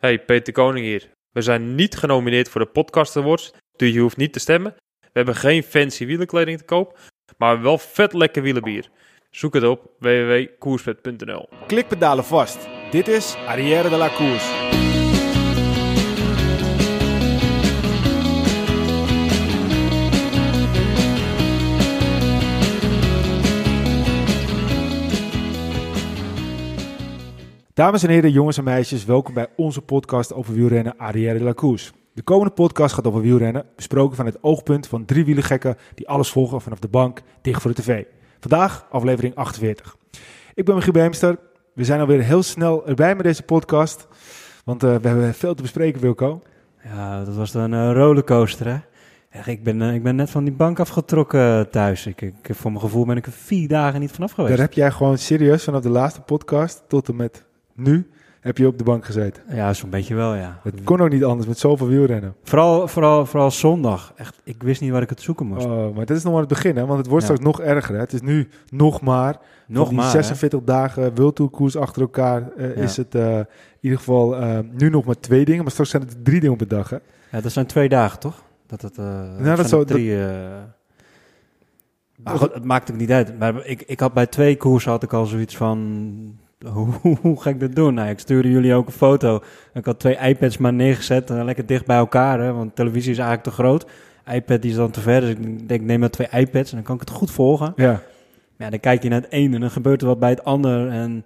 Hey, Peter Koning hier. We zijn niet genomineerd voor de Podcast Awards, dus je hoeft niet te stemmen. We hebben geen fancy wielenkleding te koop, maar wel vet lekker wielenbier. Zoek het op www.koersvet.nl. Klikpedalen vast. Dit is Arrière de la Course. Dames en heren, jongens en meisjes, welkom bij onze podcast over wielrennen Arrière de la Course. De komende podcast gaat over wielrennen, besproken van het oogpunt van drie wielergekken die alles volgen vanaf de bank, dicht voor de tv. Vandaag aflevering 48. Ik ben Michiel Beemster. We zijn alweer heel snel erbij met deze podcast, want uh, we hebben veel te bespreken, Wilco. Ja, dat was dan een rollercoaster, hè? Echt, ik, ben, uh, ik ben net van die bank afgetrokken thuis. Ik, ik, voor mijn gevoel ben ik er vier dagen niet vanaf geweest. Daar heb jij gewoon serieus vanaf de laatste podcast tot en met nu heb je op de bank gezeten. Ja, zo'n beetje wel, ja. Het kon ook niet anders met zoveel wielrennen. Vooral, vooral, vooral zondag. Echt, ik wist niet waar ik het zoeken moest. Oh, maar dit is nog maar het begin, hè? Want het wordt ja. straks nog erger. Hè? Het is nu nog maar... Nog die maar, 46 hè? dagen wildtourkoers achter elkaar uh, ja. is het uh, in ieder geval uh, nu nog maar twee dingen. Maar straks zijn het drie dingen op een dag, hè? Ja, dat zijn twee dagen, toch? Dat het, nou, dat zo, drie... Dat... Maar goed, het maakt ook niet uit. Maar ik, ik had bij twee koersen had ik al zoiets van hoe, hoe, ga ik dat doen? Nou, ik stuurde jullie ook een foto. Ik had twee iPads maar neergezet, uh, lekker dicht bij elkaar, hè, want televisie is eigenlijk te groot. iPad die is dan te ver, dus ik denk, neem maar twee iPads en dan kan ik het goed volgen. Ja. Ja, dan kijk je naar het een en dan gebeurt er wat bij het ander. En,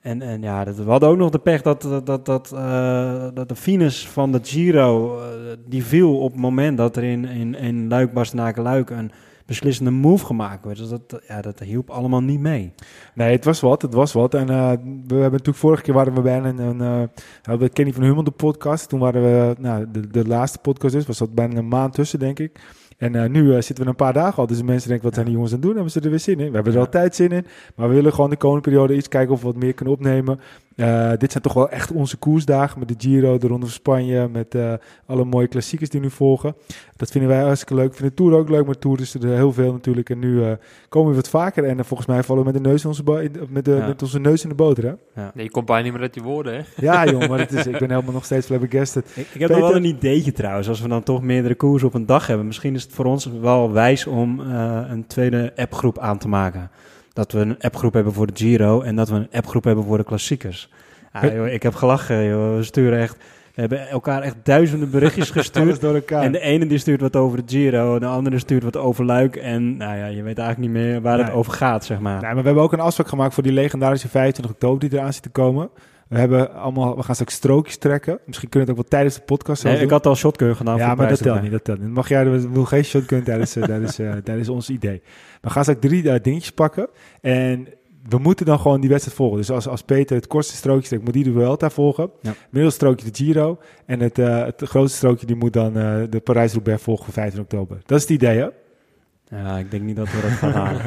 en, en ja, dat, we hadden ook nog de pech dat, dat, dat, dat, uh, dat de finus van de Giro, uh, die viel op het moment dat er in, in, in Luik, Bastenaken, Luik een beslissende move gemaakt werd. Dus dat, ja, dat hielp allemaal niet mee. Nee, het was wat, het was wat. En uh, we hebben natuurlijk vorige keer waren we bij een, een uh, hadden we Kenny van Hummel de podcast. Toen waren we, nou, de, de laatste podcast is, was dat bijna een maand tussen, denk ik. En uh, nu uh, zitten we een paar dagen al. Dus mensen denken, wat zijn die jongens aan het doen? Hebben ze er weer zin in? We hebben er altijd zin in. Maar we willen gewoon de komende periode iets kijken of we wat meer kunnen opnemen. Uh, dit zijn toch wel echt onze koersdagen met de Giro, de Ronde van Spanje, met uh, alle mooie klassiekers die nu volgen. Dat vinden wij hartstikke leuk. Ik vind de Tour ook leuk, maar Tour is er heel veel natuurlijk. En nu uh, komen we wat vaker en volgens mij vallen we met de neus in onze, met de, ja. met onze neus in de boter. Hè? Ja. Nee, je komt bijna niet meer uit je woorden, hè? Ja, joh, maar het is, ik ben helemaal nog steeds flabbergasted. Ik, ik heb Peter, nog wel een ideetje trouwens, als we dan toch meerdere koersen op een dag hebben. Misschien is het voor ons wel wijs om een tweede appgroep aan te maken. Dat we een appgroep hebben voor de Giro en dat we een appgroep hebben voor de klassiekers. Ja, joh, ik heb gelachen, joh. We sturen echt... We hebben elkaar echt duizenden berichtjes gestuurd. door elkaar. En de ene die stuurt wat over de Giro, de andere stuurt wat over Luik. En nou ja, je weet eigenlijk niet meer waar nee. het over gaat, zeg maar. Nee, maar we hebben ook een afspraak gemaakt voor die legendarische 25 oktober die eraan zit te komen. We, hebben allemaal, we gaan straks strookjes trekken. Misschien kunnen we het ook wel tijdens de podcast nee, doen. ik had al shotgun gedaan. Ja, maar dat telt niet. Dat telt niet. Mag jij we wil geen shotgun tijdens, uh, tijdens, uh, tijdens ons idee. We gaan straks drie uh, dingetjes pakken. En we moeten dan gewoon die wedstrijd volgen. Dus als, als Peter het kortste strookje trekt, moet die de Vuelta volgen. Ja. Middelstrookje de Giro. En het, uh, het grootste strookje die moet dan de Parijs-Roubaix volgen voor 15 oktober. Dat is het idee, hè? Ja, ik denk niet dat we dat gaan halen.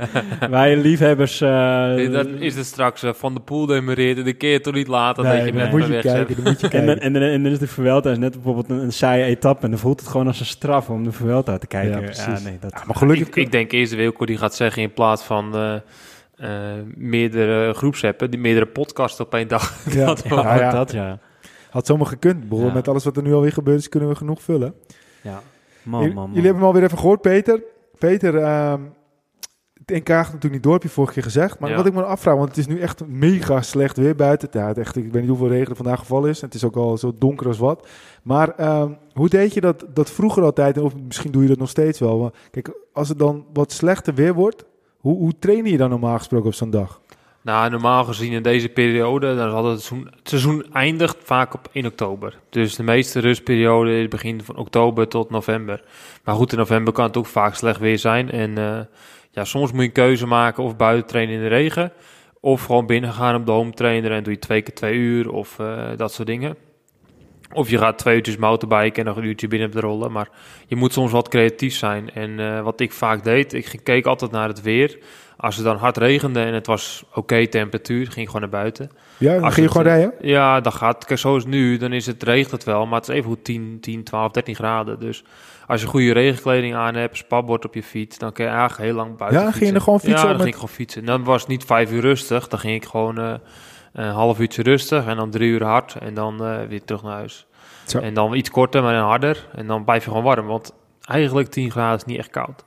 Wij liefhebbers... Uh, nee, dat is het straks. Uh, van de Poel demereerde. De keer toch niet later nee, dat je nee, met moet je kijken, dan moet je kijken. en, en, en, en dan is de Vuelta is net bijvoorbeeld een, een saaie etappe. En dan voelt het gewoon als een straf om de Vuelta te kijken. Ja, ja nee, dat... ja, maar gelukkig... Ik, ik denk eerst Wilco die gaat zeggen in plaats van... Uh, uh, meerdere groepsappen, die meerdere podcasts op één dag. Ja, dat, ja, ja. dat ja. Had zomaar gekund. Bro. Ja. Met alles wat er nu alweer gebeurd is, kunnen we genoeg vullen. Ja, man, Jullie- man, man. Jullie hebben hem alweer even gehoord, Peter. Peter, ehm het NK gaat natuurlijk niet door, heb je vorige keer gezegd. Maar Ja. wat ik me afvraag, want het is nu echt mega slecht weer buiten. Ja, het echt, ik weet niet hoeveel regen er vandaag gevallen is. Het is ook al zo donker als wat. Maar ehm, hoe deed je dat, dat vroeger altijd? Of misschien doe je dat nog steeds wel. Maar kijk, als het dan wat slechter weer wordt, hoe, hoe train je dan normaal gesproken op zo'n dag? Nou, normaal gezien in deze periode, dan het seizoen, seizoen eindigt vaak op 1 oktober. Dus de meeste rustperiode is begin van oktober tot november. Maar goed, in november kan het ook vaak slecht weer zijn. En eh, ja, soms moet je een keuze maken of buiten trainen in de regen. Of gewoon binnen gaan op de home trainer en doe je twee keer twee uur of eh, dat soort dingen. Of je gaat twee uurtjes motorbiken en nog een uurtje binnen op de rollen. Maar je moet soms wat creatief zijn. En eh, wat ik vaak deed, ik keek altijd naar het weer. Als het dan hard regende en het was oké temperatuur, ging ik gewoon naar buiten. Ja, dan Als ging je gewoon rijden? Ja, dan gaat kijk, zoals nu, dan is het, regent het wel, maar het is even goed 10, 10, 12, 13 graden. Dus als je goede regenkleding aan hebt, spatbord op je fiets, dan kun je eigenlijk heel lang buiten Ja, ging je fietsen. er gewoon fietsen Ja, dan met- ging ik gewoon fietsen. En dan was het niet vijf uur rustig, dan ging ik gewoon eh, Een half uurtje rustig en dan drie uur hard en dan eh, weer terug naar huis. Zo. En dan iets korter, maar dan harder. En dan blijf je gewoon warm, want eigenlijk 10 graden is niet echt koud.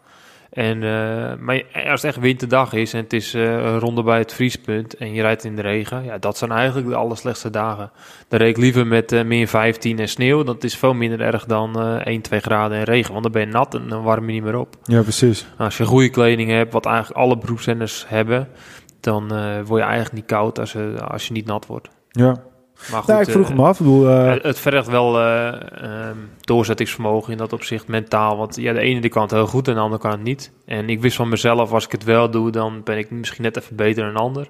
En, eh, maar als het echt winterdag is en het is een ronde bij het vriespunt en je rijdt in de regen, ja, dat zijn eigenlijk de allerslechtste dagen. Dan reed ik liever met eh, min 15 en sneeuw. Dat is veel minder erg dan eh 1, 2 graden en regen, want dan ben je nat en dan warm je niet meer op. Ja, precies. Als je goede kleding hebt, wat eigenlijk alle beroepszenders hebben, dan word je eigenlijk niet koud als, je- als je niet nat wordt. Ja. Maar goed, Nou, ik vroeg eh, me af. Ik bedoel, eh, het- vergt wel eh, ehm, doorzettingsvermogen in dat opzicht, mentaal. Want ja, de ene die kan het heel goed en de andere kan het niet. En ik wist van mezelf, als ik het wel doe, dan ben ik misschien net even beter dan een ander.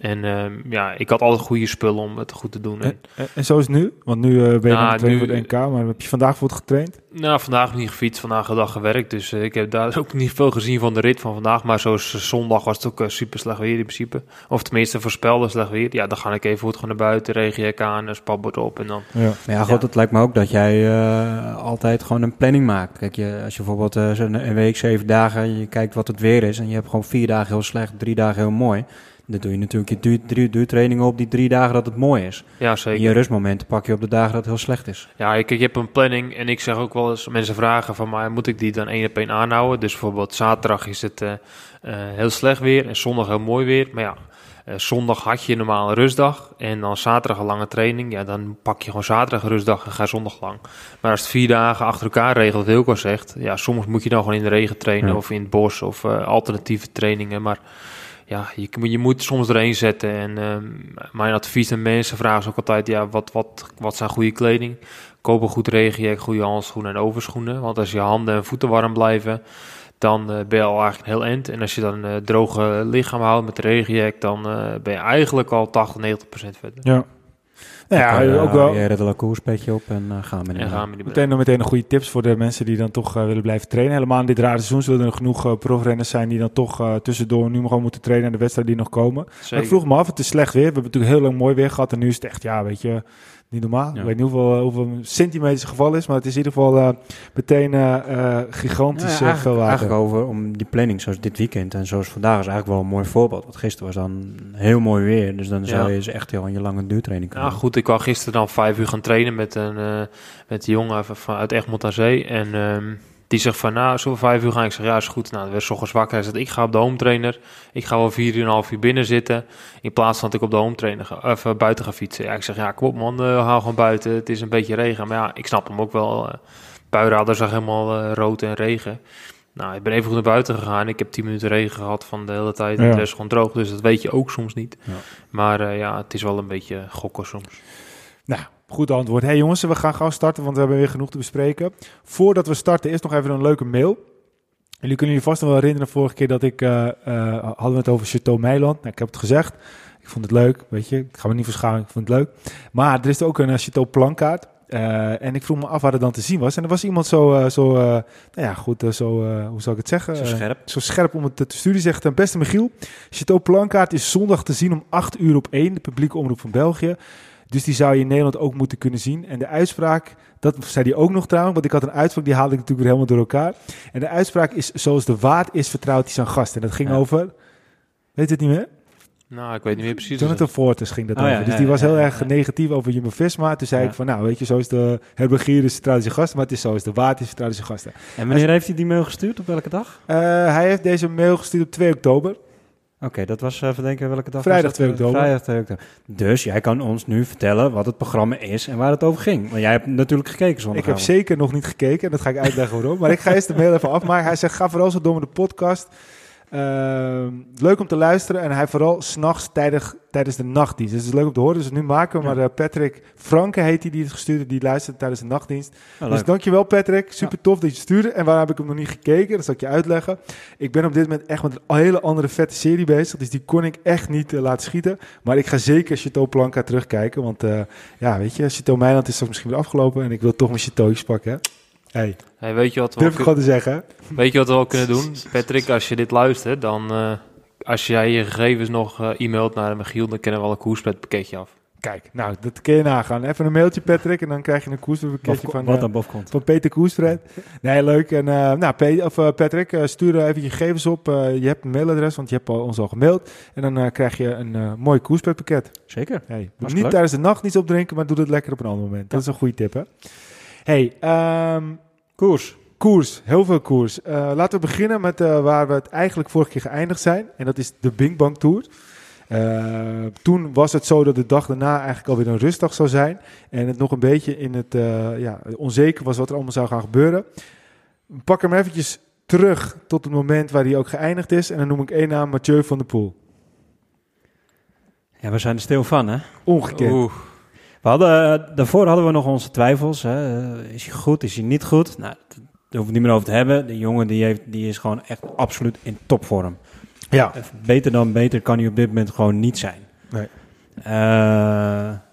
En ehm, ja, ik had altijd goede spullen om het goed te doen. En, en, en zo is het nu? Want nu eh, ben je Nou, aan het nu- voor het NK, maar heb je vandaag bijvoorbeeld getraind? nou, vandaag heb ik niet gefietst, vandaag een dag gewerkt. Dus eh, ik heb daar ook niet veel gezien van de rit van vandaag. Maar zoals eh, zondag was het ook super slecht weer in principe. Of tenminste voorspelde slecht weer. Ja, dan ga ik even goed gewoon naar buiten, regenjek aan, een spatbord op en dan... Ja. Maar ja, goed, Ja. het lijkt me ook dat jij eh, altijd gewoon een planning maakt. Kijk, je, als je bijvoorbeeld een week, zeven dagen, je kijkt wat het weer is en je hebt gewoon vier dagen heel slecht, drie dagen heel mooi. Dan doe je natuurlijk je duur, drie duurtrainingen op die drie dagen dat het mooi is. Ja, En zeker. je rustmomenten pak je op de dagen dat het heel slecht is. Ja, ik, ik heb een planning en ik zeg ook wel eens, mensen vragen van mij, moet ik die dan één op één aanhouden? Dus bijvoorbeeld zaterdag is het eh, eh, heel slecht weer en zondag heel mooi weer. Maar ja, eh, zondag had je normaal een rustdag en dan zaterdag een lange training. Ja, dan pak je gewoon zaterdag een rustdag en ga zondag lang. Maar als het vier dagen achter elkaar regelt, wat Wilco zegt, ja, soms moet je dan gewoon in de regen trainen Ja. of in het bos of alternatieve trainingen. Maar ja, je, je moet soms erheen zetten. En ehm, mijn advies aan mensen vragen is ook altijd, ja, wat, wat, wat zijn goede kleding? Koop een goed regenjack, goede handschoenen en overschoenen. Want als je handen en voeten warm blijven, dan eh, ben je al eigenlijk heel end. En als je dan een droge lichaam houdt met regenjack, dan eh, ben je eigenlijk al 80, 90 procent verder. Ja. Nou ja, Dan, eh, ook wel. Je red een koerspetje op en eh, gaan we En gaan Meteen, nog meteen een goede tips voor de mensen die dan toch eh, willen blijven trainen. Helemaal in dit rare seizoen zullen er genoeg eh, profrenners zijn die dan toch eh, tussendoor nu gewoon moeten trainen aan de wedstrijden die nog komen. Maar ik vroeg me af, het is slecht weer. We hebben natuurlijk heel lang mooi weer gehad en nu is het echt, ja, weet je, niet normaal. Ja. Ik weet niet hoeveel, eh, hoeveel centimeters het geval is, maar het is in ieder geval eh, meteen eh, eh, gigantisch Ja, veel eigenlijk, water. eigenlijk over om die planning zoals dit weekend en zoals vandaag is eigenlijk wel een mooi voorbeeld. Want gisteren was dan heel mooi weer, dus dan zou je ze echt heel aan je lange duurtraining kunnen Ja, goed. Ik wou gisteren dan vijf uur gaan trainen met een, eh met die jongen van, van- uit Egmond aan Zee. En ehm, die zegt van, nou, we vijf uur gaan? Ik zeg, ja, is goed. Nou, dan werd ochtends wakker. Hij zegt, ik ga op de home trainer. Ik ga wel vier uur en een half uur binnen zitten. In plaats van dat ik op de home trainer ga, of, eh, buiten ga fietsen. Ja, ik zeg, ja, kom op man, uh, hou gewoon buiten. Het is een beetje regen. Maar ja, ik snap hem ook wel. Uh, buienradar zag helemaal eh, rood en regen. Nou, ik ben even goed naar buiten gegaan. Ik heb 10 minuten regen gehad van de hele tijd. En Ja. de rest gewoon droog. Dus dat weet je ook soms niet. Ja. Maar eh, ja, het is wel een beetje gokken soms. Nou, goed antwoord. Hey jongens, we gaan gauw starten, want we hebben weer genoeg te bespreken. Voordat we starten, eerst nog even een leuke mail. Jullie kunnen je vast nog wel herinneren, vorige keer dat ik, eh, eh, hadden we het over Chateau Meiland. Nou, ik heb het gezegd. Ik vond het leuk, weet je. Ik ga me niet verschuilen, ik vond het leuk. Maar er is ook een eh, Chateau plankaart. En ik vroeg me af waar het dan te zien was. En er was iemand zo, zo nou ja, goed, zo, hoe zou ik het zeggen? Zo scherp. zo scherp om het te sturen. Zegt ten beste Michiel, Chateau Plankaart is zondag te zien om 8 uur op 1, de publieke omroep van België. Dus die zou je in Nederland ook moeten kunnen zien. En de uitspraak, dat zei hij ook nog trouwens, want ik had een uitspraak, die haalde ik natuurlijk weer helemaal door elkaar. En de uitspraak is, zoals de waard is, vertrouwt hij zijn gast. En dat ging Ja. over, weet je het niet meer? Nou, ik weet niet meer precies. Jonathan Fortes ging dat Oh, over. ja, dus ja, die was heel erg negatief over Jumbo-Visma. Toen zei ik van, nou weet je, zo is de herbergier is vertrouwt zijn gasten, maar het is zo is de waard is vertrouwt zijn gasten. En wanneer heeft hij die mail gestuurd? Op welke dag? Eh, hij heeft deze mail gestuurd op 2 oktober. Oké, dat was even denken welke dag Vrijdag was dat? 2 oktober. Vrijdag 2 oktober. Dus jij kan ons nu vertellen wat het programma is en waar het over ging. Want jij hebt natuurlijk gekeken Ik zondagavond. heb zeker nog niet gekeken en dat ga ik uitleggen waarom. Maar ik ga eerst de mail even afmaken. Hij zegt, ga vooral zo door met de podcast. Ehm, leuk om te luisteren en hij vooral s'nachts tijdens, tijdens de nachtdienst. Dus het is leuk om te horen, dus nu maken we. Maar Ja. eh, Patrick Franke heet hij die het gestuurd heeft, die luistert tijdens de nachtdienst. Dus dankjewel Patrick, super tof dat je stuurde. En waarom heb ik hem nog niet gekeken? Dat zal ik je uitleggen. Ik ben op dit moment echt met een hele andere vette serie bezig, dus die kon ik echt niet eh, laten schieten. Maar ik ga zeker Chateau Planca terugkijken, want eh, ja, weet je, Chateau Meiland is straks misschien weer afgelopen en ik wil toch mijn chateautjes pakken. hè? Hey, Hey, weet, je wat we durf ook ik kun- gewoon te zeggen. weet je wat we wel kunnen doen? Patrick, als je dit luistert, dan... eh, als jij je gegevens nog eh, e-mailt naar Michiel, dan kennen we al een koerspret pakketje af. Kijk, nou, dat kun je nagaan. Even een mailtje, Patrick, en dan krijg je een koerspakketje van, wat eh, dan boven komt. van Peter Koersfred. Nee, leuk. En uh, nou, Pe- of, uh, Patrick, uh, stuur even je gegevens op. Uh, je hebt een mailadres, want je hebt al, ons al gemaild. En dan uh, krijg je een uh, mooi koerspakket. Zeker. Hey, niet leuk. tijdens de nacht niets opdrinken, maar doe het lekker op een ander moment. Dat is een goede tip, hè? Hey, um, Koers. Koers, heel veel koers. Uh, laten we beginnen met uh, waar we het eigenlijk vorige keer geëindigd zijn. En dat is de Bing Bang Tour. Uh, toen was het zo dat de dag daarna eigenlijk alweer een rustdag zou zijn. En het nog een beetje in het uh, ja, onzeker was wat er allemaal zou gaan gebeuren. Pak hem eventjes terug tot het moment waar hij ook geëindigd is. En dan noem ik één naam, Mathieu van der Poel. Ja, we zijn er stil van, hè? Ongekend. Oeh. We hadden, uh, daarvoor hadden we nog onze twijfels. Hè? Is hij goed, is hij niet goed? Nou, daar hoeven we niet meer over te hebben. De jongen die, heeft, die is gewoon echt absoluut in topvorm. Ja. Beter dan beter kan hij op dit moment gewoon niet zijn. Nee. Uh,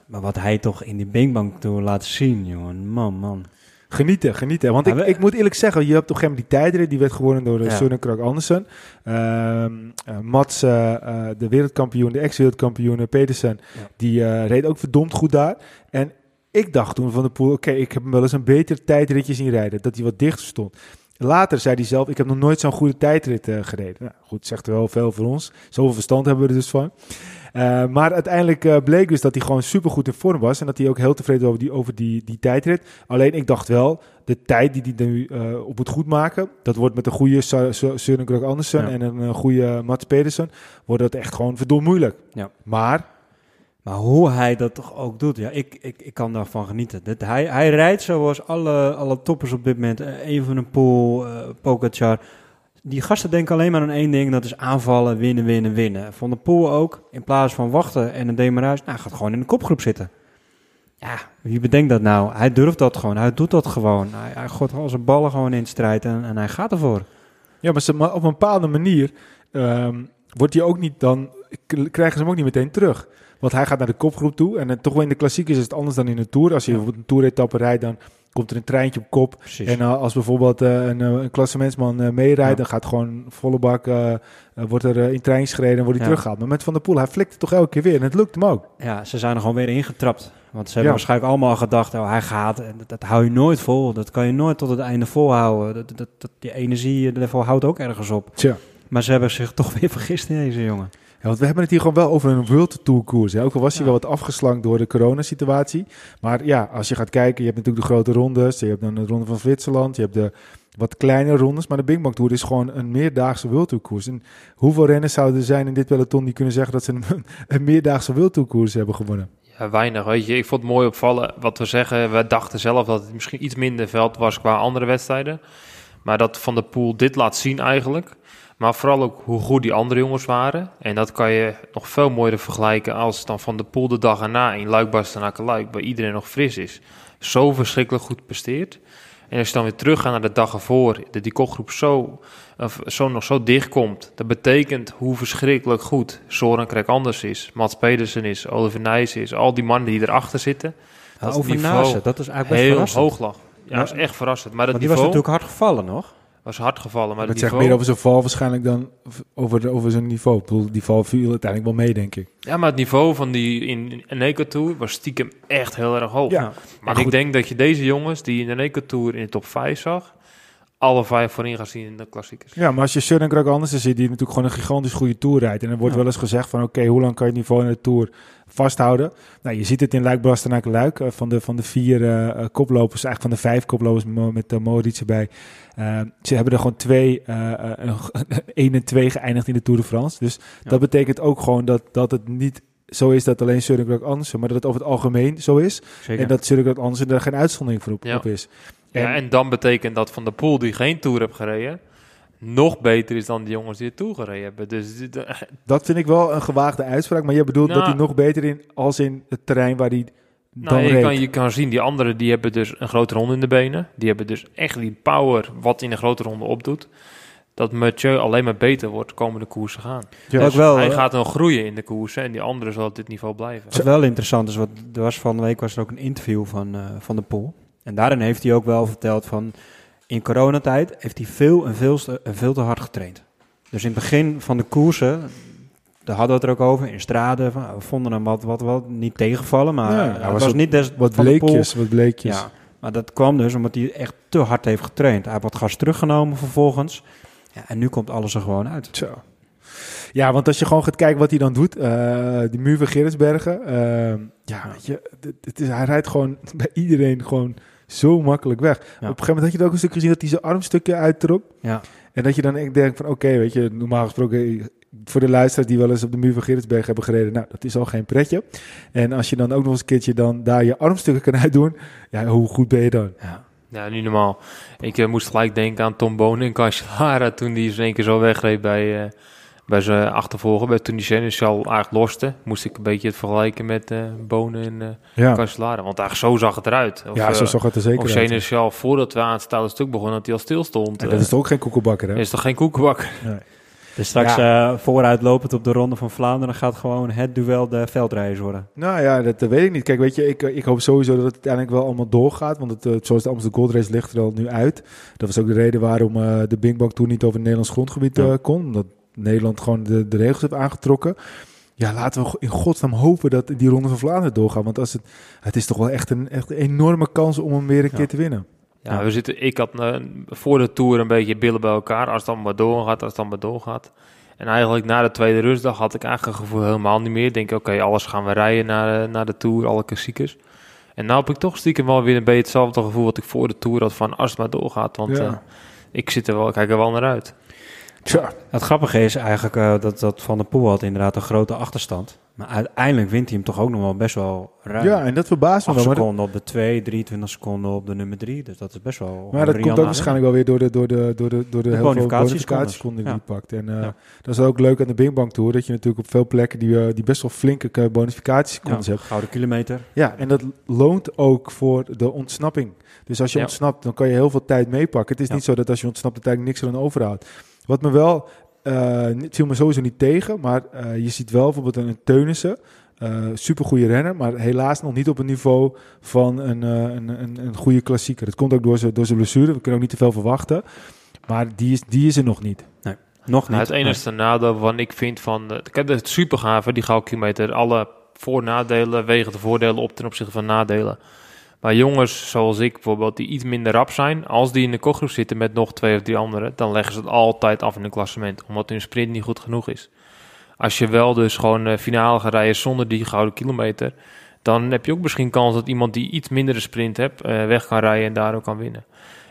maar wat hij toch in die Bing Bang Tour laat zien, jongen. Man, man. Genieten, genieten. Want ik, ik moet eerlijk zeggen, je hebt toch geen die tijdrit, die werd gewonnen door uh, Ja. Søren Kragh Andersen. Ehm eh, Mats, eh, eh, de wereldkampioen, de ex-wereldkampioen eh, Pedersen, Ja. die eh, reed ook verdomd goed daar. En ik dacht toen van de poel, oké, ik heb hem wel eens een beter tijdritje zien rijden, dat hij wat dichter stond. Later zei hij zelf, ik heb nog nooit zo'n goede tijdrit eh, gereden. Nou, goed, zegt wel veel voor ons. Zoveel verstand hebben we er dus van. Uh, maar uiteindelijk uh, bleek dus dat hij gewoon supergoed in vorm was. En dat hij ook heel tevreden was over die, over die, die tijdrit. Alleen ik dacht wel, de tijd die hij nu uh, op moet goedmaken... dat wordt met een goede Søren Kragh Andersen Ja. en een uh, goede Mats Pedersen... wordt dat echt gewoon verdomd moeilijk. Ja. Maar, Maar hoe hij dat toch ook doet, ja, ik, ik, ik kan daarvan genieten. Dit, hij, hij rijdt zoals alle, alle toppers op dit moment. Uh, Evenepoel, uh, Pogacar. Die gasten denken alleen maar aan één ding, dat is aanvallen, winnen, winnen, winnen. Van der Poel ook, in plaats van wachten en een demarage, nou, gaat gewoon in de kopgroep zitten. Ja, wie bedenkt dat nou? Hij durft dat gewoon, hij doet dat gewoon. Hij, hij gooit al zijn ballen gewoon in de strijd en, en hij gaat ervoor. ja, maar, ze, maar op een bepaalde manier... Um, wordt hij ook niet dan... krijgen ze hem ook niet meteen terug. Want hij gaat naar de kopgroep toe. En uh, toch wel in de klassiekers is het anders dan in de Tour. Als je Ja. bijvoorbeeld een rijdt... dan komt er een treintje op kop. Precies. En uh, als bijvoorbeeld uh, een, uh, een klassementsman meerijdt, dan gaat gewoon volle bak, wordt er in trein gereden en wordt hij teruggehaald. Maar met Van der Poel, hij flikt het toch elke keer weer en het lukt hem ook. Ja, ze zijn er gewoon weer ingetrapt. Want ze hebben Ja. waarschijnlijk allemaal gedacht, oh, hij gaat. En dat, dat hou je nooit vol. Dat kan je nooit tot het einde volhouden. Dat, dat, dat, die energielevel houdt ook ergens op. Tja. Maar ze hebben zich toch weer vergist in deze jongen. Want we hebben het hier gewoon wel over een World Tour koers. Hè. Ook al was hij Ja. wel wat afgeslankt door de coronasituatie. Maar ja, als je gaat kijken, je hebt natuurlijk de grote rondes. Je hebt dan de ronde van Zwitserland. Je hebt de wat kleine rondes. Maar de Big Bang Tour is gewoon een meerdaagse World Tour koers. En hoeveel renners zouden er zijn in dit peloton die kunnen zeggen dat ze een, een meerdaagse World Tour koers hebben gewonnen? Ja, weinig. Weet je, ik vond het mooi opvallen wat we zeggen. We dachten zelf dat het misschien iets minder veld was qua andere wedstrijden. Maar dat Van der Poel dit laat zien eigenlijk. Maar vooral ook hoe goed die andere jongens waren. En dat kan je nog veel mooier vergelijken als dan Van der Poel de dag erna in luik luik waar iedereen nog fris is. Zo verschrikkelijk goed presteert. En als je dan weer teruggaat naar de dag ervoor, dat die kopgroep zo, of zo nog zo dicht komt. Dat betekent hoe verschrikkelijk goed Soren Krek anders is, Mats Pedersen is, Oliver Nijs is, al die mannen die erachter zitten. Dat over Nase, dat is eigenlijk best heel verrassend. hoog lag. Ja, dat is echt verrassend. Maar dat die was niveau natuurlijk hard gevallen nog. Was hard gevallen. Maar Maar het zegt meer over zijn val waarschijnlijk dan over, de, over zijn niveau. Ik bedoel, die val viel uiteindelijk wel mee, denk ik. ja, maar het niveau van die in in Tour was stiekem echt heel erg hoog. Ja. Maar goed. ik denk dat je deze jongens die in de Tour in de top 5 zag, alle vijf voorin gaat zien in de klassiekers. Ja, maar als je Søren Kragh Andersen ziet, die natuurlijk gewoon een gigantisch goede Tour rijdt. En er wordt Ja. wel eens gezegd van, oké, hoe lang kan je het niveau in de Tour vasthouden? Nou, je ziet het in Luik, Bastenaak, Luik. eh, van, de, van de vier eh, koplopers, eigenlijk van de vijf koplopers met uh, Moritz erbij. Ze hebben er gewoon twee, een- één en twee geëindigd in de Tour de France. Dus Ja. dat betekent ook gewoon dat, dat het niet zo is dat alleen Søren Kragh Andersen, maar dat het over het algemeen zo is. Zeker. En dat Søren Kragh Andersen er geen uitzondering voor op, Ja. op is. Ja, en dan betekent dat Van der Poel, die geen Tour heeft gereden, nog beter is dan die jongens die de Tour gereden hebben. Dus Dat vind ik wel een gewaagde uitspraak. Maar je bedoelt Nou. dat hij nog beter in als in het terrein waar hij dan nou, je, reed. kan, je kan zien, die anderen die hebben dus een grote ronde in de benen. Die hebben dus echt die power wat in een grote ronde opdoet. Dat Mathieu alleen maar beter wordt de komende koersen gaan. Ja. Ook wel, Hij eh, gaat nog groeien in de koersen en die anderen zal op dit niveau blijven. Wat wel interessant is, wat er was van de week was er ook een interview van, eh, van de Poel. En daarin heeft hij ook wel verteld van in coronatijd heeft hij veel en veel, te- en veel te hard getraind. Dus in het begin van de koersen daar hadden we het er ook over, in Strade. Van, we vonden hem wat, wat, wat niet tegenvallen, maar Nee, hij was, niet des, Wat bleekjes, wat bleekjes. Ja, maar dat kwam dus omdat hij echt te hard heeft getraind. Hij heeft wat gas teruggenomen vervolgens. Ja, en nu komt alles er gewoon uit. Zo. Ja, want als je gewoon gaat kijken wat hij dan doet, eh die muur van Gerritsbergen, eh, ja, weet je, het, het is, hij rijdt gewoon bij iedereen gewoon zo makkelijk weg. Op een gegeven moment had je het ook een stuk gezien dat hij zijn armstukje uittrok. Ja, En dat je dan echt denkt van, oké, weet je, normaal gesproken, voor de luisteraars die wel eens op de muur van Gerritsberg hebben gereden, nou, dat is al geen pretje. En als je dan ook nog eens een keertje dan daar je armstukken kan uitdoen, ja, hoe goed ben je dan? ja. Ja, niet normaal. Ik eh, moest gelijk denken aan Tom Bonen en Cancellara toen die in één keer zo wegreed bij, eh, bij zijn achtervolger. Bij toen die Seneschal eigenlijk loste, moest ik een beetje het vergelijken met eh Bonen en eh Ja, Cancellara. Want eigenlijk zo zag het eruit. Of, ja zo eh, zag het er zeker Of uit. Voordat we aan het stalen stuk begonnen, dat hij al stil stond. En dat is toch ook geen koekelbakker, hè? is toch geen koekenbak? Dus straks eh, vooruitlopend op de Ronde van Vlaanderen gaat gewoon het duel de veldrijders worden. Nou ja, dat eh, weet ik niet. Kijk, weet je, ik, eh, ik hoop sowieso dat het uiteindelijk wel allemaal doorgaat. Want het, eh, zoals de Amsterdam Gold Race ligt er al nu uit. Dat was ook de reden waarom eh, de Bing Bang Tour niet over het Nederlands grondgebied Ja. eh, kon. Omdat Nederland gewoon de, de regels heeft aangetrokken. Ja, laten we in godsnaam hopen dat die Ronde van Vlaanderen doorgaat. Want als het, het is toch wel echt een, echt een enorme kans om hem weer een Ja. keer te winnen. Ja, we zitten, ik had eh, voor de Tour een beetje billen bij elkaar. Als het dan maar doorgaat, als het dan maar doorgaat. En eigenlijk na de tweede rustdag had ik eigenlijk een gevoel helemaal niet meer. Ik denk, oké, alles gaan we rijden naar, de- naar de Tour, alle klassiekers. En nou heb ik toch stiekem wel weer een beetje hetzelfde gevoel wat ik voor de Tour had van als het maar doorgaat. Want Ja. eh, ik zit er wel, ik kijk er wel naar uit. Tja, Het grappige is eigenlijk eh, dat, dat Van der Poel had inderdaad een grote achterstand. Maar uiteindelijk wint hij hem toch ook nog wel best wel ruim. ja, en dat verbaast me 8 wel. Seconden op de 2, 23 seconden op de nummer 3. Dus dat is best wel... maar dat komt ook waarschijnlijk wel weer door de, door de, door de, door de, bonificatieseconden die Ja. hij pakt. En eh, Ja. dat is ook leuk aan de Bing Bang Tour. Dat je natuurlijk op veel plekken die, eh, die best wel flinke eh, Ja, hebt. gouden kilometer. Ja, en dat loont ook voor de ontsnapping. Dus als je ontsnapt, dan kan je heel veel tijd meepakken. Het is niet zo dat als je ontsnapt, dat eigenlijk niks er aan overhoudt. Wat me wel, eh niet- viel me sowieso niet tegen, maar eh, je ziet wel bijvoorbeeld een Teunissen. eh supergoeie renner, maar helaas nog niet op het niveau van een, eh, een, een, een goede klassieker. Dat komt ook door zijn, door zijn blessure. We kunnen ook niet te veel verwachten. Maar die is, die is er nog niet. Nog niet. Nou, het enige nadeel wat ik vind van... De, kijk, het supergave, die gouden kilometer. Alle voor- nadelen wegen de voordelen op ten opzichte van nadelen. Maar jongens zoals ik bijvoorbeeld, die iets minder rap zijn... als die in de kopgroep zitten met nog twee of drie anderen... dan leggen ze het altijd af in een klassement. Omdat hun sprint niet goed genoeg is. Als je wel dus gewoon eh, finale gaat rijden zonder die gouden kilometer... dan heb je ook misschien kans dat iemand die iets mindere sprint hebt... eh, weg kan rijden en daardoor kan winnen.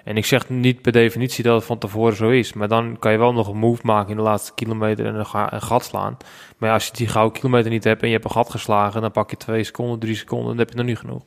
En ik zeg niet per definitie dat het van tevoren zo is. Maar dan kan je wel nog een move maken in de laatste kilometer en een, een gat slaan. Maar als je die gouden kilometer niet hebt en je hebt een gat geslagen, dan pak je twee seconden, drie seconden, dan heb je nog niet genoeg.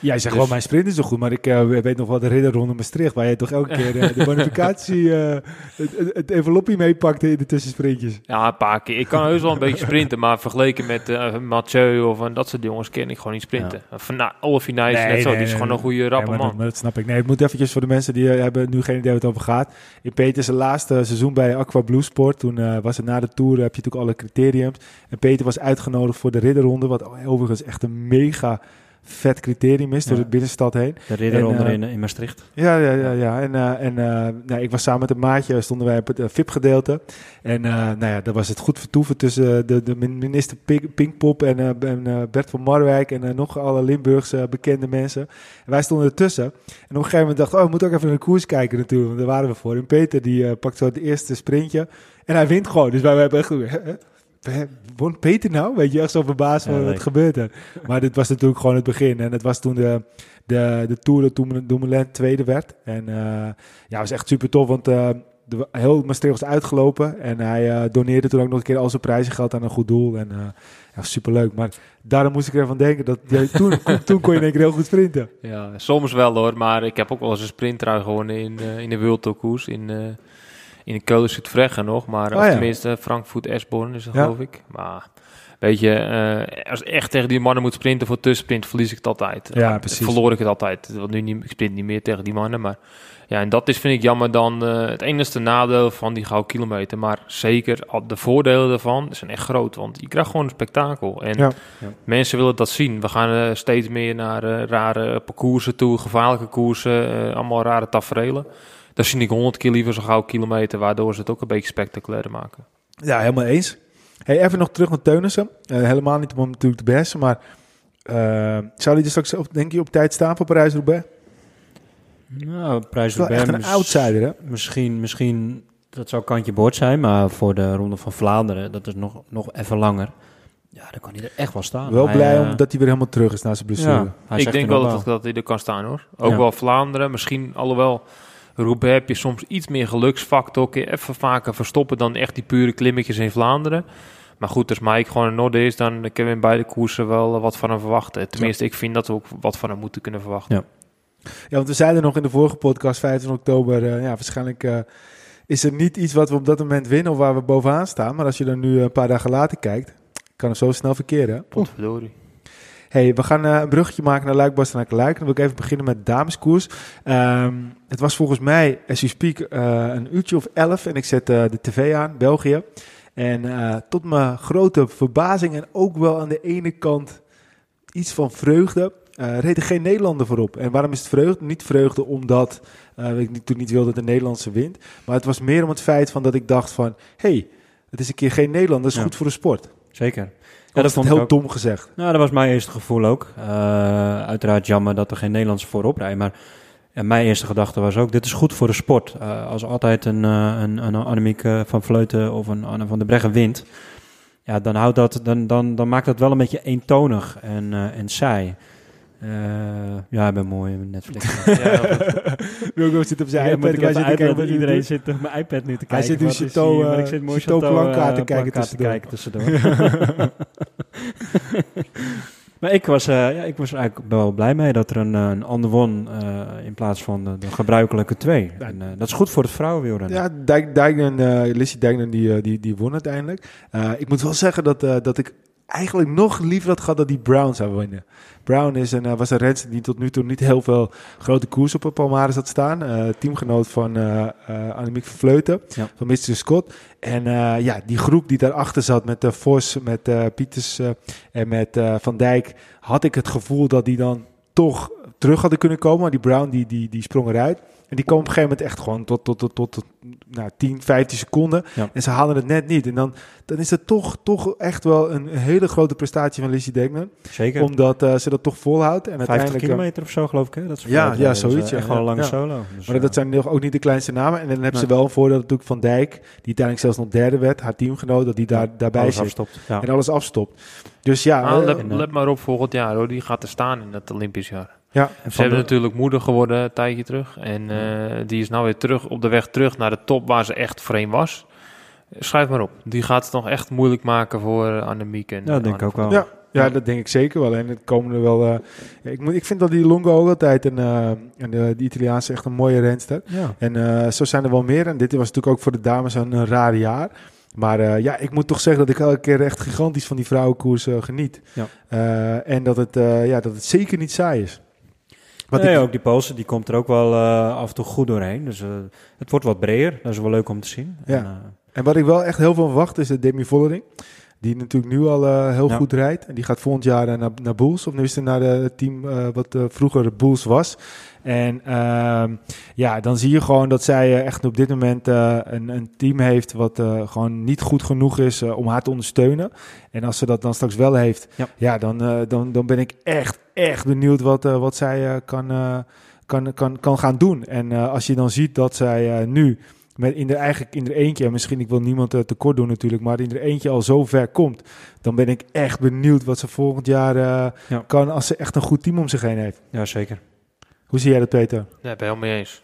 Jij zegt Dus- wel, mijn sprint is zo goed, maar ik eh, weet nog wel de ridderronde Maastricht, waar je toch elke keer eh, de bonificatie, eh, het, het, envelopje meepakte in de tussensprintjes. Ja, een paar keer. Ik kan heus wel een beetje sprinten, maar vergeleken met Mathieu of dat soort jongens ken ik gewoon niet sprinten. Van, nou, Olaf Finij is Nee, net zo, die is nee, gewoon een goede Ja, rappe maar, dat, man. maar dat snap ik. Nee, het moet eventjes voor de mensen die hebben nu geen idee waar het over gaat. In Peter zijn laatste seizoen bij Aqua Blue Sport, toen was het na de Tour, heb je natuurlijk alle criteriums. En Peter was uitgenodigd voor de ridderronde, wat overigens echt een mega vet criterium is, door de binnenstad heen. De ridder En, onder eh, in, Maastricht. Ja, ja, ja. ja. En, eh, en eh, nou, ik was samen met een maatje, stonden wij op het eh, VIP-gedeelte. En eh, nou ja, daar was het goed vertoeven tussen de, de minister Pink, Pinkpop en, eh, en eh, Bert van Marwijk en eh, nog alle Limburgse bekende mensen. En wij stonden ertussen. En op een gegeven moment dacht ik, oh, we moeten ook even naar de koers kijken natuurlijk, want daar waren we voor. En Peter die eh, pakt zo het eerste sprintje en hij wint gewoon. Dus wij hebben echt Won Peter nou? Weet je, echt zo verbaasd van Ja, wat gebeurt er. Maar dit was natuurlijk gewoon het begin. En het was toen de, de, de Tour dat toen Dumoulin tweede werd. En eh ja, was echt super tof, want eh, de, heel Maastricht was uitgelopen. En hij eh, doneerde toen ook nog een keer al zijn prijzengeld aan een goed doel. En eh ja, superleuk. Maar daarom moest ik ervan denken dat toen, toen kon je in één keer heel goed sprinten. Ja, soms wel hoor, maar ik heb ook wel eens een sprinttrui gewonnen in, in de World Tour koers in, in de Keulen Zuid-Vreggen nog. Maar Oh ja. tenminste Frankfurt Esborn is dat Ja. geloof ik. Maar weet je, eh, als echt tegen die mannen moet sprinten voor tussensprint, verlies ik het altijd. Ja, Eh, precies. Verloor ik het altijd. Want nu niet, ik sprint niet meer tegen die mannen, maar... Ja, en dat is, vind ik jammer dan eh, het enige nadeel van die gouden kilometer. Maar zeker al de voordelen daarvan zijn echt groot. Want je krijgt gewoon een spektakel. En Ja. Ja. mensen willen dat zien. We gaan eh, steeds meer naar eh, rare parcoursen toe, gevaarlijke koersen, allemaal rare taferelen. Daar zie ik honderd keer liever zo'n gouden kilometer, waardoor ze het ook een beetje spectaculair maken. Ja, helemaal eens. Hey, even nog terug naar Teunissen. Eh, helemaal niet om hem natuurlijk te beheersen, maar eh, zou hij er straks, op, denk je, op tijd staan voor Parijs-Roubaix? Nou, prijs Wel echt een outsider, hè? Misschien, misschien, dat zou kantje boord zijn, maar voor de Ronde van Vlaanderen, dat is nog, nog even langer. Ja, dan kan hij er echt wel staan. Wel Hij, blij eh, omdat hij weer helemaal terug is na zijn blessure. ja, hij ik denk wel dat, dat hij er kan staan hoor. Ook Ja. wel Vlaanderen, misschien alhoewel Roubaix heb je soms iets meer geluksfactor. Kun je even vaker verstoppen dan echt die pure klimmetjes in Vlaanderen. Maar goed, als Mike gewoon in orde is, dan kunnen we in beide koersen wel eh, wat van hem verwachten. Tenminste, ik vind dat we ook wat van hem moeten kunnen verwachten. Ja, want we zeiden nog in de vorige podcast, 15 oktober, eh, ja, waarschijnlijk eh, is er niet iets wat we op dat moment winnen of waar we bovenaan staan. Maar als je dan nu een paar dagen later kijkt, kan het zo snel verkeren. Potverdorie. Hey, we gaan eh, een bruggetje maken naar Luik, naar Luik. Dan wil ik even beginnen met dameskoers. Ehm, het was volgens mij, as you speak, eh, een uurtje of elf. En ik zet eh, de tv aan, België. En tot mijn grote verbazing en ook wel aan de ene kant iets van vreugde... eh reed er geen Nederlander voorop. En waarom is het vreugde? Niet vreugde omdat ik toen niet wilde dat de Nederlandse wint. Maar het was meer om het feit van dat ik dacht van... hey, het is een keer geen Nederlander, dat is Ja. goed voor de sport. Zeker. Ja, dat vond ik heel ook. dom gezegd. Nou, dat was mijn eerste gevoel ook. Eh, uiteraard jammer dat er geen Nederlandse voorop rijden. Maar ja, mijn eerste gedachte was ook, dit is goed voor de sport. Eh, als altijd een, eh, een, een Annemiek van Vleuten of een Anne van der Breggen wint... Ja, dan, houdt dat, dan, dan, dan maakt dat wel een beetje eentonig en, en saai. Ja, ik ben mooi met Netflix. Wilco zit op zijn iPad. uitleggen, kijken iedereen zit op mijn iPad nu te kijken. Hij zit nu Chateau, eh, ik zit mooi Chateau Chateau, Blanca te kijken Blanca te tussendoor. kijken tussendoor. maar ik was, eh, ja, ik was er eigenlijk wel blij mee dat er een, eh, een ander won eh, in plaats van de, de gebruikelijke twee. Ja. En, dat is goed voor het vrouwenwielrennen. Ja, Dijk, Dijknen, eh Lissy Dijknen, die, die, die won uiteindelijk. Ik moet wel zeggen dat, dat ik eigenlijk nog liever had gehad dat die Brown zou winnen. Brown is een, eh, was een renster die tot nu toe niet heel veel grote koers op Palmares had staan. Eh, teamgenoot van eh Annemiek van Vleuten, Ja. van Mr. Scott. En ja, die groep die daarachter zat met de Vos, met Pieters en met Van Dijk... had ik het gevoel dat die dan toch terug hadden kunnen komen. Maar die Brown die, die, die sprong eruit. En die kwam op een gegeven moment echt gewoon tot, tot, tot, tot, tot nou, 10, 15 seconden. Ja. En ze haalden het net niet. En dan, dan is het toch, toch echt wel een hele grote prestatie van Lizzie Deckman. Zeker. Omdat eh, ze dat toch volhoudt. En 50 uiteindelijk, eh, kilometer of zo, geloof ik. Hè? Dat is Ja, ja, dat eh, zoiets, ja. Echt wel een lange Ja. solo. Dus, Maar dat eh, zijn nog ook niet de kleinste namen. En dan hebben ze wel een voordeel natuurlijk van Dijk. Die uiteindelijk zelfs nog derde werd. Haar teamgenoot, dat die daar, daarbij alles zit. afstopt. Ja. En alles afstopt. Dus ja, Ah, let maar op volgend jaar hoor, die gaat er staan in het Olympisch jaar. Ja. Ze hebben de- natuurlijk moeder geworden een tijdje terug. En eh, die is nou weer terug op de weg terug naar de top waar ze echt vreemd was. Schrijf maar op. Die gaat het nog echt moeilijk maken voor eh, Annemiek. En, Ja, dat denk ik ook wel. Ja, ja, dat denk ik zeker wel. En het komen er wel. eh, ik, moet, ik vind dat die Longo ook altijd een, eh, en de, die Italiaanse echt een mooie renster. Ja. En eh, zo zijn er wel meer. En dit was natuurlijk ook voor de dames een, een raar jaar. Maar eh, ja, ik moet toch zeggen dat ik elke keer echt gigantisch van die vrouwenkoers geniet. Ja. Eh, en dat het, eh, ja, dat het zeker niet saai is. Wat nee, ik, ook die Poolse, die komt er ook wel eh, af en toe goed doorheen. Dus eh, het wordt wat breder. Dat is wel leuk om te zien. Ja. En, eh, En wat ik wel echt heel veel verwacht is de Demi Vollering. Die natuurlijk nu al heel Ja. goed rijdt. En die gaat volgend jaar naar, naar Bulls. Of nu is het naar het team wat vroeger Bulls was. En ehm, ja, dan zie je gewoon dat zij echt op dit moment een, een team heeft... wat gewoon niet goed genoeg is om haar te ondersteunen. En als ze dat dan straks wel heeft... Ja. Ja, dan, dan, dan ben ik echt, echt benieuwd wat, eh, wat zij eh, kan, eh, kan, kan, kan gaan doen. En eh, als je dan ziet dat zij eh, nu met in de eigenlijk in er eentje, en misschien ik wil niemand eh, tekort doen natuurlijk, maar in er eentje al zo ver komt, dan ben ik echt benieuwd wat ze volgend jaar eh, Ja. kan als ze echt een goed team om zich heen heeft. ja, zeker. Hoe zie jij dat, Peter? Ja, ik ben helemaal mee eens.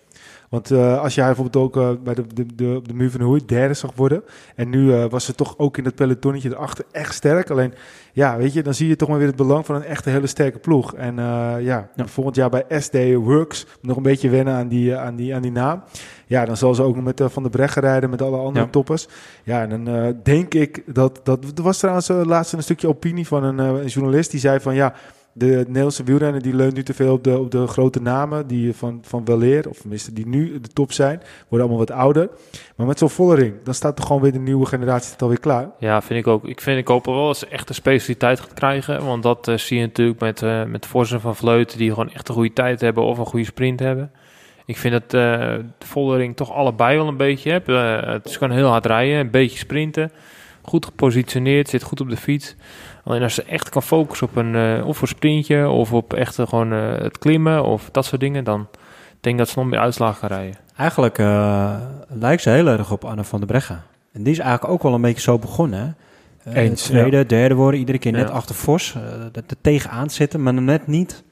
Want eh, als jij bijvoorbeeld ook bij de, de, de, op de muur van de Hoei derde zag worden. En nu eh, was ze toch ook in het pelotonnetje erachter echt sterk. Alleen, ja, weet je, dan zie je toch maar weer het belang van een echte hele sterke ploeg. En eh, ja, Ja. volgend jaar bij SD Works nog een beetje wennen aan die, eh, aan die, aan die naam. Ja, dan zal ze ook nog met eh, Van der Breggen rijden, met alle andere Ja. toppers. Ja, en dan denk ik dat, dat... Er was trouwens laatst een stukje opinie van een, een journalist die zei van... ja. De Nederlandse wielrenner die leunt nu te veel op de, op de grote namen die van, van weleer, of tenminste die nu de top zijn, worden allemaal wat ouder. Maar met zo'n Vollering, dan staat toch gewoon weer de nieuwe generatie het alweer klaar. Ja, vind ik ook. Ik, vind, ik hoop wel ze echt een specialiteit gaat krijgen. Want dat eh, zie je natuurlijk met, eh met Forsen van Vleuten... die gewoon echt een goede tijd hebben of een goede sprint hebben. Ik vind dat eh de Vollering toch allebei wel een beetje hebt. Eh, het is gewoon heel hard rijden, een beetje sprinten. Goed gepositioneerd, zit goed op de fiets. Alleen als ze echt kan focussen op een, eh, of een sprintje, of op echt eh, gewoon eh, het klimmen, of dat soort dingen, dan denk ik dat ze nog meer uitslagen gaan rijden. Eigenlijk lijkt ze heel erg op Anne van der Breggen. En die is eigenlijk ook wel een beetje zo begonnen. hè. Eens, tweede, derde worden, iedere keer net Ja. achter Vos. eh, er tegenaan zitten, maar net niet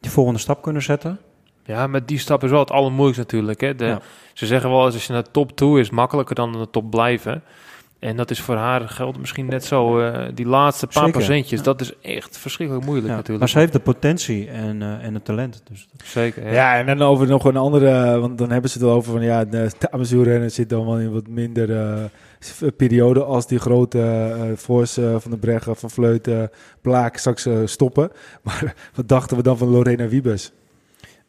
die volgende stap kunnen zetten. Ja, met die stap is wel het allermoeilijkste natuurlijk. Hè? De, Ja. Ze zeggen wel eens, als je naar de top toe is, makkelijker dan naar de top blijven. En dat is voor haar geldt misschien net zo. eh, die laatste paar Zeker. procentjes, Ja. dat is echt verschrikkelijk moeilijk Ja, natuurlijk. Maar ze heeft de potentie en, eh, en het talent. Dus Zeker, ja. Ja, en dan over nog een andere, want dan hebben ze het over van ja, de dameswielrennen zit dan wel in wat minder eh, periode als die grote eh eh, van de Breggen, van Vleuten, Blaak straks eh, stoppen. Maar wat dachten we dan van Lorena Wiebes?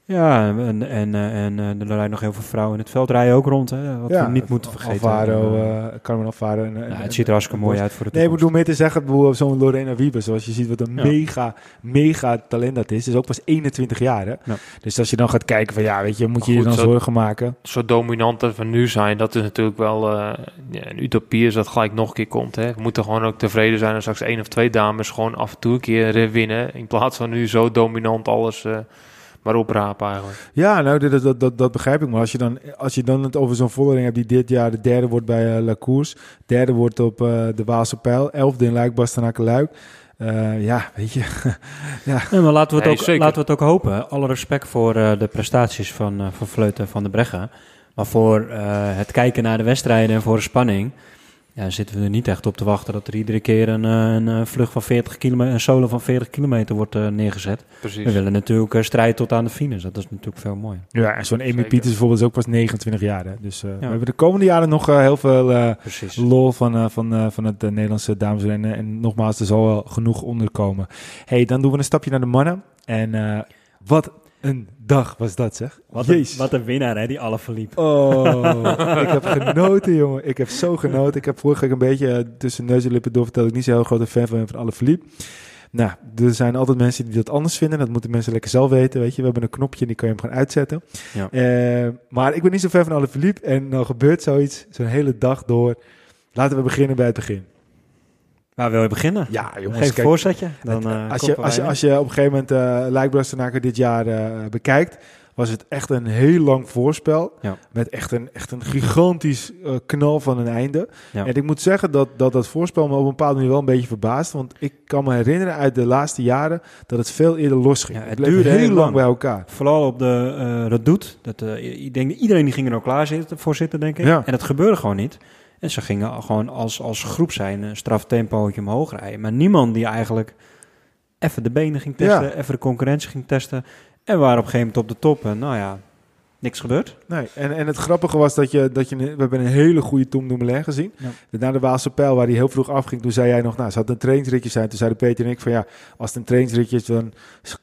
Ja, en, en, eh, en eh, er rijden nog heel veel vrouwen in het veld rijden ook rond. Hè, wat we niet moeten vergeten. Alvaro, eh, eh, Carmen Alvaro. En, en- ja, het ziet er hartstikke mooi uit voor de Nee, ik bedoel meer te zeggen, zo'n Lorena Wiebes, zoals je ziet wat een Ja. mega, mega talent dat is. is ook pas 21 jaar, hè? Ja. Dus als je dan gaat kijken van, ja, weet je, moet je je dan zo- zorgen maken? Zo dominant als we nu zijn, dat is natuurlijk wel eh, ja, een utopie als dat gelijk nog een keer komt. Hè. We moeten gewoon ook tevreden zijn als straks één of twee dames gewoon af en toe een keer eh, winnen. In plaats van nu zo dominant alles eh, maar oprapen eigenlijk. Ja, nou, dat, dat, dat, dat begrijp ik. Maar als je dan, als je dan het over zo'n Vollering hebt die dit jaar de derde wordt bij eh, La Course, derde wordt op eh, de Waalse Pijl, elfde in Luik, Bastenaken Luik. Eh, ja, weet je. Nee, maar laten we, het Nee, ook, zeker. laten we het ook hopen. Alle respect voor eh, de prestaties van, eh van Vleuten en Van de Breggen. Maar voor eh, het kijken naar de wedstrijden en voor de spanning... Ja, zitten we er niet echt op te wachten dat er iedere keer een, eh, een, eh, vlucht van 40 kilometer, een solo van 40 kilometer wordt eh, neergezet. Precies. We willen natuurlijk eh, strijd tot aan de finish. Dat is natuurlijk veel mooier. Ja, en zo'n Amy. Pieters bijvoorbeeld is ook pas 29 jaar. Hè? Dus eh, we hebben de komende jaren nog heel veel eh, lol van, eh, van, eh, van het Nederlandse damesrennen. En nogmaals, er zal wel genoeg onderkomen. hey, dan doen we een stapje naar de mannen. En eh, wat een dag was dat, zeg. Wat een, wat een winnaar, hè, die alle verliep. Oh, ik heb genoten, jongen. Ik heb zo genoten. Ik heb vorige week een beetje eh, tussen neus en lippen door verteld dat ik niet zo'n heel grote fan van van alle verliep. Nou, er zijn altijd mensen die dat anders vinden. Dat moeten mensen lekker zelf weten, weet je. We hebben een knopje en die kan je hem gewoon uitzetten. Ja. Eh, maar ik ben niet zo fan van alle verliep. En dan gebeurt zoiets zo'n hele dag door. Laten we beginnen bij het begin. Waar wil je beginnen? Ja, jongens. Geef een kijk, voorzetje. Dan, het- eh, als, je, als, je, als je op een gegeven moment uh, dit jaar eh, bekijkt, was het echt een heel lang voorspel. Ja. Met echt een, echt een gigantisch eh, knal van een einde. Ja. En ik moet zeggen dat, dat dat voorspel me op een bepaalde manier wel een beetje verbaast. Want ik kan me herinneren uit de laatste jaren dat het veel eerder losging. Ja, het duurde heel heel lang lang. bij elkaar. Vooral op de uh, Redoute. Dat, uh, ik denk, iedereen die ging er ook klaar zitten, voor zitten, denk ik. En dat gebeurde gewoon niet. En ze gingen gewoon als, als groep zijn een straftempootje omhoog rijden. Maar niemand die eigenlijk even de benen ging testen, Ja. even de concurrentie ging testen. En waren op een gegeven moment op de top. En nou ja, niks gebeurd. Nee, en, en het grappige was dat je, dat je... We hebben een hele goede Tom Dumoulin gezien. Ja. Na de Waalse Pijl, waar hij heel vroeg afging, toen zei jij nog... Nou, ze had een trainingsritje zijn. Toen zeiden Peter en ik van ja, als het een trainingsritje is... dan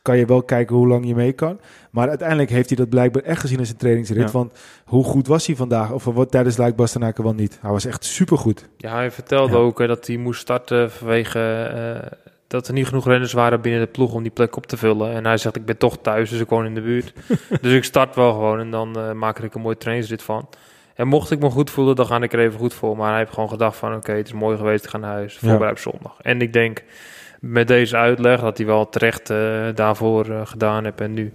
kan je wel kijken hoe lang je mee kan. Maar uiteindelijk heeft hij dat blijkbaar echt gezien als een trainingsrit. Ja. Want hoe goed was hij vandaag? Of wat tijdens Luik Bastenaken wel niet? Hij was echt supergoed. Ja, hij vertelde Ja. ook hè, dat hij moest starten vanwege eh, dat er niet genoeg renners waren binnen de ploeg om die plek op te vullen. En hij zegt, ik ben toch thuis, dus ik woon in de buurt. dus ik start wel gewoon en dan eh, maak ik er een mooi trainingsrit van. En mocht ik me goed voelen, dan ga ik er even goed voor. Maar hij heeft gewoon gedacht van, oké, het is mooi geweest, ik ga naar huis. Voorbereid op zondag. En ik denk met deze uitleg dat hij wel terecht eh, daarvoor eh, gedaan heeft. En nu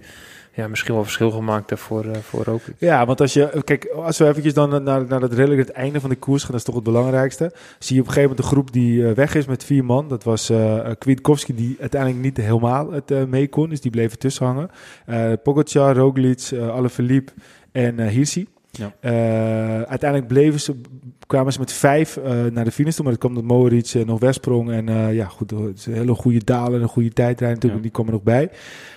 ja, misschien wel verschil gemaakt heeft voor, eh voor Roglic. Ja, want als je, kijk, als we eventjes dan naar, naar het redelijk het einde van de koers gaan, dat is toch het belangrijkste. Zie je op een gegeven moment een groep die eh, weg is met vier man. Dat was eh Kwiatkowski, die uiteindelijk niet helemaal het eh, mee kon, dus die bleef ertussen hangen. Eh Pogacar, Roglic, Alaphilippe en Hirsi. Ja. Eh, uiteindelijk bleven ze, kwamen ze met vijf eh, naar de finish toe, maar dat kwam dat Moritz eh, nog wegsprong. En ja, goed, het is een hele goede dalen en een goede tijdrijd natuurlijk, Ja. die komen nog bij.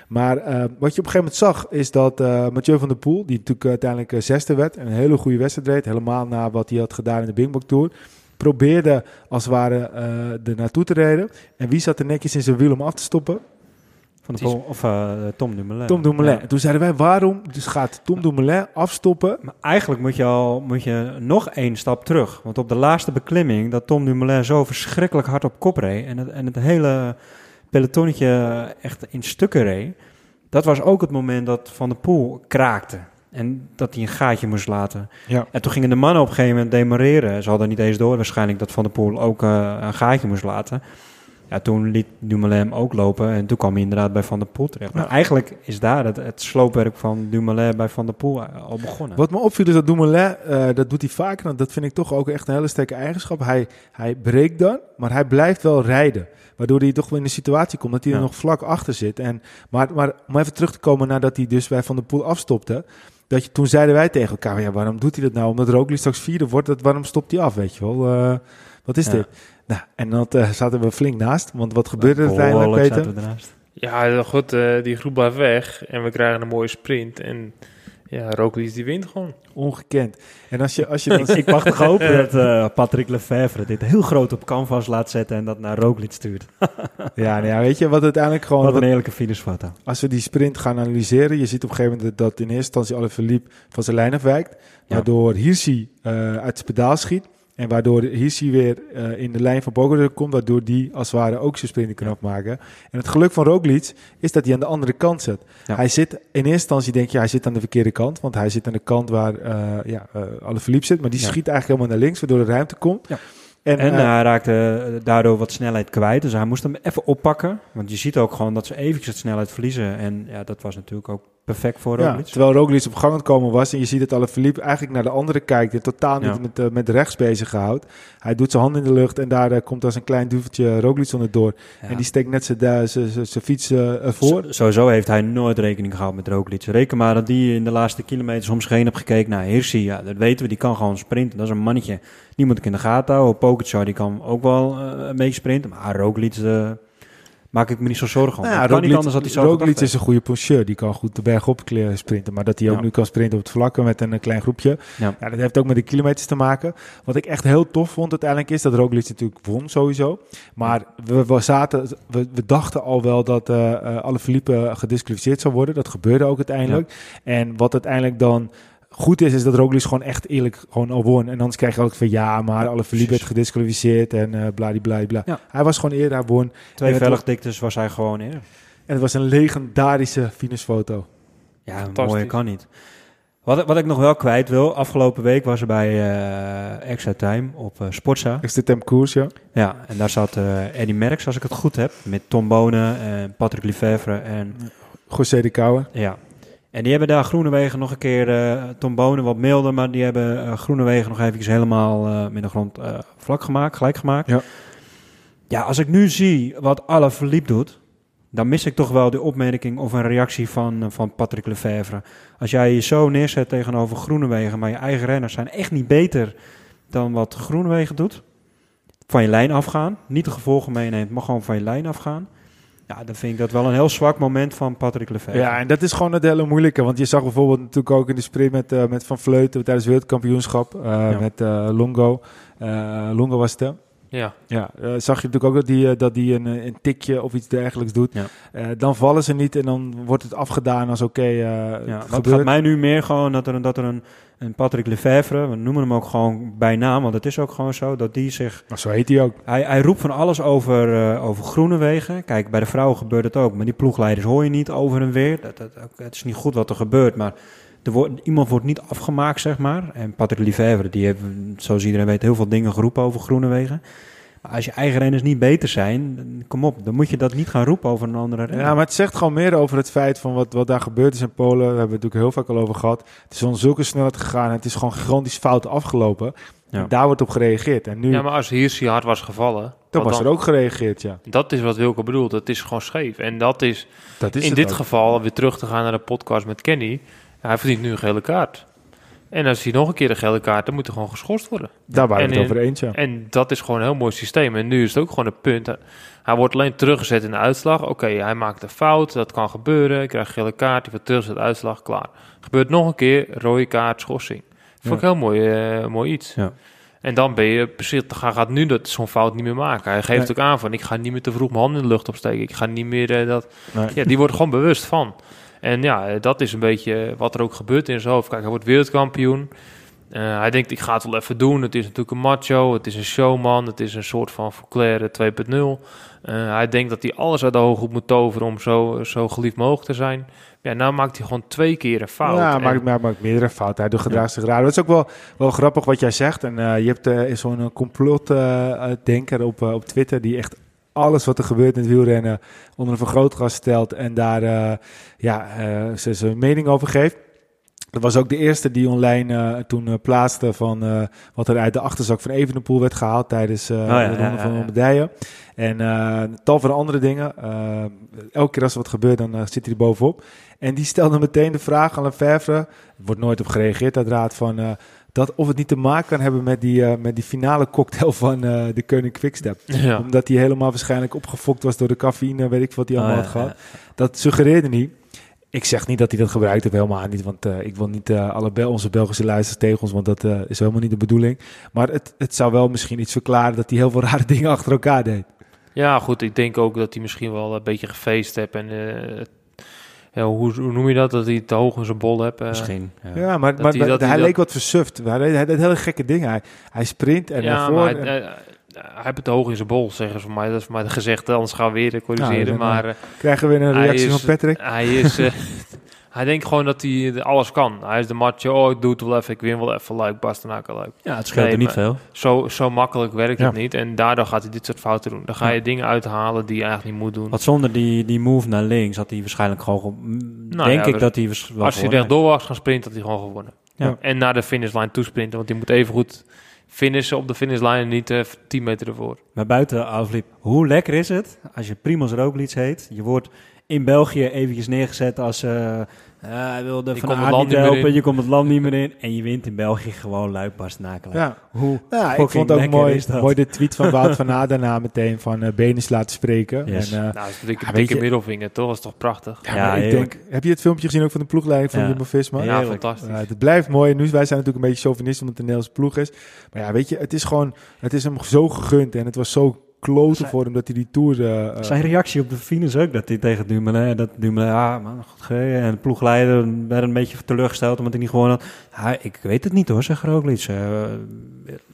Maar uh, wat je op een gegeven moment zag, is dat uh, Mathieu van der Poel, die natuurlijk uiteindelijk uh, zesde werd, en een hele goede wedstrijd reed, helemaal na wat hij had gedaan in de Bingbok Tour, probeerde als het ware uh, er naartoe te rijden. En wie zat er netjes in zijn wiel om af te stoppen? Van de Pol, of uh, Tom Dumoulin. Tom Dumoulin. Ja. En toen zeiden wij, waarom dus gaat Tom Dumoulin afstoppen? Maar eigenlijk moet je al moet je nog één stap terug. Want op de laatste beklimming, dat Tom Dumoulin zo verschrikkelijk hard op kop reed en het, en het hele pelotonnetje echt in stukken reed. Dat was ook het moment dat Van der Poel kraakte. En dat hij een gaatje moest laten. Ja. En toen gingen de mannen op een gegeven moment demareren. Ze hadden niet eens door waarschijnlijk dat Van der Poel ook eh, een gaatje moest laten. Ja, toen liet Dumoulin hem ook lopen en toen kwam hij inderdaad bij Van der Poel terecht. Maar eigenlijk is daar het, het sloopwerk van Dumoulin bij Van der Poel eh, al begonnen. Wat me opviel is dat Dumoulin, eh, dat doet hij vaker. En dat vind ik toch ook echt een hele sterke eigenschap. Hij, hij breekt dan, maar hij blijft wel rijden. Waardoor hij toch wel in de situatie komt dat hij Ja. er nog vlak achter zit. En, maar, maar om even terug te komen nadat hij dus bij Van der Poel afstopte. Dat je, toen zeiden wij tegen elkaar, ja, waarom doet hij dat nou? Omdat Roglic straks vierde wordt, dat, waarom stopt hij af, weet je wel? Eh, wat is Ja. dit? Nou, en dat eh, zaten we flink naast. Want wat gebeurde er uiteindelijk, Peter? zaten we ernaast. Ja, goed, eh, die groep blijft weg en we krijgen een mooie sprint. En ja, Roglic die wint gewoon. Ongekend. En als je, als je dan ik, mag toch hopen dat eh, Patrick Lefevre dit heel groot op canvas laat zetten en dat naar Roglic stuurt. ja, nou ja, weet je wat uiteindelijk gewoon... Wat een heerlijke finishfoto. Als we die sprint gaan analyseren, je ziet op een gegeven moment dat in eerste instantie Alaphilippe van zijn lijn afwijkt, Ja. waardoor Hirschi eh, uit zijn pedaal schiet en waardoor Hirschi weer eh, in de lijn van Pogacar komt, waardoor die als het ware ook zijn sprint kan Ja. afmaken. En het geluk van Roglic is dat hij aan de andere kant zit. Ja. Hij zit in eerste instantie denk je hij zit aan de verkeerde kant, want hij zit aan de kant waar eh ja, eh Alaphilippe zit, maar die Ja. schiet eigenlijk helemaal naar links, waardoor er ruimte komt. Ja. En, En hij raakte daardoor wat snelheid kwijt. Dus hij moest hem even oppakken. Want je ziet ook gewoon dat ze eventjes snelheid verliezen. En ja, dat was natuurlijk ook perfect voor Ja, terwijl Roglic op gang aan het komen was en je ziet dat Alaphilippe eigenlijk naar de andere kijkt en totaal niet Ja. met, eh, met rechts bezig houdt. Hij doet zijn hand in de lucht en daar eh, komt als een klein duveltje Roglic onderdoor. Ja. En die steekt net zijn fiets ervoor. Z- Sowieso heeft hij nooit rekening gehouden met Roglic. Reken maar dat die in de laatste kilometers om zich heen heeft gekeken. Nou, Hirschi, ja, dat weten we, die kan gewoon sprinten. Dat is een mannetje. Die moet ik in de gaten houden. Pogacar, die kan ook wel een beetje sprinten. Maar Roglic, maak ik me niet zo zorgen om. Nou ja, niet anders dat hij zo Roglic is een goede puncheur. Die kan goed de berg op sprinten. Maar dat hij ook Ja. nu kan sprinten op het vlakke met een eh, klein groepje. Ja. Ja. dat heeft ook met de kilometers te maken. Wat ik echt heel tof vond uiteindelijk is dat Roglic natuurlijk won sowieso. Maar we, we, zaten, we, we dachten al wel dat eh eh Alaphilippe gedisqualificeerd zou worden. Dat gebeurde ook uiteindelijk. En wat uiteindelijk dan goed is, is dat Roglic gewoon echt eerlijk gewoon al won. En anders krijg je ook van ja, maar Alaphilippe precies. werd gedisqualificeerd en eh bladibladibla. Ja. Hij was gewoon eerder, hij won. Twee velgdiktes was hij gewoon in. En het was een legendarische finishfoto. Ja, mooie kan niet. Wat, wat ik nog wel kwijt wil, afgelopen week was er bij eh, Extra Time op eh, Sportza. Extra temp koers, ja. Ja, en daar zat eh Eddie Merckx, als ik het goed heb, met Tom Bonen en Patrick Lefevre en José de Kouwer. ja. En die hebben daar Groenewegen nog een keer, eh, Tom Bonen wat milder, maar die hebben eh, Groenewegen nog eventjes helemaal eh, met de grond eh, vlak gemaakt, gelijk gemaakt. Ja. Ja, als ik nu zie wat Alaphilippe doet, dan mis ik toch wel de opmerking of een reactie van, eh, van Patrick Lefevre. Als jij je zo neerzet tegenover Groenewegen, maar je eigen renners zijn echt niet beter dan wat Groenewegen doet. Van je lijn afgaan, niet de gevolgen meeneemt, maar gewoon van je lijn afgaan. Ja, dan vind ik dat wel een heel zwak moment van Patrick Lefevre. Ja, en dat is gewoon het hele moeilijke. Want je zag bijvoorbeeld natuurlijk ook in de sprint met, eh, met Van Vleuten tijdens het wereldkampioenschap. eh, Met eh, Longo. Longo was het? Ja, Ja, eh, zag je natuurlijk ook dat die, eh, dat die een, eh, een tikje of iets dergelijks doet. Ja. Dan vallen ze niet en dan wordt het afgedaan als oké eh Ja, het gaat mij nu meer gewoon dat er, een- dat er een, een Patrick Lefevre, we noemen hem ook gewoon bij naam, want het is ook gewoon zo, dat die zich... Maar zo heet hij ook. Hij, hij roept van alles over, over Groenewegen. Kijk, bij de vrouwen gebeurt het ook, maar die ploegleiders hoor je niet over en weer. Dat, dat, het is niet goed wat er gebeurt, maar er wordt, iemand wordt niet afgemaakt, zeg maar. En Patrick Lefevre, die heeft, zoals iedereen weet, heel veel dingen geroepen over Groenewegen. Maar als je eigen renners niet beter zijn, dan- kom op, dan moet je dat niet gaan roepen over een andere renner. Ja, maar het zegt gewoon meer over het feit van wat, wat daar gebeurd is in Polen. We hebben het natuurlijk heel vaak al over gehad. Het is van zulke snelheid gegaan. en Het is gewoon gigantisch fout afgelopen. Ja. Daar wordt op gereageerd. En nu ja maar als Hirschi hard was gevallen, dan was er ook gereageerd, ja. dat is wat Wilco bedoelt. Het is gewoon scheef. En dat is, Dat is in dit ook. geval, weer terug te gaan naar de podcast met Kenny, hij verdient nu een gele kaart. En als hij nog een keer een gele kaart, dan moet hij gewoon geschorst worden. Daar waren we het over eens, ja. En dat is gewoon een heel mooi systeem. En nu is het ook gewoon een punt. Hij wordt alleen teruggezet in de uitslag. Oké, hij maakt een fout, dat kan gebeuren. Hij krijgt een gele kaart, hij wordt teruggezet in de uitslag, klaar. Gebeurt nog een keer, rode kaart, schorsing. Vond ik Ja. heel mooi, eh, mooi iets. Ja. En dan ben je precies, dan gaat nu dat zo'n fout niet meer maken. Hij geeft Nee. ook aan van, ik ga niet meer te vroeg mijn handen in de lucht opsteken. Ik ga niet meer eh, dat... Nee. Ja, die wordt gewoon bewust van. En ja, eh, dat is een beetje wat er ook gebeurt in zijn hoofd. Kijk, hij wordt wereldkampioen. Eh, hij denkt, ik ga het wel even doen. Het is natuurlijk een macho, het is een showman, het is een soort van Fouclair 2.0. Eh, hij denkt dat hij alles uit de hooghoed moet toveren om zo, zo geliefd mogelijk te zijn. Ja, nou maakt hij gewoon twee keer een fout. Ja, En- maakt, maakt, maakt meerdere fouten. Hij doet gedraagt zich raar. Dat is ook wel, wel grappig wat jij zegt. En eh, je hebt eh, zo'n complotdenker op, eh, op Twitter die echt alles wat er gebeurt in het wielrennen onder een vergrootglas stelt en daar eh, ja, eh, ze- zijn mening over geeft. Dat was ook de eerste die online eh, toen plaatste van wat er uit de achterzak van Evenepoel werd gehaald tijdens ja, de ronde van ja. Lombardije. En tal van andere dingen. Elke keer als er wat gebeurt, dan zit hij er bovenop. En die stelde meteen de vraag aan Lefevre. Er wordt nooit op gereageerd, uiteraard, van... dat of het niet te maken kan hebben met die, eh, met die finale cocktail van eh, de Koning Quickstep. Ja. Omdat hij helemaal waarschijnlijk opgefokt was door de cafeïne, weet ik wat hij allemaal Oh, had ja, gehad. Dat suggereerde niet. Ik zeg niet dat hij dat gebruikt heeft, helemaal niet. Want eh, ik wil niet alle Bel onze Belgische luisters tegen ons, want dat is helemaal niet de bedoeling. Maar het, het zou wel misschien iets verklaren dat hij heel veel rare dingen achter elkaar deed. Ja, goed. Ik denk ook dat hij misschien wel een beetje gefeest heeft. En ja, hoe, hoe noem je dat? Dat hij te hoog in zijn bol hebt. eh. Misschien. Ja. Ja, maar, Dat maar, hij- maar dat hij, hij dat- leek wat versuft. Hij deed, hij deed hele gekke dingen. Hij, hij sprint en naar ja, voren. maar hij, en- eh, hij heeft het te hoog in zijn bol, zeggen ze voor mij. Dat is voor mij gezegd, anders gaan we weer corrigeren. maar eh, krijgen we weer een hij reactie is- van Patrick. hij is... hij denkt gewoon dat hij alles kan. Hij is de macho. Oh, ik doe het wel even. Ik win wel even. Luik, Bastenaken, leuk. ja, het scheelt Nee, er niet veel. Zo, zo makkelijk werkt Ja. het niet. En daardoor gaat hij dit soort fouten doen. Dan ga je Ja. dingen uithalen die je eigenlijk niet moet doen. Want zonder die, die move naar links had hij waarschijnlijk gewoon... Nou denk ja, ik we- dat hij was, wel Als hij rechtdoor was gaan sprinten, had hij gewoon gewonnen. Ja. En naar de finishlijn toesprinten. Want hij moet even goed finishen op de finishlijn en niet eh 10 meter ervoor. Maar buiten afliep, hoe lekker is het als je Primoz Roglic heet? Je wordt in België eventjes neergezet als... eh eh, hij wilde van land niet helpen, je komt het land niet meer in. En je wint in België gewoon Luik, Bastenaken. Ja. Hoe Ja, ik vond het ook mooi, is dat? mooi de tweet van Wout van Aert daarna meteen van eh Benis laten spreken. Yes. En, eh, Nou, dat is een dikke, je- middelvinger, toch? Dat is toch prachtig? ja, ik denk, heb je het filmpje gezien ook van de ploegleiding van. Jumbo-Visma? Ja, fantastisch. Het blijft mooi. Nu, wij zijn natuurlijk een beetje chauvinist omdat het een Nederlandse ploeg is. Maar ja, weet je, het is gewoon, het is hem zo gegund en het was zo kloten Zijn- voor hem dat hij die Tour... eh, eh, Zijn reactie op de finish ook, dat hij tegen Dumoulin, dat Dumoulin, ah man, goed gereden. En de ploegleider werd een beetje teleurgesteld omdat hij niet gewoon had. Ja, ik weet het niet hoor, zegt Roglic. Eh,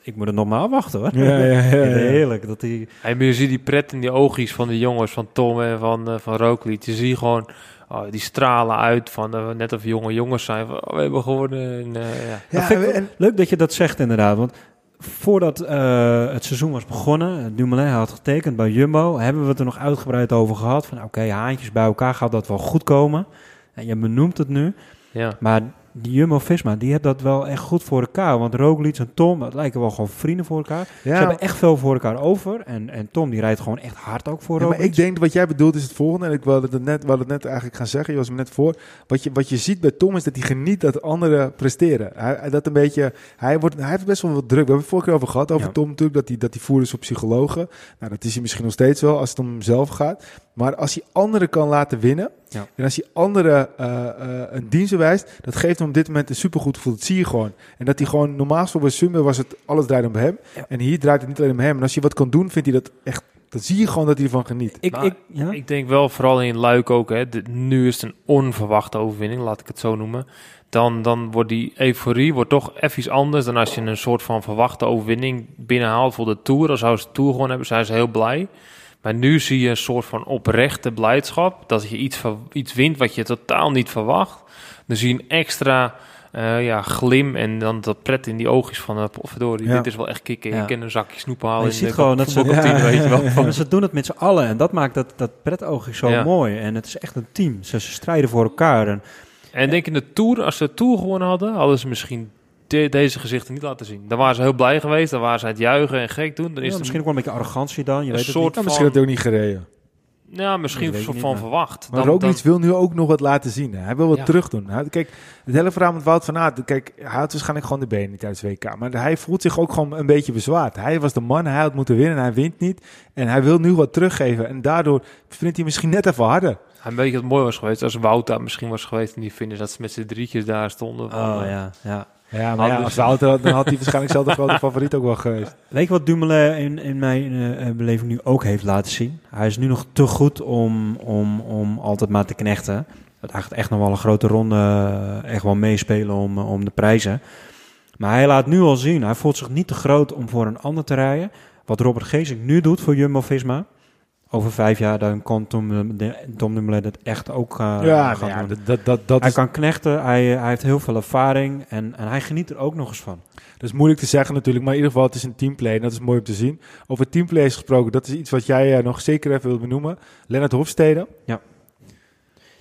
ik moet het nog maar afwachten hoor. Ja, ja, ja, ja. Heerlijk, dat hij... Hey, maar je ziet die pret in die oogjes van de jongens, van Tom en van, eh van Roglic. Je ziet gewoon, oh, die stralen uit van eh, net of jonge jongens zijn. Van, oh, we hebben gewonnen. En, ja. Ja, Dat en- Leuk dat je dat zegt inderdaad, want voordat eh, het seizoen was begonnen, eh, Dumoulin had getekend bij Jumbo, hebben we het er nog uitgebreid over gehad. Van oké, haantjes bij elkaar, gaat dat wel goed komen? En je benoemt het nu, ja. maar die Jumbo-Visma, die heeft dat wel echt goed voor elkaar. Want Roglic en Tom, dat lijken wel gewoon vrienden voor elkaar. ja, Ze hebben echt veel voor elkaar over. En, en Tom, die rijdt gewoon echt hard ook voor Ja, maar ik denk wat jij bedoelt is het volgende. En ik wilde het net, wilde het net eigenlijk gaan zeggen. Je was me net voor. Wat je, wat je ziet bij Tom is dat hij geniet dat anderen presteren. Hij, hij- dat een beetje, hij, wordt, hij heeft best wel wat druk. We hebben het vorige keer over gehad, over Ja. Tom natuurlijk. Dat hij, dat hij voer is op psychologen. Nou, dat is hij misschien nog steeds wel als het om hemzelf gaat. Maar als hij anderen kan laten winnen. Ja. En als hij anderen eh, eh, een dienst bewijst. Dat geeft hem op dit moment een supergoed gevoel. Dat zie je gewoon. En dat hij gewoon normaal gesproken bij Summer was het alles draait om hem. Ja. En hier draait het niet alleen om hem. En als je wat kan doen, vindt hij dat echt. Dan zie je gewoon dat hij ervan geniet. Ik, Maar ik, ja? Ik denk wel, vooral in Luik ook, hè, de- nu is het een onverwachte overwinning, laat ik het zo noemen. Dan, dan wordt die euforie wordt toch even iets anders dan als je een soort van verwachte overwinning binnenhaalt voor de Tour. Dan zou ze de Tour gewoon hebben, zijn ze heel blij. Maar nu zie je een soort van oprechte blijdschap, dat je iets, iets wint wat je totaal niet verwacht. Dan zie je een extra eh, ja, glim en dan dat pret in die oogjes van, uh, verdorie, Ja. dit is wel echt kicken. Ja. Je kan een zakje snoep halen je in ziet de gewoon dat ze- Ja, weet je wel. ja, Van, ze doen het met z'n allen en dat maakt dat, dat pretoogje zo Ja. mooi. En het is echt een team. Ze, ze strijden voor elkaar. En En ik denk in de Tour, als ze de Tour gewonnen hadden, hadden ze misschien de- deze gezichten niet laten zien. Dan waren ze heel blij geweest, dan waren ze aan het juichen en gek doen. Dan is ja, het misschien ook wel een beetje arrogantie dan. Je een weet het soort niet. Ja, misschien had hij ook niet gereden. Ja, misschien een soort van maar- verwacht. Maar Dan- Roglic dan- wil nu ook nog wat laten zien. hè. Hij wil wat Ja. terug doen. Hij- Kijk, het hele verhaal met Wout van Aert. Kijk, hij had waarschijnlijk gewoon de benen niet tijdens het WK. Maar hij voelt zich ook gewoon een beetje bezwaard. Hij was de man, hij had moeten winnen en hij wint niet. En hij wil nu wat teruggeven. En daardoor vindt hij misschien net even harder. Hij weet dat het mooi was geweest als Wout daar misschien was geweest in die finish. Dat ze met z'n drietjes daar stonden. van, Oh ja, ja. Ja, maar ja, als dan had hij waarschijnlijk zelf de grote favoriet ook wel geweest. Weet je wat Dumoulin in, in mijn eh, eh, beleving nu ook heeft laten zien? Hij is nu nog te goed om, om, om altijd maar te knechten. Het gaat echt nog wel een grote ronde eh, echt wel meespelen om, om de prijzen. Maar hij laat nu al zien, hij voelt zich niet te groot om voor een ander te rijden. Wat Robert Geesink nu doet voor Jumbo-Visma. Over vijf jaar dan kan Tom, de, Tom Dumoulin het echt ook uh, ja, gaan nou ja, doen. dat, dat, dat, dat Hij is, kan knechten, hij, hij heeft heel veel ervaring en, en hij geniet er ook nog eens van. dat is moeilijk te zeggen natuurlijk, maar in ieder geval het is een teamplay en dat is mooi om te zien. Over teamplays gesproken, dat is iets wat jij eh, nog zeker even wilt benoemen. Lennart Hofstede.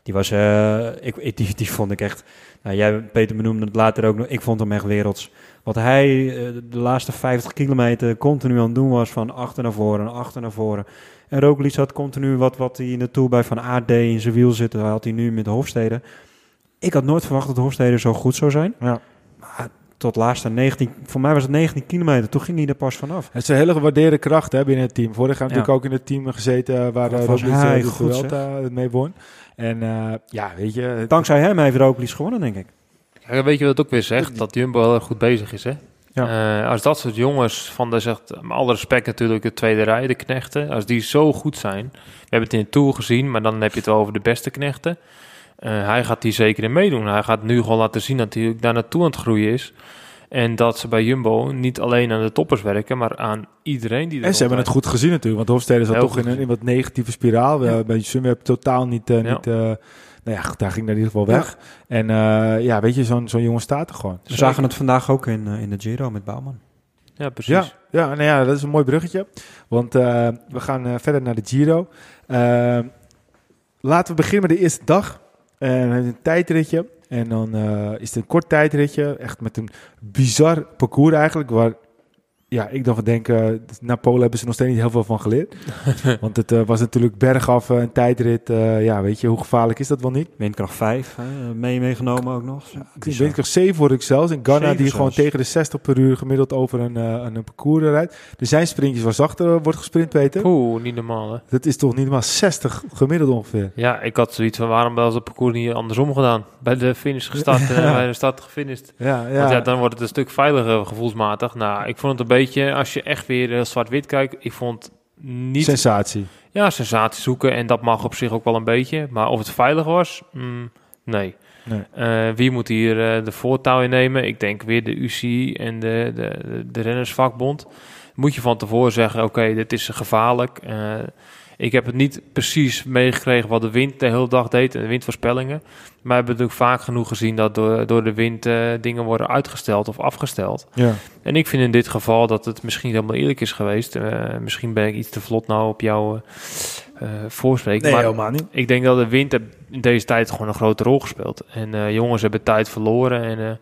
Die was, eh, ik, die, die vond ik echt. Nou, jij, Peter, benoemde het later ook nog. Ik vond hem echt werelds. Wat hij eh, de laatste 50 kilometer continu aan het doen was van achter naar voren, achter naar voren. En Roglic had continu wat, wat hij in de Tour bij Van Aert deed in zijn wiel zitten. Dat had hij nu met de Hofstede. Ik had nooit verwacht dat de Hofstede zo goed zou zijn. Ja. Maar tot laatste 19, voor mij was het 19 kilometer. Toen ging hij er pas vanaf. Het is een hele gewaardeerde kracht hè, binnen het team. Vorig jaar Ja. natuurlijk ook in het team gezeten eh, waar uh, was Roglic hij eh, de goed, Vuelta het mee won. En eh, ja, weet je... Dankzij hem heeft Roglic gewonnen, denk ik. Ja, weet je wat het ook weer zegt? Dat Jumbo heel erg goed bezig is, hè? Ja. Eh, als dat soort jongens van de, zegt, met alle respect natuurlijk, de tweede rij, de knechten, als die zo goed zijn. We hebben het in de Tour gezien, maar dan heb je het wel over de beste knechten. Eh, hij gaat hier zeker in meedoen. Hij gaat nu gewoon laten zien dat hij daar naartoe aan het groeien is. En dat ze bij Jumbo niet alleen aan de toppers werken, maar aan iedereen die er En ze hebben het goed gezien natuurlijk, want Hofstede zat Heel toch in een, in wat negatieve spiraal. Ja. Bij Sunweb totaal niet... Ja. niet nou ja, daar ging hij in ieder geval weg. En eh, ja, weet je, zo'n zo'n jongen staat er gewoon. We zagen het vandaag ook in, eh, in de Giro met Bouwman. Ja, precies. Ja, ja, nou ja, dat is een mooi bruggetje. Want eh, we gaan eh, verder naar de Giro. Laten we beginnen met de eerste dag. Eh, een tijdritje. En dan eh, is het een kort tijdritje. Echt met een bizar parcours eigenlijk. Waar ja, ik dan van denk, eh, na Polen hebben ze nog steeds niet heel veel van geleerd. Want het eh, was natuurlijk bergaf, eh, een tijdrit. eh, ja, weet je, hoe gevaarlijk is dat wel niet? Windkracht 5, hè, mee meegenomen ook nog. Ja, ik 7 word ik zelfs. En Ghana die gewoon tegen de 60 per uur gemiddeld over een, eh, een parcours rijdt. Er zijn sprintjes waar zachter wordt gesprint, Peter. Oeh, niet normaal, hè? Dat is toch niet maar 60 gemiddeld ongeveer. Ja, ik had zoiets van, waarom wel ze het parcours niet andersom gedaan? Bij de finish gestart en bij de start gefinished. Ja, ja. Want ja, dan wordt het een stuk veiliger gevoelsmatig. Nou, ik vond het een beetje, als je echt weer heel zwart-wit kijkt, ik vond niet... sensatie. Ja, sensatie zoeken en dat mag op zich ook wel een beetje. Maar of het veilig was, mm, nee. Nee. Eh, wie moet hier eh, de voortouw in nemen? Ik denk weer de UCI en de, de, de, de rennersvakbond. Moet je van tevoren zeggen, oké, dit is gevaarlijk. Ik heb het niet precies meegekregen wat de wind de hele dag deed en de windvoorspellingen. Maar we hebben natuurlijk vaak genoeg gezien dat door, door de wind eh, dingen worden uitgesteld of afgesteld. Ja. En ik vind in dit geval dat het misschien helemaal eerlijk is geweest. Eh, misschien ben ik iets te vlot nou op jouw eh, voorspreek. Nee, maar helemaal niet. ik denk dat de wind in deze tijd gewoon een grote rol gespeeld. En jongens hebben tijd verloren. En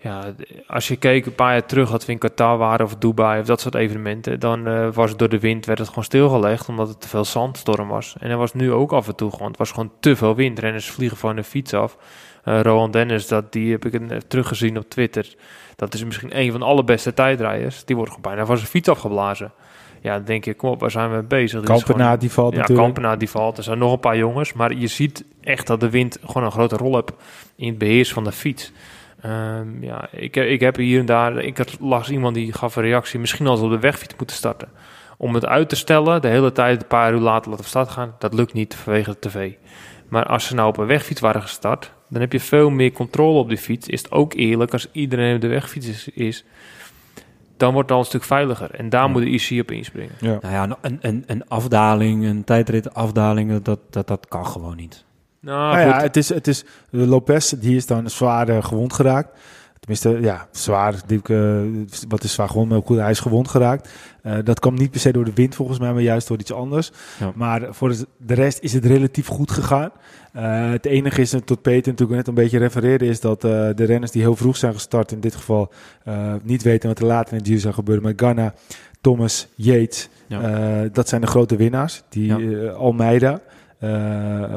ja, als je keek een paar jaar terug dat we in Qatar waren of Dubai of dat soort evenementen, dan eh, was het door de wind werd het gewoon stilgelegd omdat het te veel zandstorm was. En er was nu ook af en toe gewoon, het was gewoon te veel wind. Renners vliegen van de fiets af. Eh Rowan Dennis, dat, die heb ik een, eh, teruggezien op Twitter. Dat is misschien een van de allerbeste tijdrijders. Die wordt gewoon bijna van zijn fiets afgeblazen. Ja, dan denk je, kom op, waar zijn we mee bezig? Kampenaar die valt ja, natuurlijk. Kampenaar die valt. Er zijn nog een paar jongens. Maar je ziet echt dat de wind gewoon een grote rol heeft in het beheers van de fiets. Ehm, ja, ik, heb- ik heb hier en daar... Ik had las iemand die gaf een reactie... misschien als we op de wegfiets moeten starten. Om het uit te stellen, de hele tijd een paar uur later laten we start gaan... dat lukt niet vanwege de tv. Maar als ze nou op een wegfiets waren gestart... dan heb je veel meer controle op die fiets. Is het ook eerlijk als iedereen op de wegfiets is... is dan wordt het al een stuk veiliger. En daar Ja. moet de IC op inspringen. Ja. Nou ja, een, een, een afdaling, een tijdrit afdaling, dat, dat, dat kan gewoon niet. Nou, Nou ja, het is, het is, Lopez die is dan zwaar eh, gewond geraakt. Tenminste, ja, zwaar. Die, eh, wat is zwaar gewond? Maar goed, hij is gewond geraakt. Eh, dat kwam niet per se door de wind volgens mij, maar juist door iets anders. Ja. Maar voor de- rest is het relatief goed gegaan. Het enige is, tot Peter natuurlijk net een beetje refereerde, is dat de renners die heel vroeg zijn gestart, in dit geval niet weten wat er later in het Giro zou gebeuren. Maar Ganna, Thomas, Yates, Ja. dat zijn de grote winnaars. Die Almeida,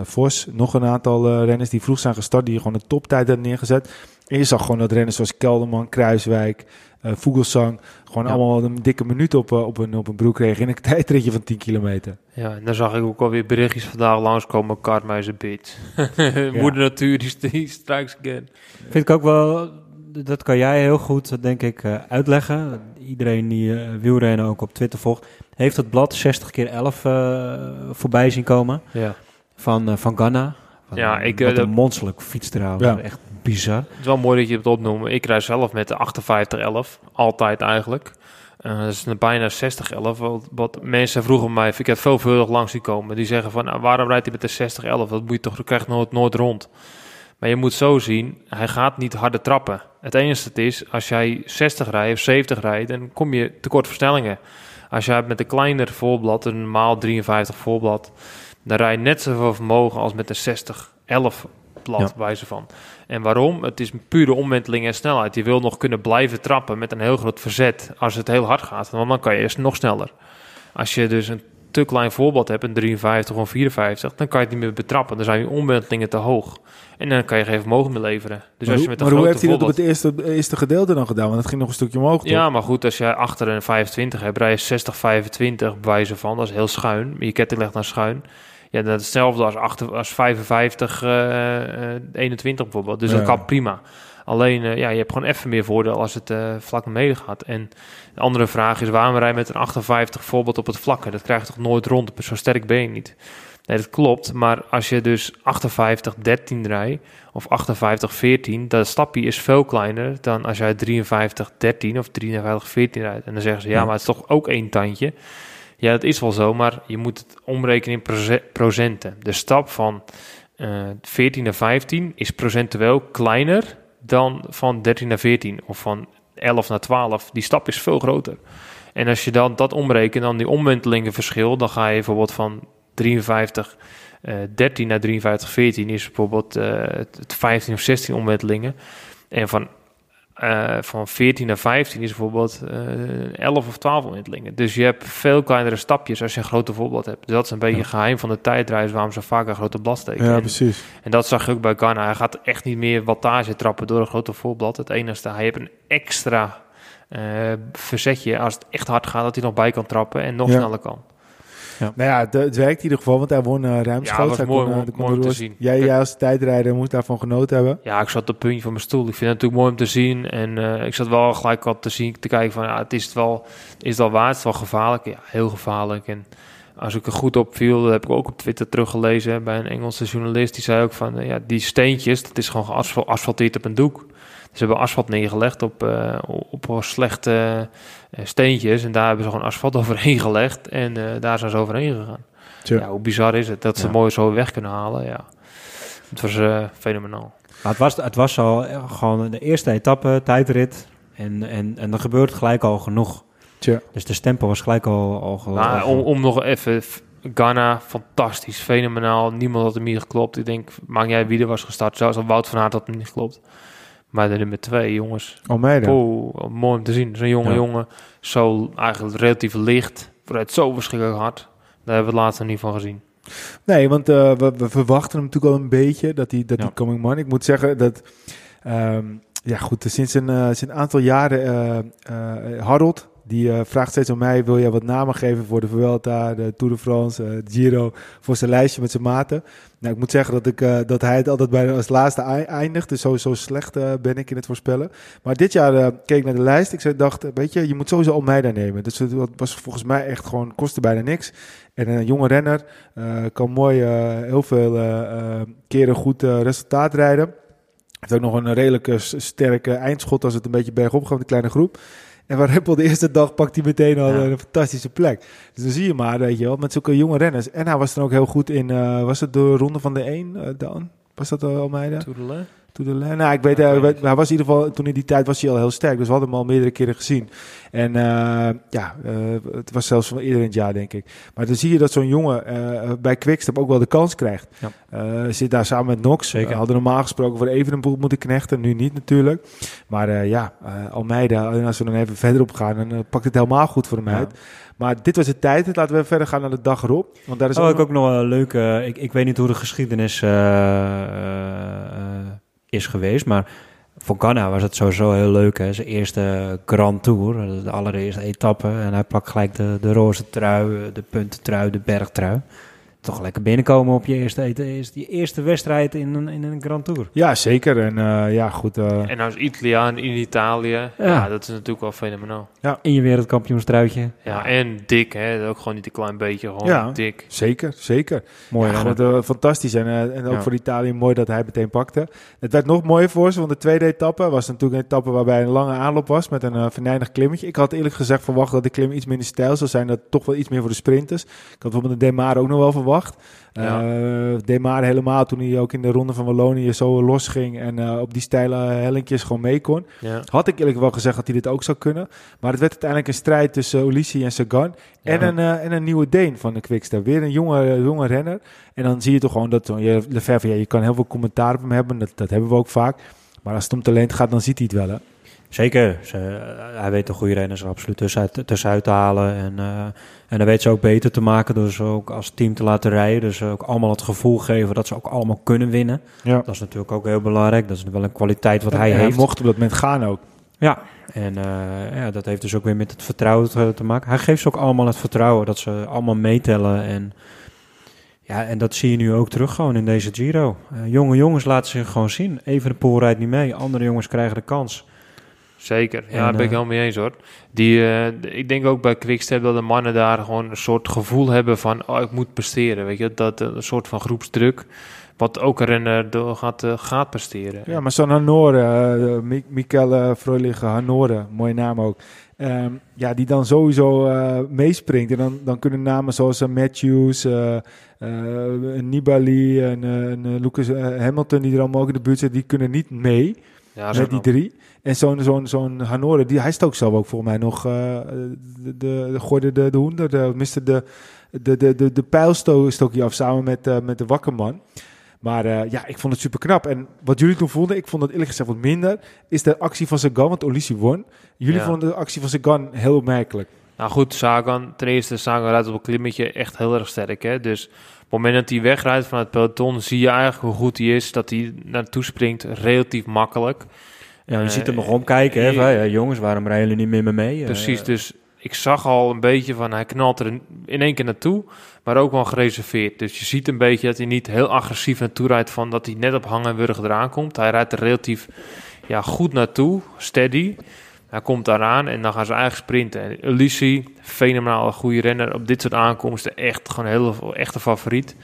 Vos, nog een aantal eh, renners die vroeg zijn gestart, die gewoon een toptijd hebben neergezet. En je zag gewoon dat renners zoals Kelderman, Kruiswijk, eh Vogelsang, gewoon Ja. allemaal een dikke minuut op, eh, op, een, op een broek kregen in een tijdritje van 10 kilometer. Ja, en dan zag ik ook alweer berichtjes vandaag langskomen. Kartmeijer beat. Moeder natuur, die, die strikes again. Vind ik ook wel, dat kan jij heel goed, denk ik, eh, uitleggen. Iedereen die eh, wielrennen ook op Twitter volgt, heeft het blad 60 keer 11 eh, voorbij zien komen Ja. van, eh, van Ghana. Wat Ja, ik, eh, wat dat- een monsterlijk fiets trouwens. Ja. Echt bizar. Het is wel mooi dat je het opnoemt. Ik rij zelf met de 5811, altijd eigenlijk. Uh, dat is een bijna 6011. Wat, wat mensen vroegen mij, ik heb veelvuldig langs zien komen. Die zeggen van, nou, waarom rijdt hij met de 6011? Dat moet je toch, krijgt nooit, nooit rond. Maar je moet zo zien, hij gaat niet harde trappen. Het enige is, als jij 60 rijdt of 70 rijdt, dan kom je tekort versnellingen. Als jij met een kleiner voorblad, een normaal 53 voorblad, dan rij je net zoveel vermogen als met een 60 11 blad, ja. wijze van. En waarom? Het is pure omwenteling en snelheid. Je wil nog kunnen blijven trappen met een heel groot verzet als het heel hard gaat, want dan kan je eerst nog sneller. Als je dus een te klein voorbeeld hebt, een 53 of 54, dan kan je het niet meer betrappen. Dan zijn je omwentelingen te hoog. En dan kan je geen vermogen meer leveren. Dus maar als je met een maar hoe heeft hij dat op het eerste, eerste gedeelte dan gedaan? Want het ging nog een stukje omhoog, toch? Ja, maar goed, als je achter een 25 hebt, rij je 60, 25 bij wijze van. Dat is heel schuin. Je ketting legt dan schuin. Ja, dat is hetzelfde als, achter, als 55, eh, eh, 21 bijvoorbeeld. Dus Ja. dat kan prima. Alleen, eh, ja, je hebt gewoon even meer voordeel als het eh, vlak naar beneden gaat. En de andere vraag is, waarom rij je met een 58 voorbeeld op het vlakke? Dat krijg je toch nooit rond? Zo sterk ben je niet. Nee, dat klopt. Maar als je dus 58, 13 rijdt, of 58, 14, dat stapje is veel kleiner dan als jij 53, 13 of 53, 14 rijdt. En dan zeggen ze, ja, maar het is toch ook één tandje? Ja, dat is wel zo, maar je moet het omrekenen in proce- procenten. De stap van eh 14 naar 15 is procentueel kleiner dan van 13 naar 14 of van 11 naar 12. Die stap is veel groter. En als je dan dat omrekent, dan die omwentelingenverschil, dan ga je bijvoorbeeld van 53 eh 13 naar 53 14 is bijvoorbeeld eh, het 15 of 16 omwentelingen. En van, eh, van 14 naar 15 is bijvoorbeeld eh 11 of 12 omwentelingen. Dus je hebt veel kleinere stapjes als je een grote voorbeeld hebt. Dus dat is een beetje Ja. geheim van de tijdreis waarom ze vaak een grote blad steken. Ja, En- precies. en dat zag je ook bij Ghana. Hij gaat echt niet meer wattage trappen door een grote voorblad. Het enige, hij heeft een extra eh, verzetje als het echt hard gaat, dat hij nog bij kan trappen en nog Ja. sneller kan. Nou ja, het, werkt in ieder geval, want hij won uh, ruimschoots. Ja, mooi kon, eh, om- de mooi om te zien. Jij, als tijdrijder moest daarvan genoten hebben. Ja, ik zat op het puntje van mijn stoel. Ik vind het natuurlijk mooi om te zien. En eh, ik zat wel gelijk al te zien, te kijken van, ja, het is het wel, is het wel waard, het is wel gevaarlijk. Ja, heel gevaarlijk. En als ik er goed op viel, dat heb ik ook op Twitter teruggelezen bij een Engelse journalist. Die zei ook van, ja, die steentjes, dat is gewoon geasfalteerd op een doek. Ze hebben asfalt neergelegd op, eh, op slechte eh, steentjes. En daar hebben ze gewoon asfalt overheen gelegd. En eh, daar zijn ze overheen gegaan. Tja. Ja, hoe bizar is het dat ze Ja. mooi zo weg kunnen halen. Ja. Het was fenomenaal. Maar het was, het was al gewoon de eerste etappe, tijdrit. En, en, en er gebeurt gelijk al genoeg. Tja. Dus de stempel was gelijk al... al, al- om, om nog even... Ghana, fantastisch, fenomenaal. Niemand had hem hier geklopt. Ik denk, maak jij wie er was gestart. Zelfs al Wout van Aert had hem niet geklopt. Maar de nummer twee, jongens. Almeida. Poeh, mooi om te zien. Zo'n jonge Ja. jongen. Zo eigenlijk relatief licht. Vooruit zo verschrikkelijk hard. Daar hebben we het laatst nog niet van gezien. Nee, want eh, we, we verwachten hem natuurlijk al een beetje, dat hij dat Ja. die coming man. Ik moet zeggen dat, ehm, ja goed, sinds een, eh, sinds een aantal jaren, eh eh, Harold, die eh, vraagt steeds aan mij, wil jij wat namen geven voor de Vuelta, de Tour de France, eh, Giro, voor zijn lijstje met zijn maten. Nou, ik moet zeggen dat, ik, eh, dat hij het altijd bij als laatste ei- eindigt, dus sowieso slecht eh, ben ik in het voorspellen. Maar dit jaar eh, keek ik naar de lijst, ik zei, dacht, weet je, je moet sowieso Almeida nemen. Dus het was volgens mij echt gewoon, kostte bijna niks. En een jonge renner, kan mooi heel veel keren goed resultaat rijden. Heeft ook nog een redelijke s- sterke eindschot als het een beetje bergop gaat met een kleine groep. En waar Rempel de eerste dag pakt hij meteen al Ja. een fantastische plek. Dus dan zie je maar, weet je wel, met zulke jonge renners. En hij was dan ook heel goed in, eh, was het de ronde van de 1 dan? Was dat uh, Almeida? Toedelen. To the land. Nou, ik weet, eh, weet hij was in ieder geval, toen in die tijd was hij al heel sterk. Dus we hadden hem al meerdere keren gezien. En eh, ja, eh, het was zelfs van eerder in het jaar, denk ik. Maar dan zie je dat zo'n jongen eh, bij Quickstep ook wel de kans krijgt. Ja. Zit daar samen met Nox. Zeker. Hadden normaal gesproken voor Evenepoel moeten knechten, nu niet natuurlijk. Maar ja, Almeida, en als we dan even verder op gaan, dan pakt het helemaal goed voor hem Ja. uit. Maar dit was de tijd. Laten we verder gaan naar de dag erop. Want daar is Oh, ook ik ook nog een leuke. Ik, ik weet niet hoe de geschiedenis is geweest, maar voor Ghana was het sowieso heel leuk. Hè? Zijn eerste Grand Tour, de allereerste etappe. En hij pakt gelijk de, de roze trui, de puntentrui, de bergtrui. Toch lekker binnenkomen op je eerste, eten, is die eerste wedstrijd in een, in een Grand Tour. Ja, zeker. En eh, ja, goed. eh, En als Italiaan in Italië, ja. dat is natuurlijk wel fenomenaal. In je wereldkampioenstruitje. Ja, en dik, hè. Ook gewoon niet een klein beetje, gewoon Ja. dik. zeker, zeker. Mooi ja, goed, eh, fantastisch. En, en ook Ja. voor Italië mooi dat hij meteen pakte. Het werd nog mooier voor ze, want de tweede etappe was natuurlijk een etappe waarbij een lange aanloop was met een uh, venijnig klimmetje. Ik had eerlijk gezegd verwacht dat de klim iets minder stijl zou zijn, dat toch wel iets meer voor de sprinters. Ik had bijvoorbeeld de Demare ook nog wel verwacht. Ja. Eh, Demare helemaal toen hij ook in de ronde van Wallonië zo los ging en eh, op die steile hellinkjes gewoon mee kon. Ja. Had ik eerlijk wel gezegd dat hij dit ook zou kunnen. Maar het werd uiteindelijk een strijd tussen Ulissi en Sagan. En, een, eh, en een nieuwe Deen van de Quickstep. Weer een jonge, jonge renner. En dan zie je toch gewoon dat je, Lefebvre, ja, je kan heel veel commentaar op hem hebben. Dat, dat hebben we ook vaak. Maar als het om talent gaat, dan ziet hij het wel. Hè? Zeker. Ze, eh, hij weet de goede renners er absoluut tussenuit, tussenuit te halen. En, eh, en hij weet ze ook beter te maken door ze ook als team te laten rijden. Dus ook allemaal het gevoel geven dat ze ook allemaal kunnen winnen. Ja. Dat is natuurlijk ook heel belangrijk. Dat is wel een kwaliteit wat En hij heeft. mocht op dat moment gaan ook. Ja, en eh, ja, dat heeft dus ook weer met het vertrouwen te, te maken. Hij geeft ze ook allemaal het vertrouwen dat ze allemaal meetellen. En, ja, en dat zie je nu ook terug gewoon in deze Giro. Jonge jongens laten zich gewoon zien. Even de pool rijdt niet mee. Andere jongens krijgen de kans. Zeker, ja, En, daar ben ik eh, helemaal mee eens hoor. Die, eh, ik denk ook bij Quickstep dat de mannen daar gewoon een soort gevoel hebben van... oh, ik moet presteren, weet je. Dat eh, een soort van groepsdruk, wat ook een renner door gaat, eh, gaat presteren. Ja, maar zo'n Hanore, eh Mi- Michael uh, Freulich Hanore, mooie naam ook. Ehm, ja, die dan sowieso eh, meespringt. En dan, dan kunnen namen zoals eh, Matthews, eh, eh, Nibali en, eh, eh, Lucas eh, Hamilton, die er allemaal ook in de buurt zitten, die kunnen niet mee ja, met die drie. En zo'n zo'n zo'n Hanore, die, hij stook zelf ook volgens mij nog, eh, de, de, de, gooide de, de hoender, de, miste de, de, de, de, de pijl sto- stook hij af samen met, eh, met de wakkerman. Maar eh, ja, ik vond het super knap. En wat jullie toen vonden, ik vond het eerlijk gezegd wat minder, is de actie van Sagan, want Ulissi won. Jullie Ja. vonden de actie van Sagan heel opmerkelijk. Nou goed, Sagan, ten eerste, Sagan rijdt op een klimmetje echt heel erg sterk. Hè? Dus op het moment dat hij wegrijdt van het peloton, zie je eigenlijk hoe goed hij is. Dat hij naartoe springt, relatief makkelijk. Ja, je Eh, ziet hem nog omkijken. Hè, eh, van, ja, jongens, waarom rijden jullie niet meer mee? Eh, Precies, dus ik zag al een beetje van hij knalt er in- één keer naartoe, maar ook wel gereserveerd. Dus je ziet een beetje dat hij niet heel agressief naartoe rijdt van dat hij net op hang en wurg eraan komt. Hij rijdt er relatief ja, goed naartoe, steady. Hij komt daaraan en dan gaan ze eigenlijk sprinten. En Ulissi, fenomenaal goede renner op dit soort aankomsten, echt gewoon een hele echte favoriet.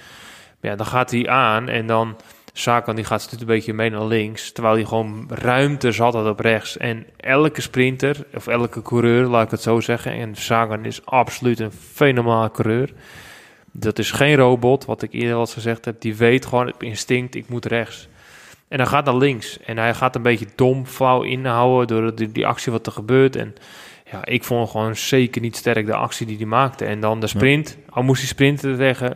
Maar ja, dan gaat hij aan en dan Sagan die gaat stuurt een beetje mee naar links, terwijl hij gewoon ruimte zat had op rechts. En elke sprinter, of elke coureur, laat ik het zo zeggen, en Sagan is absoluut een fenomenale coureur. Dat is geen robot, wat ik eerder al gezegd heb. Die weet gewoon instinct, ik moet rechts. En hij gaat naar links. En hij gaat een beetje dom, flauw inhouden door die, die actie wat er gebeurt. En ja, ik vond gewoon zeker niet sterk de actie die hij maakte. En dan de sprint. Al moest hij sprinten tegen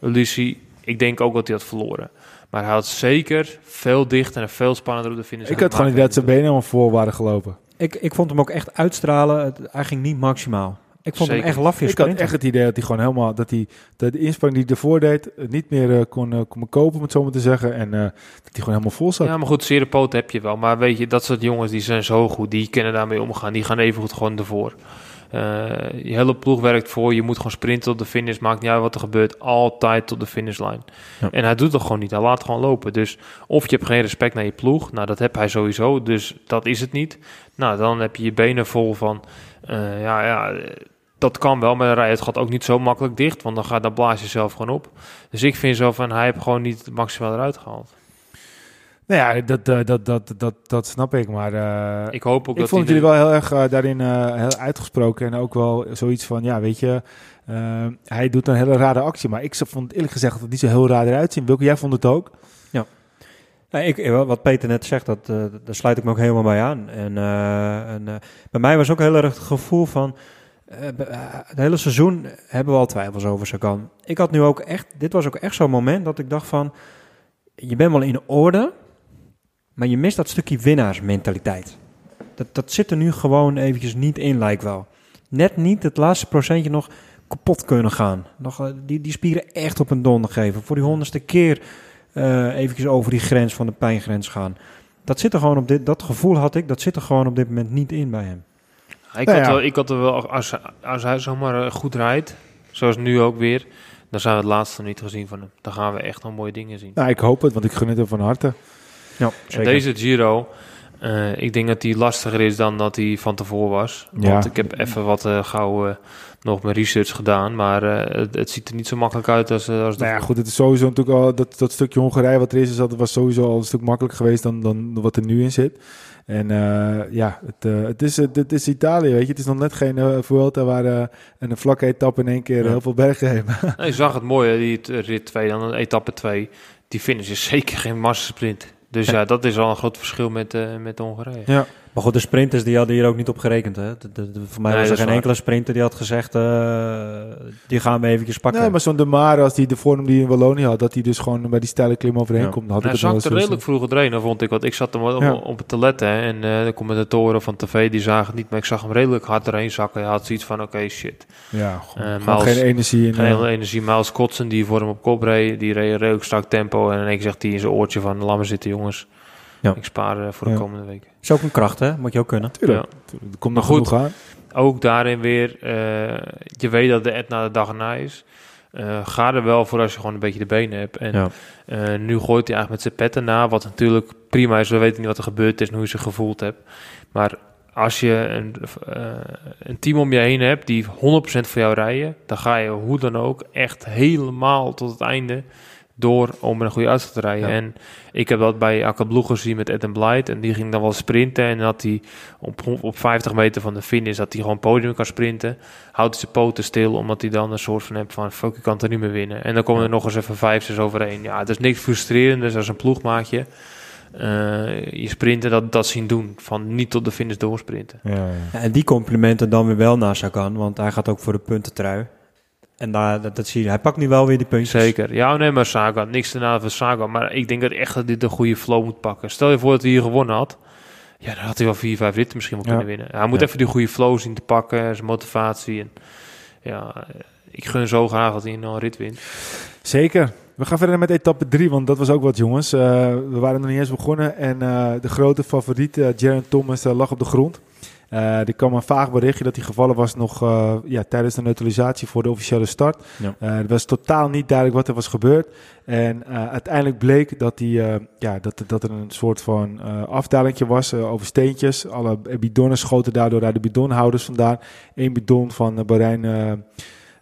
Ulissi. Ik denk ook dat hij had verloren. Maar hij had zeker veel dichter en veel spannender op de finish. ik had gewoon niet dat zijn benen. helemaal voor waren gelopen. Ik, ik vond hem ook echt uitstralen. Het- hij ging niet maximaal. Ik vond Zeker. hem echt lafjes Ik had echt het idee dat hij gewoon helemaal, dat hij dat de inspanning die hij ervoor deed, eh, niet meer eh, kon, eh, kon kopen, om het zo maar te zeggen. En eh, dat hij gewoon helemaal vol zat. Ja, maar goed, zere poot heb je wel. Maar weet je, dat soort jongens die zijn zo goed. Die kunnen daarmee omgaan. Die gaan even goed gewoon ervoor. Eh, je hele ploeg werkt voor. Je moet gewoon sprinten tot de finish. Maakt niet uit wat er gebeurt. Altijd tot de finishlijn. Ja. En hij doet het gewoon niet. Hij laat gewoon lopen. Dus of je hebt geen respect naar je ploeg. Nou, dat heb hij sowieso. Dus dat is het niet. Nou, dan heb je je benen vol van... eh, ja, ja, dat kan wel. Maar dan rij je het gat ook niet zo makkelijk dicht. Want dan, gaat, dan blaas je zelf gewoon op. Dus ik vind zo van... Hij heeft gewoon niet het maximaal eruit gehaald. Nou ja, dat, eh, dat, dat, dat, dat snap ik. Maar eh, Ik hoop ook ik dat vond jullie wel heel erg eh, daarin eh, heel uitgesproken. En ook wel zoiets van, ja, weet je, hij doet een hele rare actie. Maar ik vond eerlijk gezegd dat het niet zo heel raar eruit ziet. Wilke, jij vond het ook? Nee, ik, wat Peter net zegt, dat, eh, daar sluit ik me ook helemaal bij aan. En, eh, en eh, bij mij was ook heel erg het gevoel van... eh, eh, het hele seizoen hebben we al twijfels over Sagan. Ik had nu ook echt... Dit was ook echt zo'n moment dat ik dacht van... Je bent wel in orde, maar je mist dat stukje winnaarsmentaliteit. Dat, dat zit er nu gewoon eventjes niet in, lijkt wel. Net niet het laatste procentje nog kapot kunnen gaan. Nog, eh, die, die spieren echt op een donder geven. Voor die honderdste keer eh eventjes over die grens van de pijngrens gaan. Dat zit er gewoon op dit, dat gevoel had ik, dat zit er gewoon op dit moment niet in bij hem. Ik, Nou had ja. wel, ik had er wel, als, als hij zomaar eh, goed rijdt, zoals nu ook weer, Dan zijn we het laatste niet gezien van hem. Dan gaan we echt nog mooie dingen zien. Nou, ik hoop het, want ik gun het hem van harte. Ja, En deze Giro, eh, ik denk dat die lastiger is dan dat hij van tevoren was. Want Ja. ik heb even wat eh, gauw nog mijn research gedaan. Maar eh, het, het ziet er niet zo makkelijk uit als, als Nou ja, goed, het is sowieso natuurlijk al dat, dat stukje Hongarije wat er is, is dat was sowieso al een stuk makkelijker geweest dan, dan wat er nu in zit. En eh, ja, het, eh, het, is, het, het is Italië, weet je. Het is nog net geen Vuelta waar eh, een vlakke etappe in één keer Ja. heel veel bergen. Nee, je zag het mooie, die rit 2, dan etappe 2. Die finish is zeker geen massasprint. Dus ja, dat is al een groot verschil met, eh met Hongarije. ja. Maar goed, de sprinters die hadden hier ook niet op gerekend. Hè? De, de- de- voor mij Nee, was er geen waar. enkele sprinter die had gezegd, eh, die gaan we eventjes pakken. Nee, maar zo'n De Mare, als die de vorm die in Wallonië had, dat hij dus gewoon bij die steile klim overheen Ja. komt. Dan had Hij ik het eens redelijk vroeg trainen, vond ik. Want ik zat hem op, Ja. op het te letten. hè, En eh, de commentatoren van tv die zagen het niet. Maar ik zag hem redelijk hard erheen zakken. Hij had zoiets van, oké, shit. Ja, gewoon, Eh, gewoon geen energie. In, Geen hele energie. Miles Kotsen, die voor hem op kop reed. Die reed redelijk strak tempo. En in één keer zegt hij in zijn oortje van, laat me zitten jongens. Ja. Ik spaar eh, voor de komende weken. is ook een kracht, hè? Moet je ook kunnen. tuurlijk, Ja. tuurlijk. Komt Maar nog goed. aan. Ook daarin weer, eh, je weet dat de Etna de dag erna is. Eh, ga er wel voor als je gewoon een beetje de benen hebt. En Ja. eh, nu gooit hij eigenlijk met zijn petten na. Wat natuurlijk prima is. We weten niet wat er gebeurd is en hoe je zich gevoeld hebt. Maar als je een, eh, een team om je heen hebt die 100% voor jou rijden. Dan ga je hoe dan ook echt helemaal tot het einde door om een goede uitslag te rijden. Ja. En ik heb dat bij Akabloeg gezien met Adam Blight. En die ging dan wel sprinten. En had hij op, op 50 meter van de finish dat hij gewoon podium kan sprinten. Houdt hij zijn poten stil, omdat hij dan een soort van hebt van... fuck, ik kan het er niet meer winnen. En dan komen er nog eens even vijf, zes overheen. Ja, het is niks frustrerends als een ploegmaatje. eh, je sprinten dat, dat zien doen. Van niet tot de finish doorsprinten. Ja, ja. Ja, en die complimenten dan weer wel naar Sagan, want hij gaat ook voor de puntentrui. En daar, dat, dat zie je. Hij pakt nu wel weer die puntjes. Zeker. Ja, nee, maar Sagan. Niks te nadeel van Sagan. Maar ik denk dat echt dat dit de goede flow moet pakken. Stel je voor dat hij hier gewonnen had. Ja, dan had hij wel vier, vijf ritten misschien wel Ja. kunnen winnen. Hij moet Ja. even die goede flow zien te pakken. Zijn motivatie. En, ja, eh, ik gun zo graag dat hij nog een rit wint. Zeker. We gaan verder met etappe 3, want dat was ook wat jongens. Eh, we waren nog niet eens begonnen en eh, de grote favoriet, eh Jaron Thomas, lag op de grond. Eh er kwam een vaag berichtje dat hij gevallen was nog eh, ja, tijdens de neutralisatie voor de officiële start. Ja. Eh, het was totaal niet duidelijk wat er was gebeurd. En eh, uiteindelijk bleek dat, eh, ja, dat, dat er een soort van eh afdalingje was eh, over steentjes. Alle bidonnen schoten daardoor uit de bidonhouders vandaan. Eén bidon van uh, Bahrein, eh,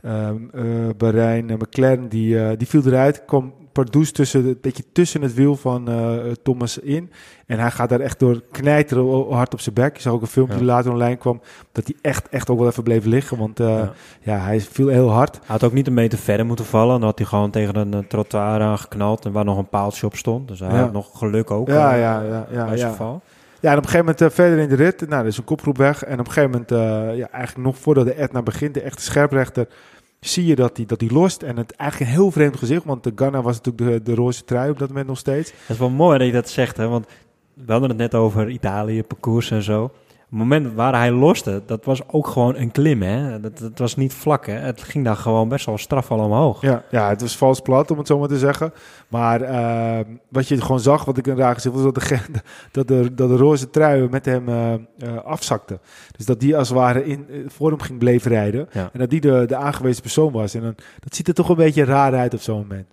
eh, eh, Bahrein eh, McLaren, die, eh, die viel eruit. Kwam Pardoes tussen, een beetje tussen het wiel van eh, Thomas in. En hij gaat daar echt door knijteren hard op zijn bek. Je zag ook een filmpje Ja. later online kwam. Dat hij echt, echt ook wel even bleef liggen. Want eh, ja. Ja. hij viel heel hard. Hij had ook niet een meter verder moeten vallen. Dan had hij gewoon tegen een trottoir aangeknald. En waar nog een paaltje op stond. Dus hij Ja. had nog geluk ook. Ja, eh, ja, ja, ja, bij zijn ja. geval. Ja, en op een gegeven moment verder in de rit. Nou, er is een kopgroep weg. En op een gegeven moment, ja, eigenlijk nog voordat de Etna begint, de echte scherprechter, zie je dat hij dat die lost. En het eigenlijk een heel vreemd gezicht, want de Ghana was natuurlijk de, de roze trui op dat moment nog steeds. Het is wel mooi dat je dat zegt, hè? want we hadden het net over Italië, parcours en zo. Het moment waar hij loste, dat was ook gewoon een klim, hè? Dat, dat was niet vlak, hè? Het ging daar gewoon best wel straf al omhoog. Ja, ja, het was vals plat, om het zo maar te zeggen. Maar eh, wat je gewoon zag, wat ik een raar gezicht was, dat de, dat de, dat de roze trui met hem eh, eh, afzakte. Dus dat die als het ware in, eh, voor hem ging bleven rijden. Ja. En dat die de, de aangewezen persoon was. En dan, dat ziet er toch een beetje raar uit op zo'n moment.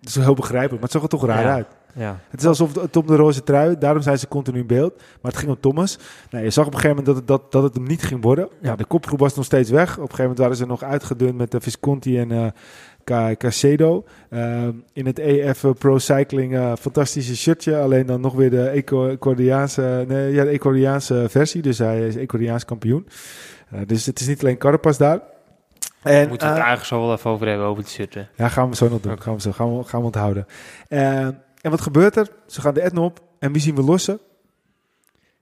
Dat is heel begrijpelijk, maar het zag er toch raar Ja. uit. Ja. Het is alsof het om de roze trui, daarom zijn ze continu in beeld. Maar het ging om Thomas. Nou, je zag op een gegeven moment dat het, dat, dat het hem niet ging worden. Ja. Ja. de kopgroep was nog steeds weg. Op een gegeven moment waren ze nog uitgedund met de Visconti en eh Ca- Cacedo. Eh, in het EF Pro Cycling eh, fantastische shirtje. Alleen dan nog weer de Ecuadoriaanse, nee, ja, de Ecuadoriaanse versie. Dus hij is Ecuadoriaans kampioen. Eh, dus het is niet alleen Carapaz daar. En, Moeten we het eh, eigenlijk zo wel even over hebben, over het zitten. ja, gaan we zo nog doen. Gaan we, zo, gaan we, gaan we onthouden. Eh, en wat gebeurt er? Ze gaan de Etna op. En wie zien we lossen?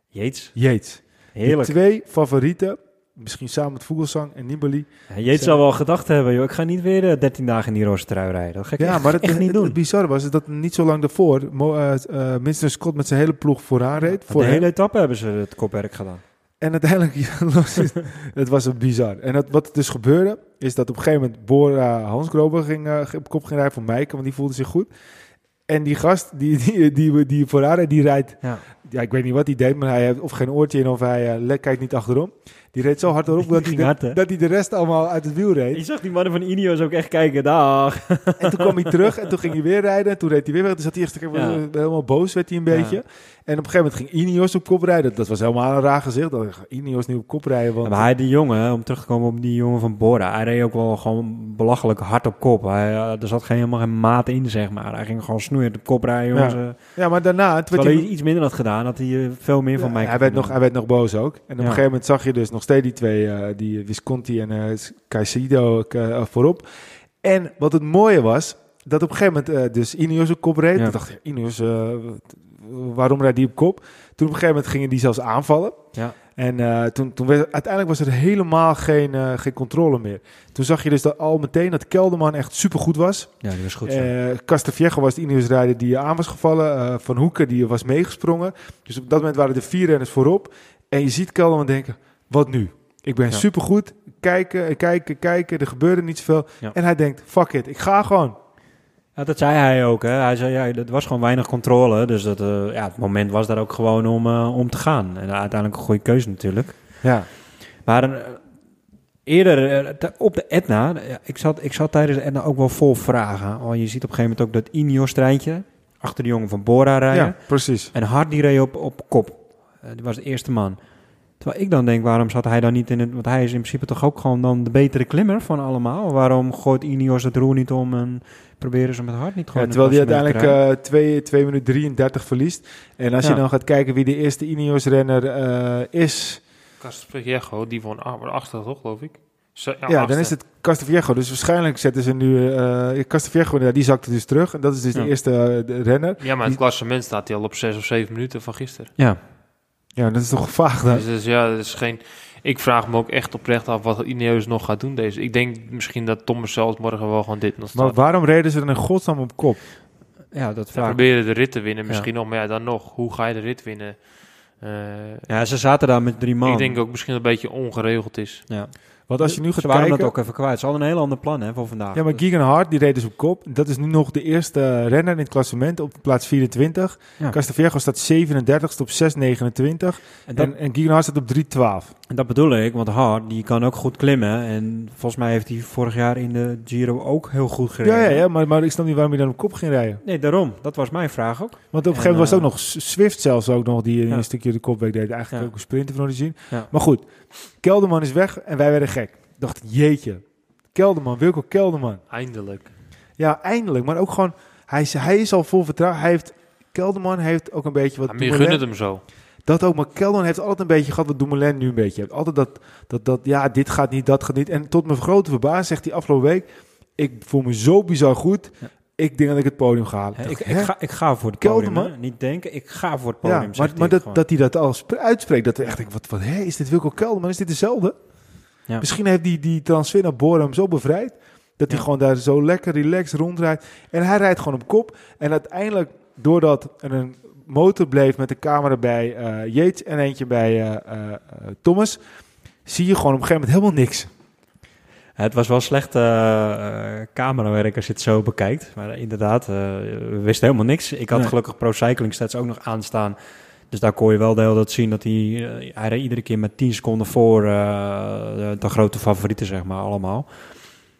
Yates, Yates. heerlijk. De twee favorieten, misschien samen met Vogelsang en Nibali. Ja, Yates zal wel gedacht hebben, joh, ik ga niet weer eh, 13 dagen in die roze trui rijden. Dat ga ik Ja, echt, maar het, echt het, niet het, doen. bizarre was dat niet zo lang daarvoor Mo, eh eh, Scott met zijn hele ploeg vooraan reed. Voor de hem. hele etappe hebben ze het kopwerk gedaan. En uiteindelijk, het was een bizar. En het, wat dus gebeurde, is dat op een gegeven moment Bora Hans Grober ging, eh, op kop ging rijden voor Meijken, want die voelde zich goed. En die gast die, die, die, die vooraan die rijdt, Ja. Ja, ik weet niet wat hij deed, maar hij heeft of geen oortje in of hij eh, le- kijkt niet achterom. Die reed zo hard erop dat, hij de, hard, dat hij de rest allemaal uit het wiel reed. Je zag die mannen van Ineos ook echt kijken, dag. En toen kwam hij terug en toen ging hij weer rijden. En toen reed hij weer weg. Dus zat hij echt Ja. helemaal boos, werd hij een beetje. Ja. En op een gegeven moment ging Ineos op kop rijden. Dat was helemaal een raar gezicht. Dat Ineos nu op kop rijden. Want, Maar hij, die jongen, om terug te komen op die jongen van Bora, hij reed ook wel gewoon belachelijk hard op kop. Hij, eh, er zat geen, helemaal geen maat in, zeg maar. Hij ging gewoon snoeien op kop rijden, jongens. Ja. eh. ja, maar daarna... Terwijl hij iets minder had gedaan, had hij eh, veel meer van mij hij, werd nog, hij werd nog boos ook. En op een gegeven moment zag je dus nog steeds die twee, eh, die Visconti en eh Caicedo eh, voorop. En wat het mooie was, dat op een gegeven moment eh, dus Ineos op kop reed. Toen dacht ik, Ineos, eh, waarom rijdt die op kop? Toen op een gegeven moment gingen die zelfs aanvallen. Ja. En eh, toen, toen werd, uiteindelijk was er helemaal geen, eh, geen controle meer. Toen zag je dus dat al meteen dat Kelderman echt supergoed was. Ja, die was goed. Castelviejo was de Ineos-rijder die aan was gevallen. Van Hoeken die was meegesprongen. Dus op dat moment waren er vier renners voorop. En je ziet Kelderman denken, wat nu? Ik ben Ja. supergoed. Kijken, kijken, kijken. Er gebeurde niet zoveel. Ja. En hij denkt, fuck it, ik ga gewoon. Ja, dat zei hij ook. Hè. Hij zei, ja, er was gewoon weinig controle. Dus dat, eh, ja, het moment was daar ook gewoon om, eh, om te gaan. En uiteindelijk een goede keuze natuurlijk. Ja, Maar eh, eerder op de Etna, ik, zat, ik zat tijdens de Etna ook wel vol vragen. Want je ziet op een gegeven moment ook dat Ineos-treintje achter de jongen van Bora rijden. ja precies. En Hart die reed op, op kop. Die was de eerste man. Terwijl ik dan denk, waarom zat hij dan niet in het... Want hij is in principe toch ook gewoon dan de betere klimmer van allemaal. Waarom gooit Ineos het roer niet om en proberen ze met Hart niet Ja, gewoon... terwijl hij uiteindelijk eh 2, 2 minuten 33 verliest. En als Ja. je dan gaat kijken wie de eerste Ineos-renner eh, is... Castelviejo, die won achter, toch, geloof ik? Ja, dan is het Castelviejo. Dus waarschijnlijk zetten ze nu... eh Castelviejo, ja, die zakte dus terug. En dat is dus Ja. de eerste eh, de renner. Ja, maar het klassement staat hij al op zes of zeven minuten van gisteren. Ja, Ja, dat is toch vaag dan? Dus, dus ja, dat is geen... Ik vraag me ook echt oprecht af wat Ineos nog gaat doen deze. Ik denk misschien dat Thomas zelfs morgen wel gewoon dit nog Maar staat. waarom reden ze dan in godsnaam op kop? ja dat Ze vraag ik. proberen de rit te winnen Ja. misschien nog. Maar ja, dan nog. Hoe ga je de rit winnen? Eh, Ja, ze zaten daar met drie man. ik denk ook misschien dat het een beetje ongeregeld is. Ja. Want als je nu gaat Ze waren kijken... dat ook even kwijt. Ze hadden een heel ander plan hè, voor vandaag. Ja, maar Gigan Hart, die reed dus op kop. Dat is nu nog de eerste eh, renner in het klassement op plaats 24. Ja. Castelviejo staat 37 op 6,29. en, dat, En, en Gigan Hart staat op 3,12. En dat bedoel ik, want Hart die kan ook goed klimmen. En volgens mij heeft hij vorig jaar in de Giro ook heel goed gereden. Ja, ja, ja maar, maar ik snap niet waarom hij dan op kop ging rijden. Nee, daarom. Dat was mijn vraag ook. Want op een En, gegeven moment was eh, ook nog Swift zelfs ook nog, die Ja. een stukje de kopweek deed. Eigenlijk Ja. ook een sprinter van origine. Ja. Maar goed, Kelderman is weg en wij werden gek. Ik dacht, jeetje. Kelderman, Wilco Kelderman. Eindelijk. Ja, eindelijk. Maar ook gewoon, hij is, hij is al vol vertrouwen. Hij heeft, Kelderman heeft ook een beetje wat Maar je gunt het hem zo. Dat ook, maar Kelderman heeft altijd een beetje gehad wat Dumoulin nu een beetje heeft. Altijd dat, dat, dat, ja, dit gaat niet, dat gaat niet. En tot mijn grote verbazing zegt hij afgelopen week, ik voel me zo bizar goed. Ja. Ik denk dat ik het podium ga halen. Ik ik, ga, ik ga voor het podium. Kelderman? hè. Niet denken, ik ga voor het podium. ja, maar, hij maar dat, gewoon. dat hij dat al sp- uitspreekt, dat we echt denken, wat, wat hè, is dit Wilco Kelderman? Is dit dezelfde? Ja. Misschien heeft die, die transfer naar Bora hem zo bevrijd, dat hij gewoon daar zo lekker relaxed rondrijdt. En hij rijdt gewoon op kop. En uiteindelijk, doordat er een motor bleef met een camera bij eh Yates en eentje bij eh, eh, Thomas, zie je gewoon op een gegeven moment helemaal niks. Het was wel slecht eh, camerawerk als je het zo bekijkt. Maar inderdaad, we wisten helemaal niks. Ik had Nee. gelukkig Pro Cycling Stats ook nog aanstaan. Dus daar kon je wel de hele tijd zien dat hij... hij reed iedere keer met 10 seconden voor de, de grote favorieten, zeg maar, allemaal.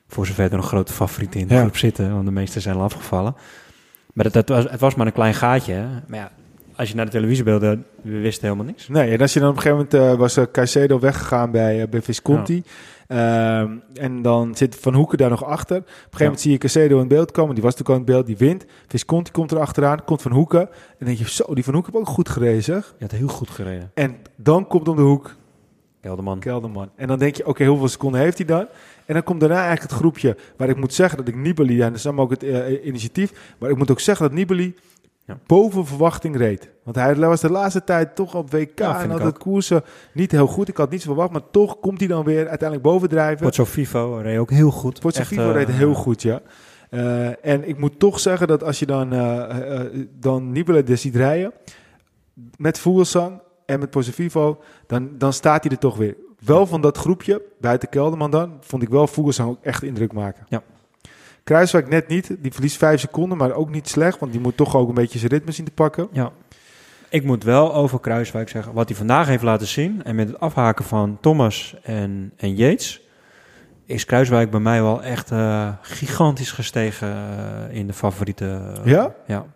Voor zover er nog grote favorieten in de Ja. groep zitten. Want de meeste zijn al afgevallen. Maar het, het, was, het was maar een klein gaatje. hè. Maar ja, als je naar de televisiebeelden... We wisten helemaal niks. Nee, en als je dan op een gegeven moment eh, was uh, Caicedo weggegaan bij, eh, bij Visconti. Ehm, en dan zit Van Hoeken daar nog achter. Op een gegeven moment zie je Caicedo in beeld komen. Die was natuurlijk al in beeld, die wint. Visconti komt er achteraan, komt Van Hoeken. En dan denk je, zo, die Van Hoeken heeft ook goed gereden, zeg. Je had heel goed gereden. En dan komt om de hoek Kelderman. Kelderman. En dan denk je, oké, hoeveel seconden heeft hij dan? En dan komt daarna eigenlijk het groepje waar ik moet zeggen dat ik Nibali, en dat is dan ook het eh, initiatief, maar ik moet ook zeggen dat Nibali Ja. boven verwachting reed. Want hij was de laatste tijd toch op WK Ja, en had het koersen niet heel goed. Ik had niets verwacht, maar toch komt hij dan weer uiteindelijk bovendrijven. Potso Vivo reed ook heel goed. Echt, Vivo eh, reed heel goed, ja. Eh, en ik moet toch zeggen dat als je dan, eh, eh, dan Nibali dus ziet rijden, met Vogelsang en met Potso Vivo, dan, dan staat hij er toch weer. Wel van dat groepje, buiten Kelderman dan, vond ik wel Vogelsang ook echt indruk maken. Ja. Kruiswijk net niet. Die verliest vijf seconden, maar ook niet slecht. Want die moet toch ook een beetje zijn ritme zien te pakken. Ja. Ik moet wel over Kruiswijk zeggen, wat hij vandaag heeft laten zien... en met het afhaken van Thomas en, en Yates... is Kruiswijk bij mij wel echt eh, gigantisch gestegen eh, in de favoriete... eh, Ja? Ja.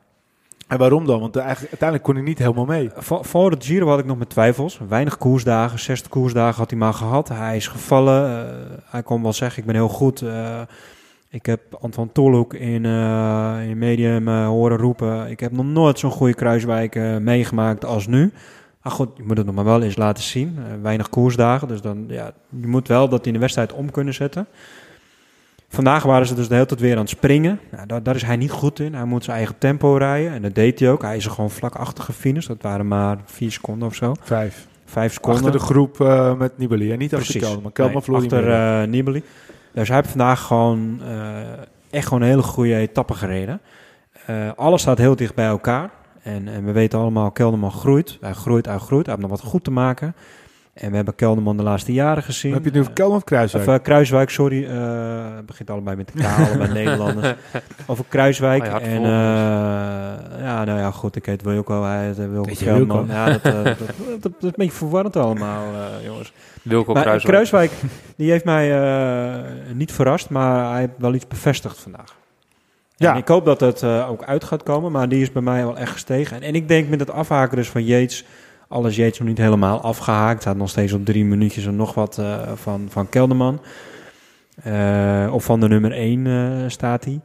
En waarom dan? Want uiteindelijk kon hij niet helemaal mee. Voor, het Giro had ik nog met twijfels. Weinig koersdagen, 60 koersdagen had hij maar gehad. Hij is gevallen. eh, hij kon wel zeggen, ik ben heel goed. Eh, ik heb Antoine Tolhoek in, eh in Medium horen roepen. Ik heb nog nooit zo'n goede Kruiswijk meegemaakt als nu. Maar goed, je moet het nog maar wel eens laten zien. Weinig koersdagen, dus dan, ja, je moet wel dat in de wedstrijd om kunnen zetten. Vandaag waren ze dus de hele tijd weer aan het springen. Nou, daar, daar is hij niet goed in. Hij moet zijn eigen tempo rijden. En dat deed hij ook. Hij is er gewoon vlak achter gefinished. Dat waren maar vier seconden of zo. Vijf. Vijf seconden. Achter de groep eh, met Nibali. En niet achter Precies. Kelderman. Kelderman Nee, verloor niet achter meer. eh, Nibali. Dus hij heeft vandaag gewoon eh, echt gewoon een hele goede etappe gereden. Alles staat heel dicht bij elkaar. En, en we weten allemaal, Kelderman groeit. Hij groeit, hij groeit. Hij heeft nog wat goed te maken. En we hebben Kelderman de laatste jaren gezien. Heb je het nu over Kelderman of Kruiswijk? Of eh, Kruiswijk, sorry. eh, het begint allebei met de K, allebei Nederlanders. Over Kruiswijk. Oh, en eh, ja, nou ja, goed. Ik heet Wilco, hij heet eh, Wilco. Wilco? Ja, dat, eh, dat, dat, dat is een beetje verwarrend allemaal, eh, jongens. Wilco Maar Kruiswijk. Kruiswijk, die heeft mij eh, niet verrast, maar hij heeft wel iets bevestigd vandaag. Ja. En ik hoop dat het eh, ook uit gaat komen, maar die is bij mij wel echt gestegen. En, en ik denk met het afhaken dus van Yates, alles Yates nog niet helemaal afgehaakt. Hij had nog steeds op drie minuutjes en nog wat eh, van, van Kelderman. Eh, of van de nummer 1 staat hij.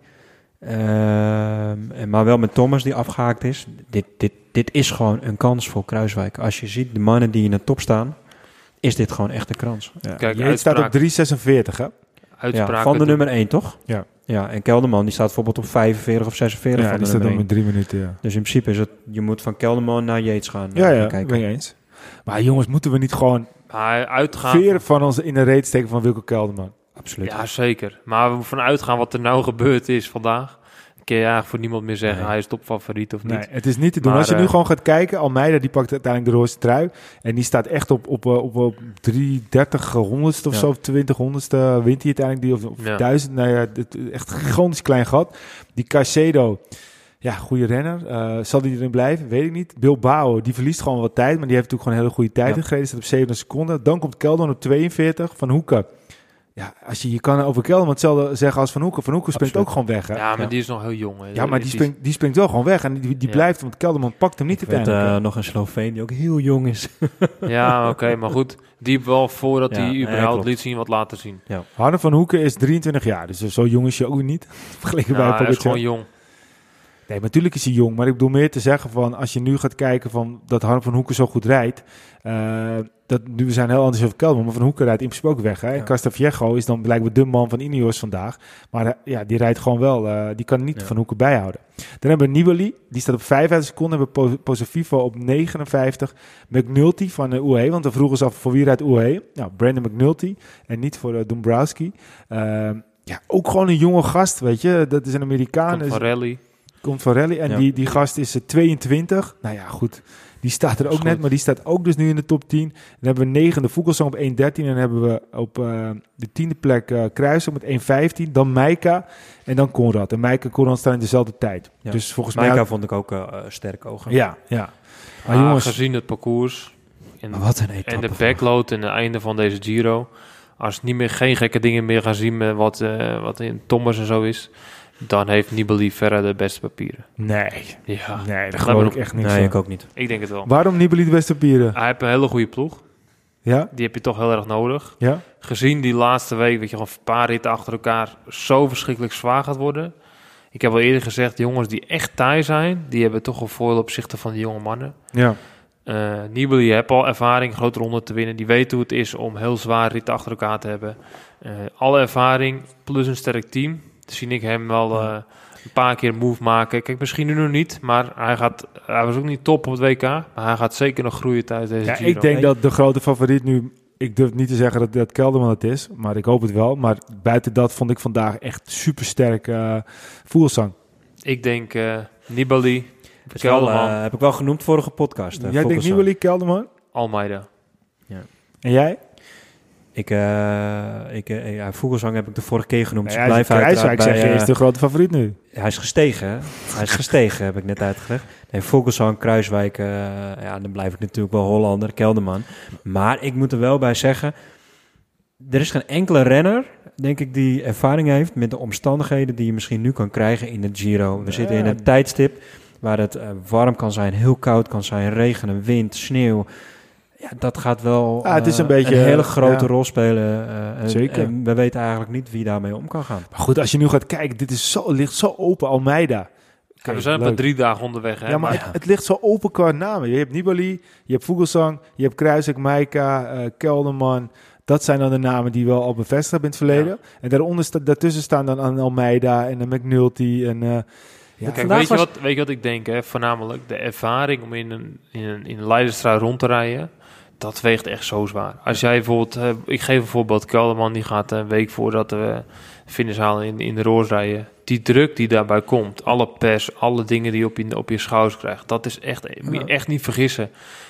Ehm, en maar wel met Thomas die afgehaakt is. Dit, dit, dit is gewoon een kans voor Kruiswijk. Als je ziet de mannen die in de top staan, is dit gewoon echt een kans. Ja. Kijk, Jeet staat op uitspraak. 3,46 hè? Uitspraken Ja, van de doen- nummer 1, toch? Ja. Ja, en Kelderman die staat bijvoorbeeld op 45 of 46 Ja, van die de staat dan 1. met drie minuten, ja. Dus in principe is het, je moet van Kelderman naar Yates gaan. Ja, eh, ja, kijken. ben je eens. Maar jongens, moeten we niet gewoon Maar uitgaan... veren van ons in de reet steken van Wilco Kelderman? Absoluut. Ja, zeker. Maar we moeten vanuit gaan wat er nou gebeurd is vandaag. Kun je eigenlijk voor niemand meer zeggen Nee. hij is topfavoriet of niet. Nee, het is niet te doen. Maar, Als je nu eh, gewoon gaat kijken, Almeida die pakt uiteindelijk de roze trui. En die staat echt op, op, op, op 330 honderdste of Ja. zo, of 20 honderdste wint hij uiteindelijk. Die, of, of Ja. 1000, nou ja, het, echt een gigantisch klein gat. Die Caicedo, ja, goede renner. Eh, zal die erin blijven? Weet ik niet. Bilbao, die verliest gewoon wat tijd, maar die heeft natuurlijk gewoon een hele goede tijd Ja. ingereden. Staat op 7 seconden. Dan komt Kelderman op 42 van Hoeken. Ja, als je, je kan over Kelderman hetzelfde zeggen als Van Hoeken. Van Hoeken springt Absoluut. ook gewoon weg, hè? Ja, maar Ja. die is nog heel jong. hè. Ja, maar die springt, die springt wel gewoon weg. En die, die Ja. blijft, want Kelderman pakt hem niet Ik weet uiteindelijk. eh, nog een Sloveen die ook heel jong is. Ja, oké, maar goed. Die heeft wel voordat Ja, hij überhaupt liet zien wat laten zien. Harne van Hoeken is 23 jaar, dus zo jong is je ook niet. Vergeleken bij Ja, hij is gewoon jong. Nee, natuurlijk is hij jong, maar ik bedoel meer te zeggen van... als je nu gaat kijken van dat Harne van Hoeken zo goed rijdt... eh, dat, nu we zijn heel anders over Kelderman, maar Van Hoeken rijdt in principe ook weg. Hè? En Ja. Castaviejo is dan blijkbaar de man van Ineos vandaag. Maar eh, ja, die rijdt gewoon wel, eh, die kan niet Ja. Van Hoeken bijhouden. Dan hebben we Nibali, die staat op 55 seconden. hebben we Po- Pozzovivo op 59. McNulty van de UAE, want we vroegen ons af voor wie rijdt UAE. Nou, Brandon McNulty en niet voor Dombrowski. Eh, ja, ook gewoon een jonge gast, weet je. Dat is een Amerikaan. Van rally. Komt van Rally. En Ja. die, die gast is eh, 22. Nou ja, goed. Die staat er ook net, maar die staat ook dus nu in de top 10. Dan hebben we negende Vogelsang op 1.13. En dan hebben we op eh, de tiende plek eh Kruisen met 1.15. Dan Meika en dan Conrad. En Meika en Conrad staan in dezelfde tijd. Ja. Dus volgens mij... Vond ik ook eh, eh, sterk ogen. Ja, ja. Maar Maar jongens, gezien het parcours en, Maar wat een etappe. en de backload en het einde van deze Giro. Als niet meer geen gekke dingen meer gaan zien met wat, eh, wat in Thomas en zo is. Dan heeft Nibali verre de beste papieren. nee. Ja, Nee, Laat geloof ik echt niks Nee, van. ik ook niet. ik denk het wel. Waarom Nibali de beste papieren? Hij heeft een hele goede ploeg. Ja? Die heb je toch heel erg nodig. Ja? Gezien die laatste week, weet je, gewoon een paar ritten achter elkaar zo verschrikkelijk zwaar gaat worden. Ik heb al eerder gezegd, de jongens die echt taai zijn, die hebben toch een voordeel op opzichte van de jonge mannen. Ja. Eh Nibali heeft al ervaring, grote ronde te winnen. Die weet hoe het is om heel zwaar ritten achter elkaar te hebben. Eh, alle ervaring plus een sterk team. Zie ik hem wel eh, een paar keer een move maken. Kijk, misschien nu nog niet, maar hij, gaat, hij was ook niet top op het WK. Maar hij gaat zeker nog groeien tijdens deze Ja, Giro. ik denk dat de grote favoriet nu... Ik durf niet te zeggen dat dat Kelderman het is, maar ik hoop het wel. Maar buiten dat vond ik vandaag echt supersterk eh voelsang. Ik denk eh, Nibali, wel, Kelderman, heb ik wel genoemd vorige podcast. eh, Jij denkt. Nibali, Kelderman? Almeida. En jij? Ik, eh ik, eh, ja, Vogelsang heb ik de vorige keer genoemd. Nee, dus blijf Kruiswijk uiteraard zeg je, bij, is eh, de grote favoriet nu. Hij is gestegen, hè? Hij is gestegen, heb ik net uitgelegd. Nee, Vogelsang, Kruiswijk, ja, dan blijf ik natuurlijk wel Hollander, Kelderman. Maar ik moet er wel bij zeggen, er is geen enkele renner, denk ik, die ervaring heeft met de omstandigheden die je misschien nu kan krijgen in de Giro. We zitten in een tijdstip waar het warm kan zijn, heel koud kan zijn, regenen, wind, sneeuw. Ja, dat gaat wel Ja, het is eh, een beetje, hele grote ja. rol spelen. eh, en- Zeker. En we weten eigenlijk niet wie daarmee om kan gaan. Maar goed, als je nu gaat kijken, dit is zo, ligt zo open, Almeida. Ja, we zijn leuk. maar drie dagen onderweg. Hè? Ja, maar maar het, het ligt zo open qua namen. Je hebt Nibali, je hebt Vogelsang, je hebt Kruiswijk, Maika, eh, Kelderman. Dat zijn dan de namen die wel al bevestigd hebben in het verleden. En daaronder sta, daartussen staan dan aan Almeida en de McNulty. En, eh, ja, Kijk, weet, je was- wat, weet je wat ik denk? Hè? Voornamelijk de ervaring om in een, in een, in een Leidenstraat rond te rijden. Dat weegt echt zo zwaar. Als jij bijvoorbeeld, eh, ik geef een voorbeeld, Kelderman die gaat een week voordat we finish halen in, in de Roos rijden. Die druk die daarbij komt, alle pers, alle dingen die je op je, op je schouders krijgt, dat is echt, moet je echt niet vergissen.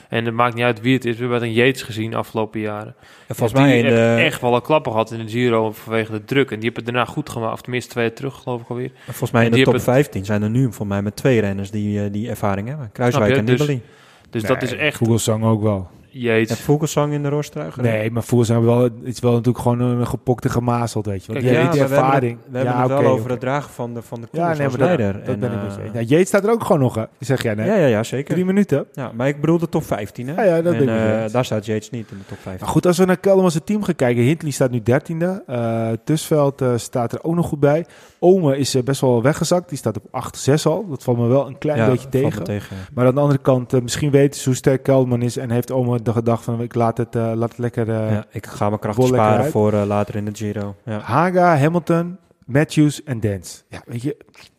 En het maakt niet uit wie het is. We hebben het een Yates gezien de afgelopen jaren. En volgens mij in de, echt wel een klappen gehad in de Giro vanwege de druk. En die hebben het daarna goed gemaakt. Of tenminste twee jaar terug, geloof ik alweer. Volgens mij in de top hebben 15 zijn er nu voor mij met twee renners die eh, die ervaring hebben. Kruiswijk en je? Dus- Nibali. Dus dat is echt Vogelsang ook wel. En Yates. Vogelsang in de Roorstruig. Nee, maar Vogelsang wel, is wel natuurlijk gewoon een gepokte gemazeld, weet je. Want Kijk, die ja, die maar we hebben ervaring. het, we hebben Ja, het wel over het dragen van de, van de koers Ja, nee, als dat, En, ben ik. Nou, Jeet staat er ook gewoon nog, hè? zeg jij net. ja, ja, ja, zeker. Drie minuten. Ja, maar ik bedoel de top 15, hè? Ja, ja, dat en, eh, daar staat Yates niet in de top 15. Maar goed, als we naar Kelderman's team gaan kijken. Hindley staat nu dertiende. eh Tusveld eh, staat er ook nog goed bij. Ome is eh, best wel weggezakt. Die staat op 8-6 al. Dat valt me wel een klein ja, beetje tegen. Maar aan de andere kant, eh, misschien weten ze hoe sterk Kelderman is. En heeft Ome de gedachte van, ik laat het, eh, laat het lekker... ja, ik ga mijn krachten lekker sparen uit. voor later in de Giro. Ja. Haga, Hamilton, Matthews en Dance. Ja, weet je,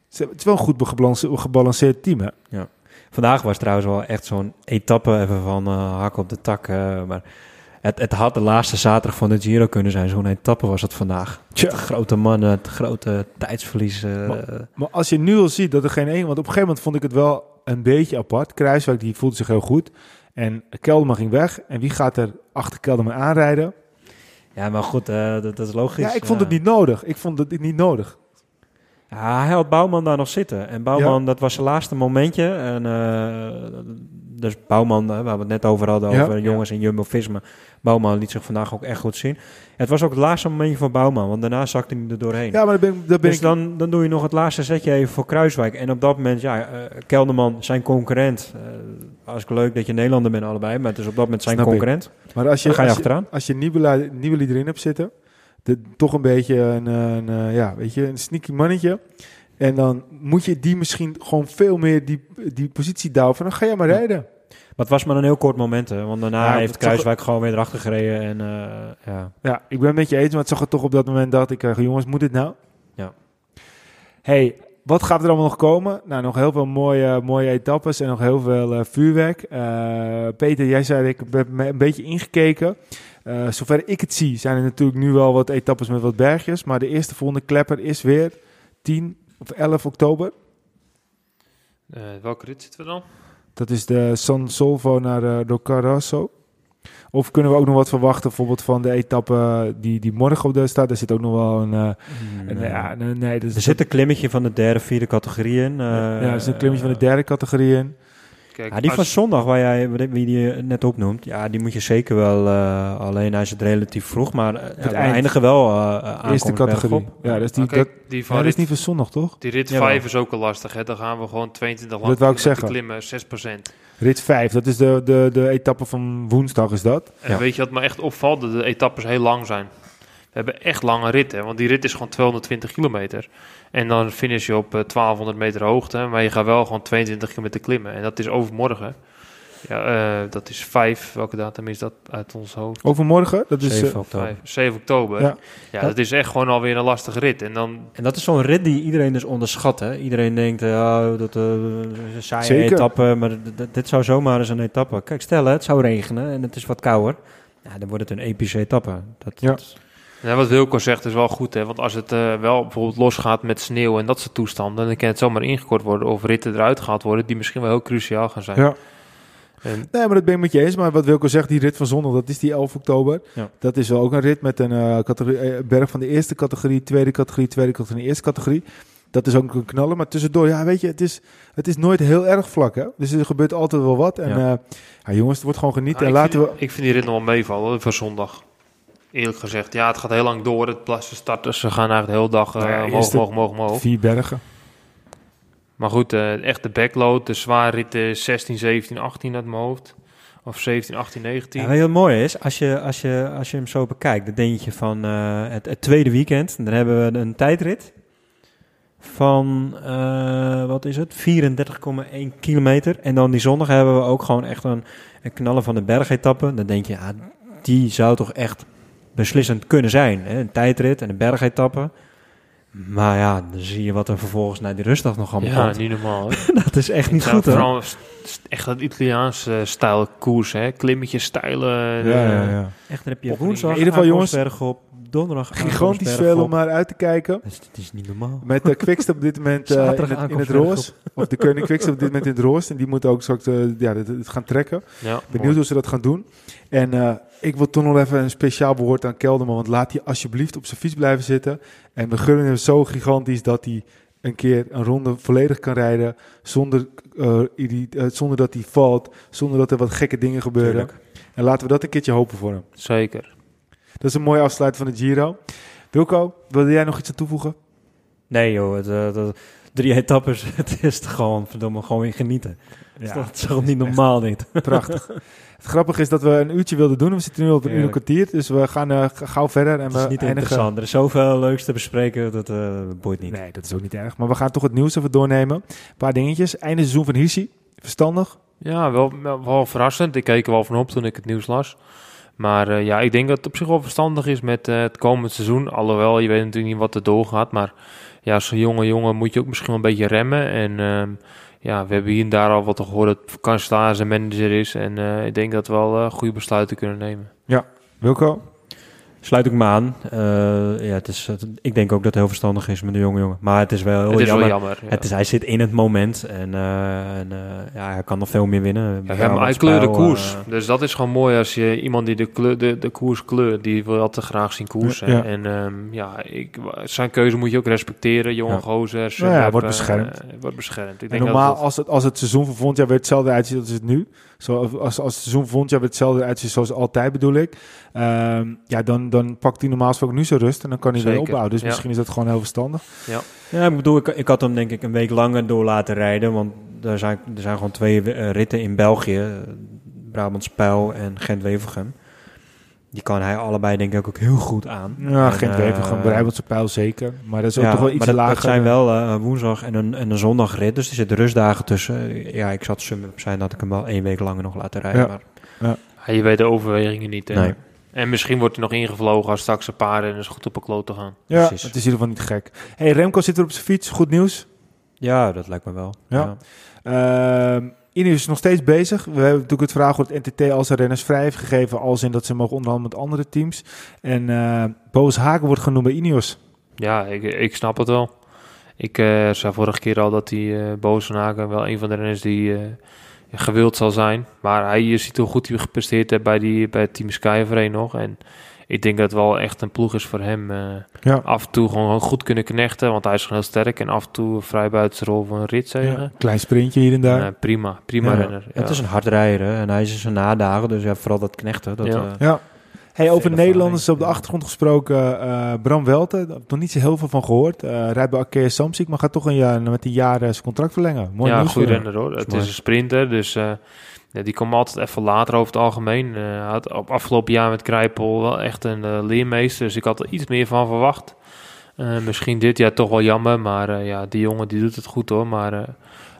het is wel een goed gebalanceerd, team, hè? Vandaag was trouwens wel echt zo'n etappe even van hak op de tak. maar het, het had de laatste zaterdag van de Giro kunnen zijn. Zo'n etappe was het vandaag. Tja. Grote mannen, het grote tijdsverlies. Maar als je nu al ziet dat er geen één... Want op een gegeven moment vond ik het wel een beetje apart. Kruiswijk, die voelde zich heel goed. En Kelderman ging weg. En wie gaat er achter Kelderman aanrijden? ja, maar goed, eh, dat, dat is logisch. Ja, ik vond het Eh, niet nodig. Ik vond het niet nodig. Ja, hij had Bouwman daar nog zitten. En Bouwman, dat was zijn laatste momentje. En, eh, dus Bouwman, waar we het net over hadden, Ja. over jongens in Jumbo-Visma. Bouwman liet zich vandaag ook echt goed zien. Het was ook het laatste momentje van Bouwman, want daarna zakte hij er doorheen. Ja, maar dan ben, ik- ben dus ik... dan, dan doe je nog het laatste zetje even voor Kruiswijk. En op dat moment, ja, eh, Kelderman, zijn concurrent. eh hartstikke leuk dat je Nederlander bent allebei, maar het is op dat moment zijn Snap ik. concurrent. Maar als je, Dan ga je als je, als je Nibali, erin hebt zitten... De, toch een beetje een, een, eh, ja, weet je, een sneaky mannetje... En dan moet je die misschien gewoon veel meer die, die positie duwen. Dan ga je maar rijden. Maar het was maar een heel kort moment, hè, want daarna Ja, heeft het Kruiswijk gewoon weer erachter gereden. En, eh, ja. Ja, ik ben het met je eens, maar het zag er toch op dat moment dacht ik, eh, jongens, moet dit nou? Ja. Hey, wat gaat er allemaal nog komen? Nou, nog heel veel mooie, mooie etappes en nog heel veel eh, vuurwerk. Peter, jij zei, ik heb me een beetje ingekeken. Zover ik het zie, zijn er natuurlijk nu wel wat etappes met wat bergjes. Maar de eerste volgende klepper is weer 10 of 11 oktober. Eh, welke rit zitten we dan? Dat is de San Solvo naar uh. Of kunnen we ook nog wat verwachten, bijvoorbeeld van de etappe die, die morgen op de staat? Daar zit ook nog wel een... eh, een- Nee. ja, nee, nee, dat is Er zit een klimmetje van de derde, vierde categorie in. ja, eh, er is een klimmetje van de derde categorie in. Kijk, Ja, die van als- zondag, waar jij, wie die je net opnoemt, ja, die moet je zeker wel. eh, alleen hij is het relatief vroeg, maar uh, ja, we eind. eindigen wel uh, Eerste categorie. Ja, dat is die, dat, die ja, van dat is niet van zondag, toch? die rit Jawel. 5 is ook al lastig. Hè? Dan gaan we gewoon 22 lang Dat wou ik zeggen. klimmen, 6%. Rit 5, dat is de, de, de etappe van woensdag, is dat? En Ja. weet je wat me echt opvalt? Dat de etappes heel lang zijn. We hebben echt lange ritten, want die rit is gewoon 220 kilometer. En dan finish je op eh, 1200 meter hoogte, maar je gaat wel gewoon 22 kilometer klimmen. En dat is overmorgen. Ja, eh, dat is 5. Welke datum is dat uit ons hoofd? Overmorgen, dat is... 7 eh, oktober. 5, 7 oktober. Ja. Ja. dat is echt gewoon alweer een lastige rit. En dan, En dat is zo'n rit die iedereen dus onderschat. Hè? Iedereen denkt, eh, oh, dat eh, is een saaie Zeker. etappe, maar dit zou zomaar eens een etappe. Kijk, stel hè, het zou regenen en het is wat kouder. Ja, dan wordt het een epische etappe. Dat, Ja. dat- ja, wat Wilco zegt is wel goed. Hè? Want als het eh, wel bijvoorbeeld losgaat met sneeuw en dat soort toestanden, dan kan het zomaar ingekort worden of ritten eruit gehaald worden die misschien wel heel cruciaal gaan zijn. ja. En, Nee, maar dat ben ik met je eens. Maar wat Wilco zegt, die rit van zondag, dat is die 11 oktober. Ja. Dat is wel ook een rit met een eh, categorie, eh, berg van de eerste categorie, tweede categorie, tweede categorie, eerste categorie. Dat is ook een knallen. Maar tussendoor, ja, weet je, het is, het is nooit heel erg vlak. Hè? Dus er gebeurt altijd wel wat. En Ja. ja. ja, jongens, het wordt gewoon genieten. Nou, en ik, laten vind, we... ik vind die rit nog wel meevallen voor zondag. Eerlijk gezegd, ja, het gaat heel lang door. Het plassen starters, ze gaan eigenlijk de hele dag eh Nou ja, omhoog, eerste- omhoog, omhoog, omhoog. Vier bergen. Maar goed, eh, echt de backload, de zware ritten 16, 17, 18 uit mijn hoofd. Of 17, 18, 19. Ja, wat heel mooi is, als je, als, je, als je hem zo bekijkt, dan denk je van eh, het, het tweede weekend, dan hebben we een tijdrit van, eh, wat is het, 34,1 kilometer. En dan die zondag hebben we ook gewoon echt een, een knallen van de bergetappe. Dan denk je, ja, die zou toch echt beslissend kunnen zijn. Hè? Een tijdrit en een bergetappe. Maar ja, dan zie je wat er vervolgens naar die rustdag nog allemaal ja, komt. niet normaal. Dat is echt niet Ja, goed, hoor. Echt dat Italiaanse stijl koers, hè. Klimmetjes, stijlen. Ja, eh, ja, ja. Echt, dan heb je woensdag in ieder geval, jongens, op, donderdag Gigantisch veel om naar uit te kijken. Het is, het is niet normaal. Met de Quickstep op dit moment eh, in, het, in het aankomstberg roos. Of de Koning Quickstep op dit moment in het roos. En die moeten ook straks eh, ja, het, het gaan trekken. ja, Benieuwd mooi. hoe ze dat gaan doen. En eh, ik wil toch nog even een speciaal woord aan Kelderman. Want laat hij alsjeblieft op zijn fiets blijven zitten. En we gunnen hem zo gigantisch dat hij een keer een ronde volledig kan rijden. Zonder, eh, eh, zonder dat hij valt. Zonder dat er wat gekke dingen gebeuren. Tuurlijk. En laten we dat een keertje hopen voor hem. Zeker. Dat is een mooie afsluiting van de Giro. Wilco, wilde jij nog iets aan toevoegen? Nee joh, het, eh, dat- drie etappes, het is gewoon, verdomme, gewoon weer genieten. Ja, dat is toch niet normaal dit? Prachtig. Het grappige is dat we een uurtje wilden doen. We zitten nu op een uur en kwartier. Dus we gaan eh, gauw verder. En Het we is niet eindigen... interessant. Er is zoveel leuks te bespreken, dat eh boeit niet. Nee, dat is ook niet erg. Maar we gaan toch het nieuws even doornemen. Een paar dingetjes. Einde seizoen van Hirsi. Verstandig. Ja, wel, wel, verrassend. Ik keek er wel van op toen ik het nieuws las. Maar eh, ja, ik denk dat het op zich wel verstandig is met het komend seizoen. Alhoewel, je weet natuurlijk niet wat er doorgaat. Maar ja, als jonge jongen moet je ook misschien wel een beetje remmen. En ehm, ja, we hebben hier en daar al wat gehoord dat Kanselaar zijn manager is. En eh, ik denk dat we wel eh, goede besluiten kunnen nemen. Wilco? Sluit ik me aan. Eh, ja, het is, het- ik denk ook dat het heel verstandig is met de jonge jongen. Maar het is wel heel het is jammer. wel jammer. ja. Het is, hij zit in het moment en, eh, en eh, ja, hij kan nog veel meer winnen. Ja, ja, maar hij kleurt de koers. dus dat is gewoon mooi als je iemand die de, kleur, de, de koers kleurt, die wil altijd graag zien koersen. Ja. En ehm, ja, ik, zijn keuze moet je ook respecteren. Jonge Ja. gozer. Nou ja, wordt beschermd. wordt beschermd. Ik En denk normaal, dat het- als, het, als het seizoen van volgend jaar weer hetzelfde uitziet als het nu. Zo, als, als het seizoen volgend jaar weer hetzelfde uitziet zoals altijd bedoel ik. ehm, ja, dan, dan pakt hij normaal gesproken nu zijn rust. En dan kan hij weer opbouwen. Dus ja. misschien is dat gewoon heel verstandig. Ja, ik bedoel, ik, ik had hem denk ik een week langer door laten rijden. Want er zijn, er zijn gewoon twee eh, ritten in België. Brabant Spijl en Gent-Wevelgem. Die kan hij allebei denk ik ook heel goed aan. Ja, En, geen eh, twijfel. Gewoon Brabantse pijl zeker. Maar dat is ook ja, toch wel iets maar dat, lager. dat zijn wel eh, woensdag en een, en een zondagrit. Dus er zitten rustdagen tussen. Ja, ik zat sum op zijn dat ik hem wel één week langer nog laten rijden. Ja. Maar, Ja, je weet de overwegingen niet. hè. Nee. En misschien wordt hij nog ingevlogen als straks een paar en is goed op een kloot te gaan. ja, precies. het is in ieder geval niet gek. hey, Remco zit weer op zijn fiets. Goed nieuws. ja, dat lijkt me wel. Ja. Ehm Ineos is nog steeds bezig. We hebben natuurlijk het of het NTT als renners vrij heeft gegeven. Als in dat ze mogen onderhandelen met andere teams. En eh Boos Haken wordt genoemd bij Ineos. Ja, ik, ik snap het wel. Ik eh, zei vorige keer al dat die eh Boos Haken wel een van de renners die eh, gewild zal zijn. Maar hij je ziet hoe goed hij gepresteerd heeft bij, die, bij Team Sky nog. En ik denk dat het wel echt een ploeg is voor hem. eh, Ja. af en toe gewoon goed kunnen knechten, want hij is gewoon heel sterk. En af en toe vrij buiten zijn rol van een rit zeggen. Klein sprintje hier en daar. Eh, prima, prima Ja. renner. Ja. Het is een hard rijder hè, en hij is in zijn nadagen. Dus ja, vooral dat knechten. Dat, Ja. eh, Ja. Hey, over Nederlanders op de achtergrond gesproken. eh, Bram Welten, daar heb ik nog niet zo heel veel van gehoord. Eh rijdt bij Arkea Samsic, maar gaat toch een jaar, met een jaar zijn contract verlengen. Mooi ja, nieuws goede voor hem. renner hoor. Het mooi. is een sprinter, dus eh, ja, die komt altijd even later over het algemeen. Hij had op afgelopen jaar met Krijpel wel echt een eh, leermeester, dus ik had er iets meer van verwacht. Eh, misschien dit jaar toch wel jammer, maar ja, die jongen die doet het goed hoor. Maar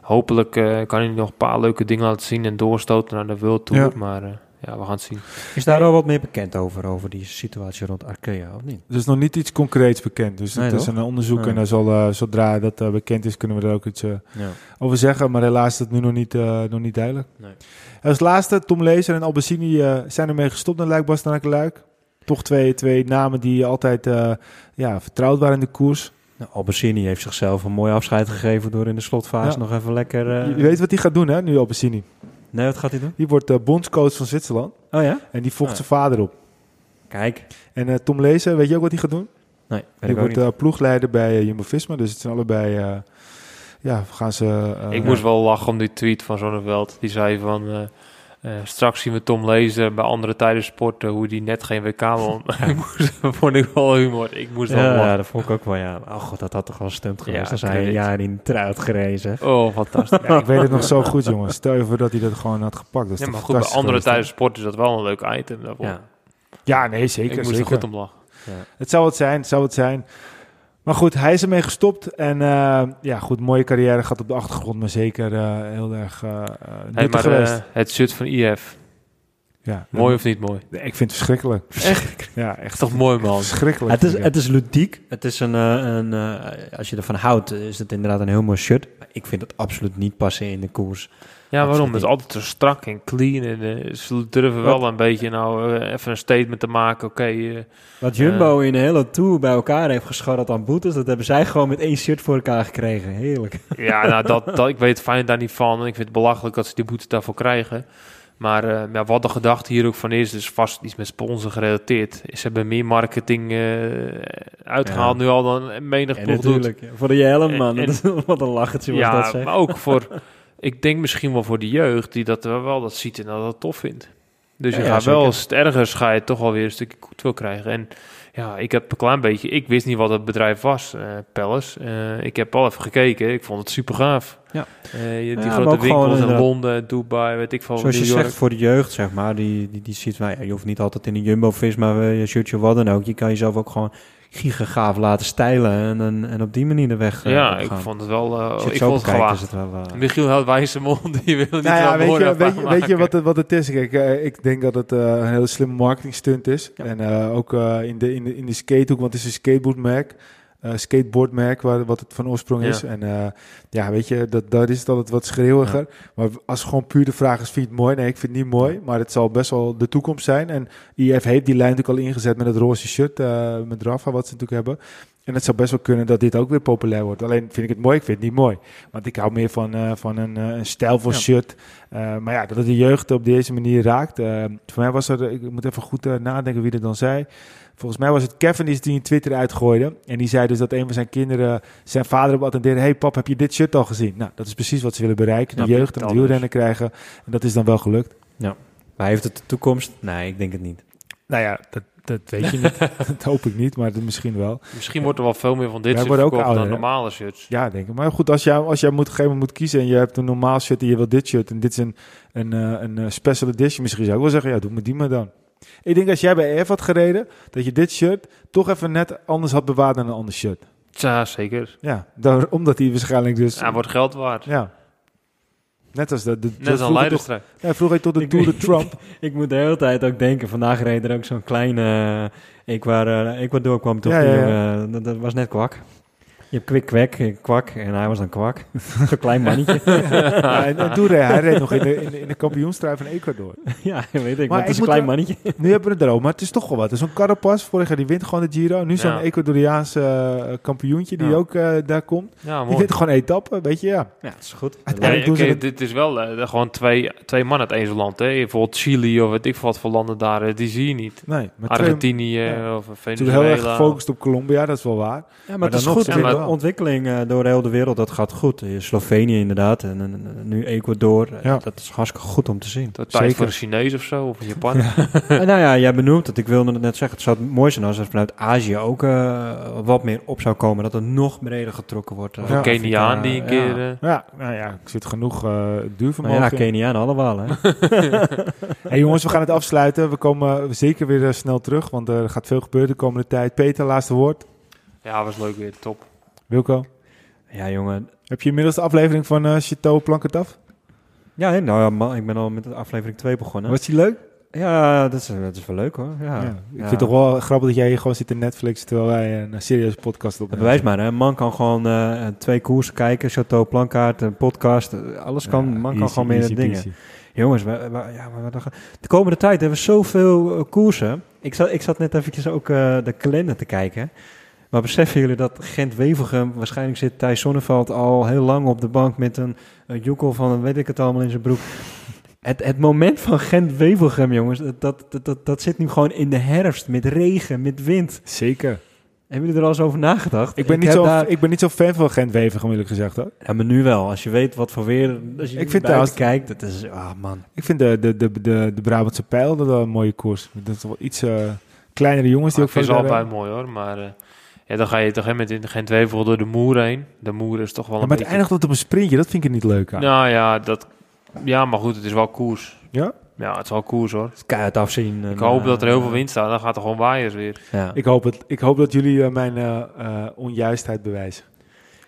hopelijk kan hij nog een paar leuke dingen laten zien en doorstoten naar de World Tour. Ja. Maar ja, we gaan het zien. Is daar al wat meer bekend over, over die situatie rond Arkea, of niet? Er is nog niet iets concreets bekend. Dus Nee, het is een onderzoek Nee. en dan zal, eh, zodra dat eh, bekend is, kunnen we er ook iets eh, Ja. over zeggen. Maar helaas is het nu nog niet, eh, nog niet duidelijk. Nee. En als laatste, Tom Lezer en Albacini zijn ermee gestopt naar Luik, naar Luik. Toch twee, twee namen die altijd eh, ja, vertrouwd waren in de koers. Nou, Albertini heeft zichzelf een mooi afscheid gegeven door in de slotfase Ja. nog even lekker... eh, Je, je weet wat hij gaat doen, hè, nu Albacini. Nee, wat gaat hij doen? Die wordt eh, bondscoach van Zwitserland. Oh ja? En die volgt Ah. zijn vader op. Kijk. En eh, Tom Lezen, weet je ook wat hij gaat doen? Nee, weet Die ik ook wordt niet. eh, ploegleider bij Jumbo-Visma. Dus het zijn allebei... eh, ja, gaan ze... ik moest wel lachen om die tweet van Zonneveld. Die zei van... eh, straks zien we Tom lezen bij andere tijden sporten hoe die net geen WK won. ik moest, vond ik wel humor. Ik moest wel Ja, lachen. dat vond ik ook wel, ja. Oh god, dat had toch wel stunt geweest Ja, hij een jaar in truit gerezen. Oh, fantastisch. Ja, ik weet het nog zo goed, jongens. Stel je voor dat hij dat gewoon had gepakt. Dat is Ja, toch maar goed, bij andere tijden sport is dat wel een leuk item daarvoor. Ja. Ja, nee, zeker. ik moest er goed om lachen. Ja. Het zou het zijn, het zou het zijn. Maar goed, hij is ermee gestopt. En eh, ja, goed, mooie carrière gaat op de achtergrond, maar zeker eh, heel erg eh eh, Hey, nuttig maar geweest. het shirt van IF, ja, mooi of niet mooi? Nee, ik vind het verschrikkelijk. Echt? Ja, echt toch mooi, man? verschrikkelijk. Het is, het is ludiek. Het is een, een eh, als je ervan houdt, is het inderdaad een heel mooi shirt. Maar ik vind het absoluut niet passen in de koers. Ja, waarom? Het is altijd zo strak en clean. En eh, ze durven wel een beetje nou eh, even een statement te maken. Oké, eh, Wat Jumbo in de hele tour bij elkaar heeft gescharreld aan boetes, dat hebben zij gewoon met één shirt voor elkaar gekregen. Heerlijk. ja, nou, dat, dat, ik weet fijn daar niet van. En ik vind het belachelijk dat ze die boete daarvoor krijgen. Maar ja, wat de gedachte hier ook van is, is vast iets met sponsor gerelateerd. Ze hebben meer marketing eh, uitgehaald Ja. nu al dan menig ploeg doet. natuurlijk. ja. Voor de helm, man. En- Dat wat een lachertje was dat, Ja, zeg. maar ook voor, ik denk misschien wel voor de jeugd die dat wel, wel dat ziet en dat dat tof vindt. Dus je ja, gaat wel, als het ergens ga je toch alweer een stukje goed wil krijgen. En ja, ik heb een klein beetje, ik wist niet wat het bedrijf was, eh Palace. Eh, ik heb al even gekeken, ik vond het super gaaf. Ja. Je- die maar grote winkels in Londen, Dubai, weet ik veel. Zoals je York. zegt, voor de jeugd, zeg maar, die, die, die ziet, nou ja, je hoeft niet altijd in een Jumbo-Visma eh, je shirtje wat dan ook. Je kan jezelf ook gewoon gigagaaf laten stijlen en, en, en op die manier de weg eh, ja, ik vond het wel, eh, het ik vond het gewaagd. is het wel... eh, Michiel had wijze mond, die wil niet Nou ja, wel weet je, weet, je, weet je wat het, wat het is? Kijk, ik denk dat het eh, een hele slimme marketing stunt is. Ja. En eh, ook eh, in, de, in, de, in de skatehoek, want het is een skateboardmerk. eh skateboardmerk, waar, wat het van oorsprong is. Ja. En eh, ja, weet je, dat, dat is het altijd wat schreeuwiger. Maar als gewoon puur de vraag is, vind je het mooi? Nee, ik vind het niet mooi. Maar het zal best wel de toekomst zijn. En IF heeft die lijn natuurlijk al ingezet met het roze shirt, eh, met Rafa, wat ze natuurlijk hebben. En het zou best wel kunnen dat dit ook weer populair wordt. Alleen vind ik het mooi, ik vind het niet mooi. Want ik hou meer van, eh, van een, eh, een stijlvol Ja. shirt. Eh, maar ja, dat het de jeugd op deze manier raakt. voor mij was er, ik moet even goed nadenken wie er dan zei. Volgens mij was het Kevin die in Twitter uitgooide. En die zei dus dat een van zijn kinderen zijn vader op attendeerde. hey pap, heb je dit shirt al gezien? Nou, dat is precies wat ze willen bereiken. De jeugd en het dat dus. wielrennen krijgen. En dat is dan wel gelukt. Maar heeft het de toekomst? Nee, ik denk het niet. Nou ja, dat, dat weet je niet. dat hoop ik niet, maar dat misschien wel. Misschien wordt er wel veel meer van dit Wij soort worden ook dan ouder, hè? normale shirts. Ja, denk ik. Maar goed, als jij, als jij moet, op een gegeven moment moet kiezen en je hebt een normaal shirt en je wilt dit shirt en dit is een, een, eh, een eh, special edition, misschien zou ik wel zeggen, ja, doe me die maar dan. Ik denk als jij bij EF had gereden, dat je dit shirt toch even net anders had bewaard dan een ander shirt. Ja, zeker. Ja, omdat hij waarschijnlijk dus... Ja, wordt geld waard. ja. Net als de... de Net als een vroeger toch, leiderstrijd. ja, vroeger heet tot de Tour de Trump. Ik moet de hele tijd ook denken, vandaag reed er ook zo'n kleine Ecuador, Ecuador kwam toch, Ja, die ja, ja. jongen, dat, dat was net kwak. Je hebt kwik, kwek, eh, kwak en hij was dan kwak. zo'n klein mannetje. ja, en, en toen reed hij reed nog in de, in de, de van Ecuador. ja, weet ik, Maar maar het is een klein wel- mannetje. Nu hebben we het erover, maar het is toch wel wat. Zo'n Carapaz, vorig jaar die wint gewoon de Giro. Nu zo'n Ja. Ecuadoriaanse eh, kampioentje die Ja. ook eh, daar komt. Ja, Die wint gewoon etappen, weet je, ja. Ja, dat is goed. Ja, Uiteindelijk doen oké, ze het- dit is wel eh, gewoon twee, twee man uit één zo'n land. Hè. Bijvoorbeeld Chili of weet ik veel wat voor landen daar, eh, die zie je niet. Nee, maar Argentinië ja. of Ze zijn heel erg Venezuela. gefocust op Colombia, dat is wel waar. Ja, maar, Maar het is goed. ze Ja, winnen maar wel. ontwikkeling eh, door heel de wereld, dat gaat goed. Eh, Slovenië inderdaad en, en- en nu Ecuador. Eh, Ja. Dat is hartstikke goed om te zien. Dat tijd Zeker. voor een Chinees of zo, of een Japan. Nou ja, jij benoemt het. Ik wilde het net zeggen. Het zou mooi zijn als er vanuit Azië ook wat meer op zou komen. Dat er nog breder getrokken wordt. Of een Ja. Keniaan die een Ja. keer... Ja, nou ja, ik zit genoeg Nou duurvermogen ja, in. Keniaan allemaal. Hè? Hey jongens, we gaan het afsluiten. We komen zeker weer snel terug, want er gaat veel gebeuren de komende tijd. Peter, laatste woord. ja, was leuk weer. Top. Wilco, ja, jongen. heb je inmiddels de aflevering van eh Chateau Plank het af? Ja, nou ja, man, ik ben al met aflevering 2 begonnen. Was die leuk? Ja, dat is, dat is wel leuk hoor. Ja. Ja. Ik Ja. vind het toch wel grappig dat jij hier gewoon zit te Netflix terwijl wij een, eh, serieuze podcast opnemen. Bewijs maar, hè. een man kan gewoon eh, twee koersen kijken, Chateau Plankaart, een podcast, eh, alles kan. Ja, man kan gewoon meer dingen. Jongens, we, we- ja, maar we- de komende tijd hebben we zoveel eh, koersen. Ik zat, ik zat net eventjes ook eh, de kalender te kijken. Maar beseffen jullie dat Gent-Wevelgem, waarschijnlijk zit Thijs Sonneveld al heel lang op de bank met een, een joekel van een weet ik het allemaal in zijn broek. Het, het moment van Gent-Wevelgem, jongens, dat, dat, dat, dat, dat zit nu gewoon in de herfst. Met regen, met wind. Zeker. Hebben jullie er al eens over nagedacht? Ik ben, niet zo, daar- ik ben niet zo fan van Gent-Wevergem, eerlijk gezegd. Hoor. Ja, maar nu wel. Als je weet wat voor weer... Als je Ik ik vind trouwens- kijkt, dat is... Ah, man. Ik vind de, de, de, de, de Brabantse Pijl dat wel een mooie koers. Dat is wel iets eh, kleinere jongens die Maar ook ik vind vaak ze daar- altijd mooi hoor. Maar eh, ja, dan ga je toch met in geen twijfel door de moer heen. De moer is toch wel Ja, een maar het beetje... eindigt altijd op een sprintje, dat vind ik er niet leuk aan. Nou ja, dat... Ja, maar goed, het is wel koers. Ja? Ja, het is wel koers hoor. Keihard afzien. en, Ik hoop dat er heel veel eh, wind staat. Dan gaat er gewoon waaiers weer. Ja. Ik, hoop het, ik hoop dat jullie eh, mijn eh, eh, onjuistheid bewijzen.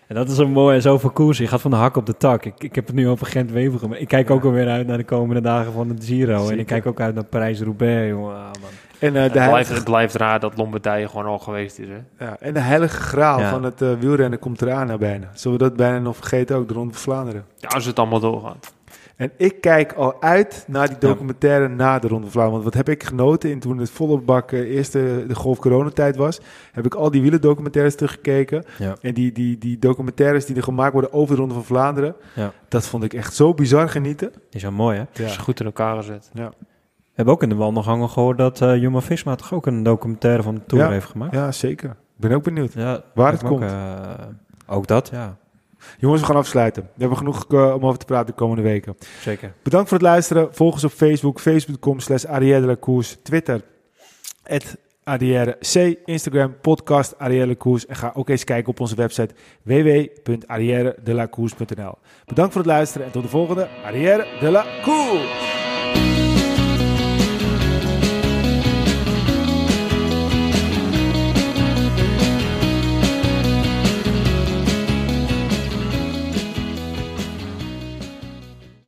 En dat is een mooi, zoveel koers. Je gaat van de hak op de tak. Ik, ik heb het nu over Gent-Wevelgem. maar Ik kijk ook alweer uit naar de komende dagen van het Giro. En ik kijk ook uit naar Parijs-Roubaix, jongen. En, eh, Het blijft, heilige, het blijft raar dat Lombardije gewoon al geweest is. Hè? ja, en de heilige graal Ja. van het eh, wielrennen komt eraan bijna. Zullen we dat bijna nog vergeten ook, de Ronde van Vlaanderen. Ja, als het allemaal doorgaat. En ik kijk al uit naar die Ja. documentaire na de Ronde van Vlaanderen. Want wat heb ik genoten in toen het volle bak eh, eerste de golf coronatijd was. Heb ik al die wielendocumentaires teruggekeken. Ja. En die, die, die documentaires die er gemaakt worden over de Ronde van Vlaanderen. Ja. Dat vond ik echt zo bizar genieten. Is wel mooi, hè? Het is goed in elkaar gezet. We hebben ook in de wandelgangen gehoord dat eh Jumbo-Visma toch ook een documentaire van de Tour Ja. heeft gemaakt. Ja, zeker. Ik ben ook benieuwd. Ja, Waar het me ook, komt. eh, ook dat, ja. Jongens, we gaan afsluiten. We hebben genoeg eh, om over te praten de komende weken. Zeker. Bedankt voor het luisteren. Volg ons op Facebook, facebook.com slash Arrière de la Course, Twitter, Arrière C, Instagram, podcast Arrière de la Course. En ga ook eens kijken op onze website www.arrièredelacourse.nl. Bedankt voor het luisteren en tot de volgende Arrière de la Course.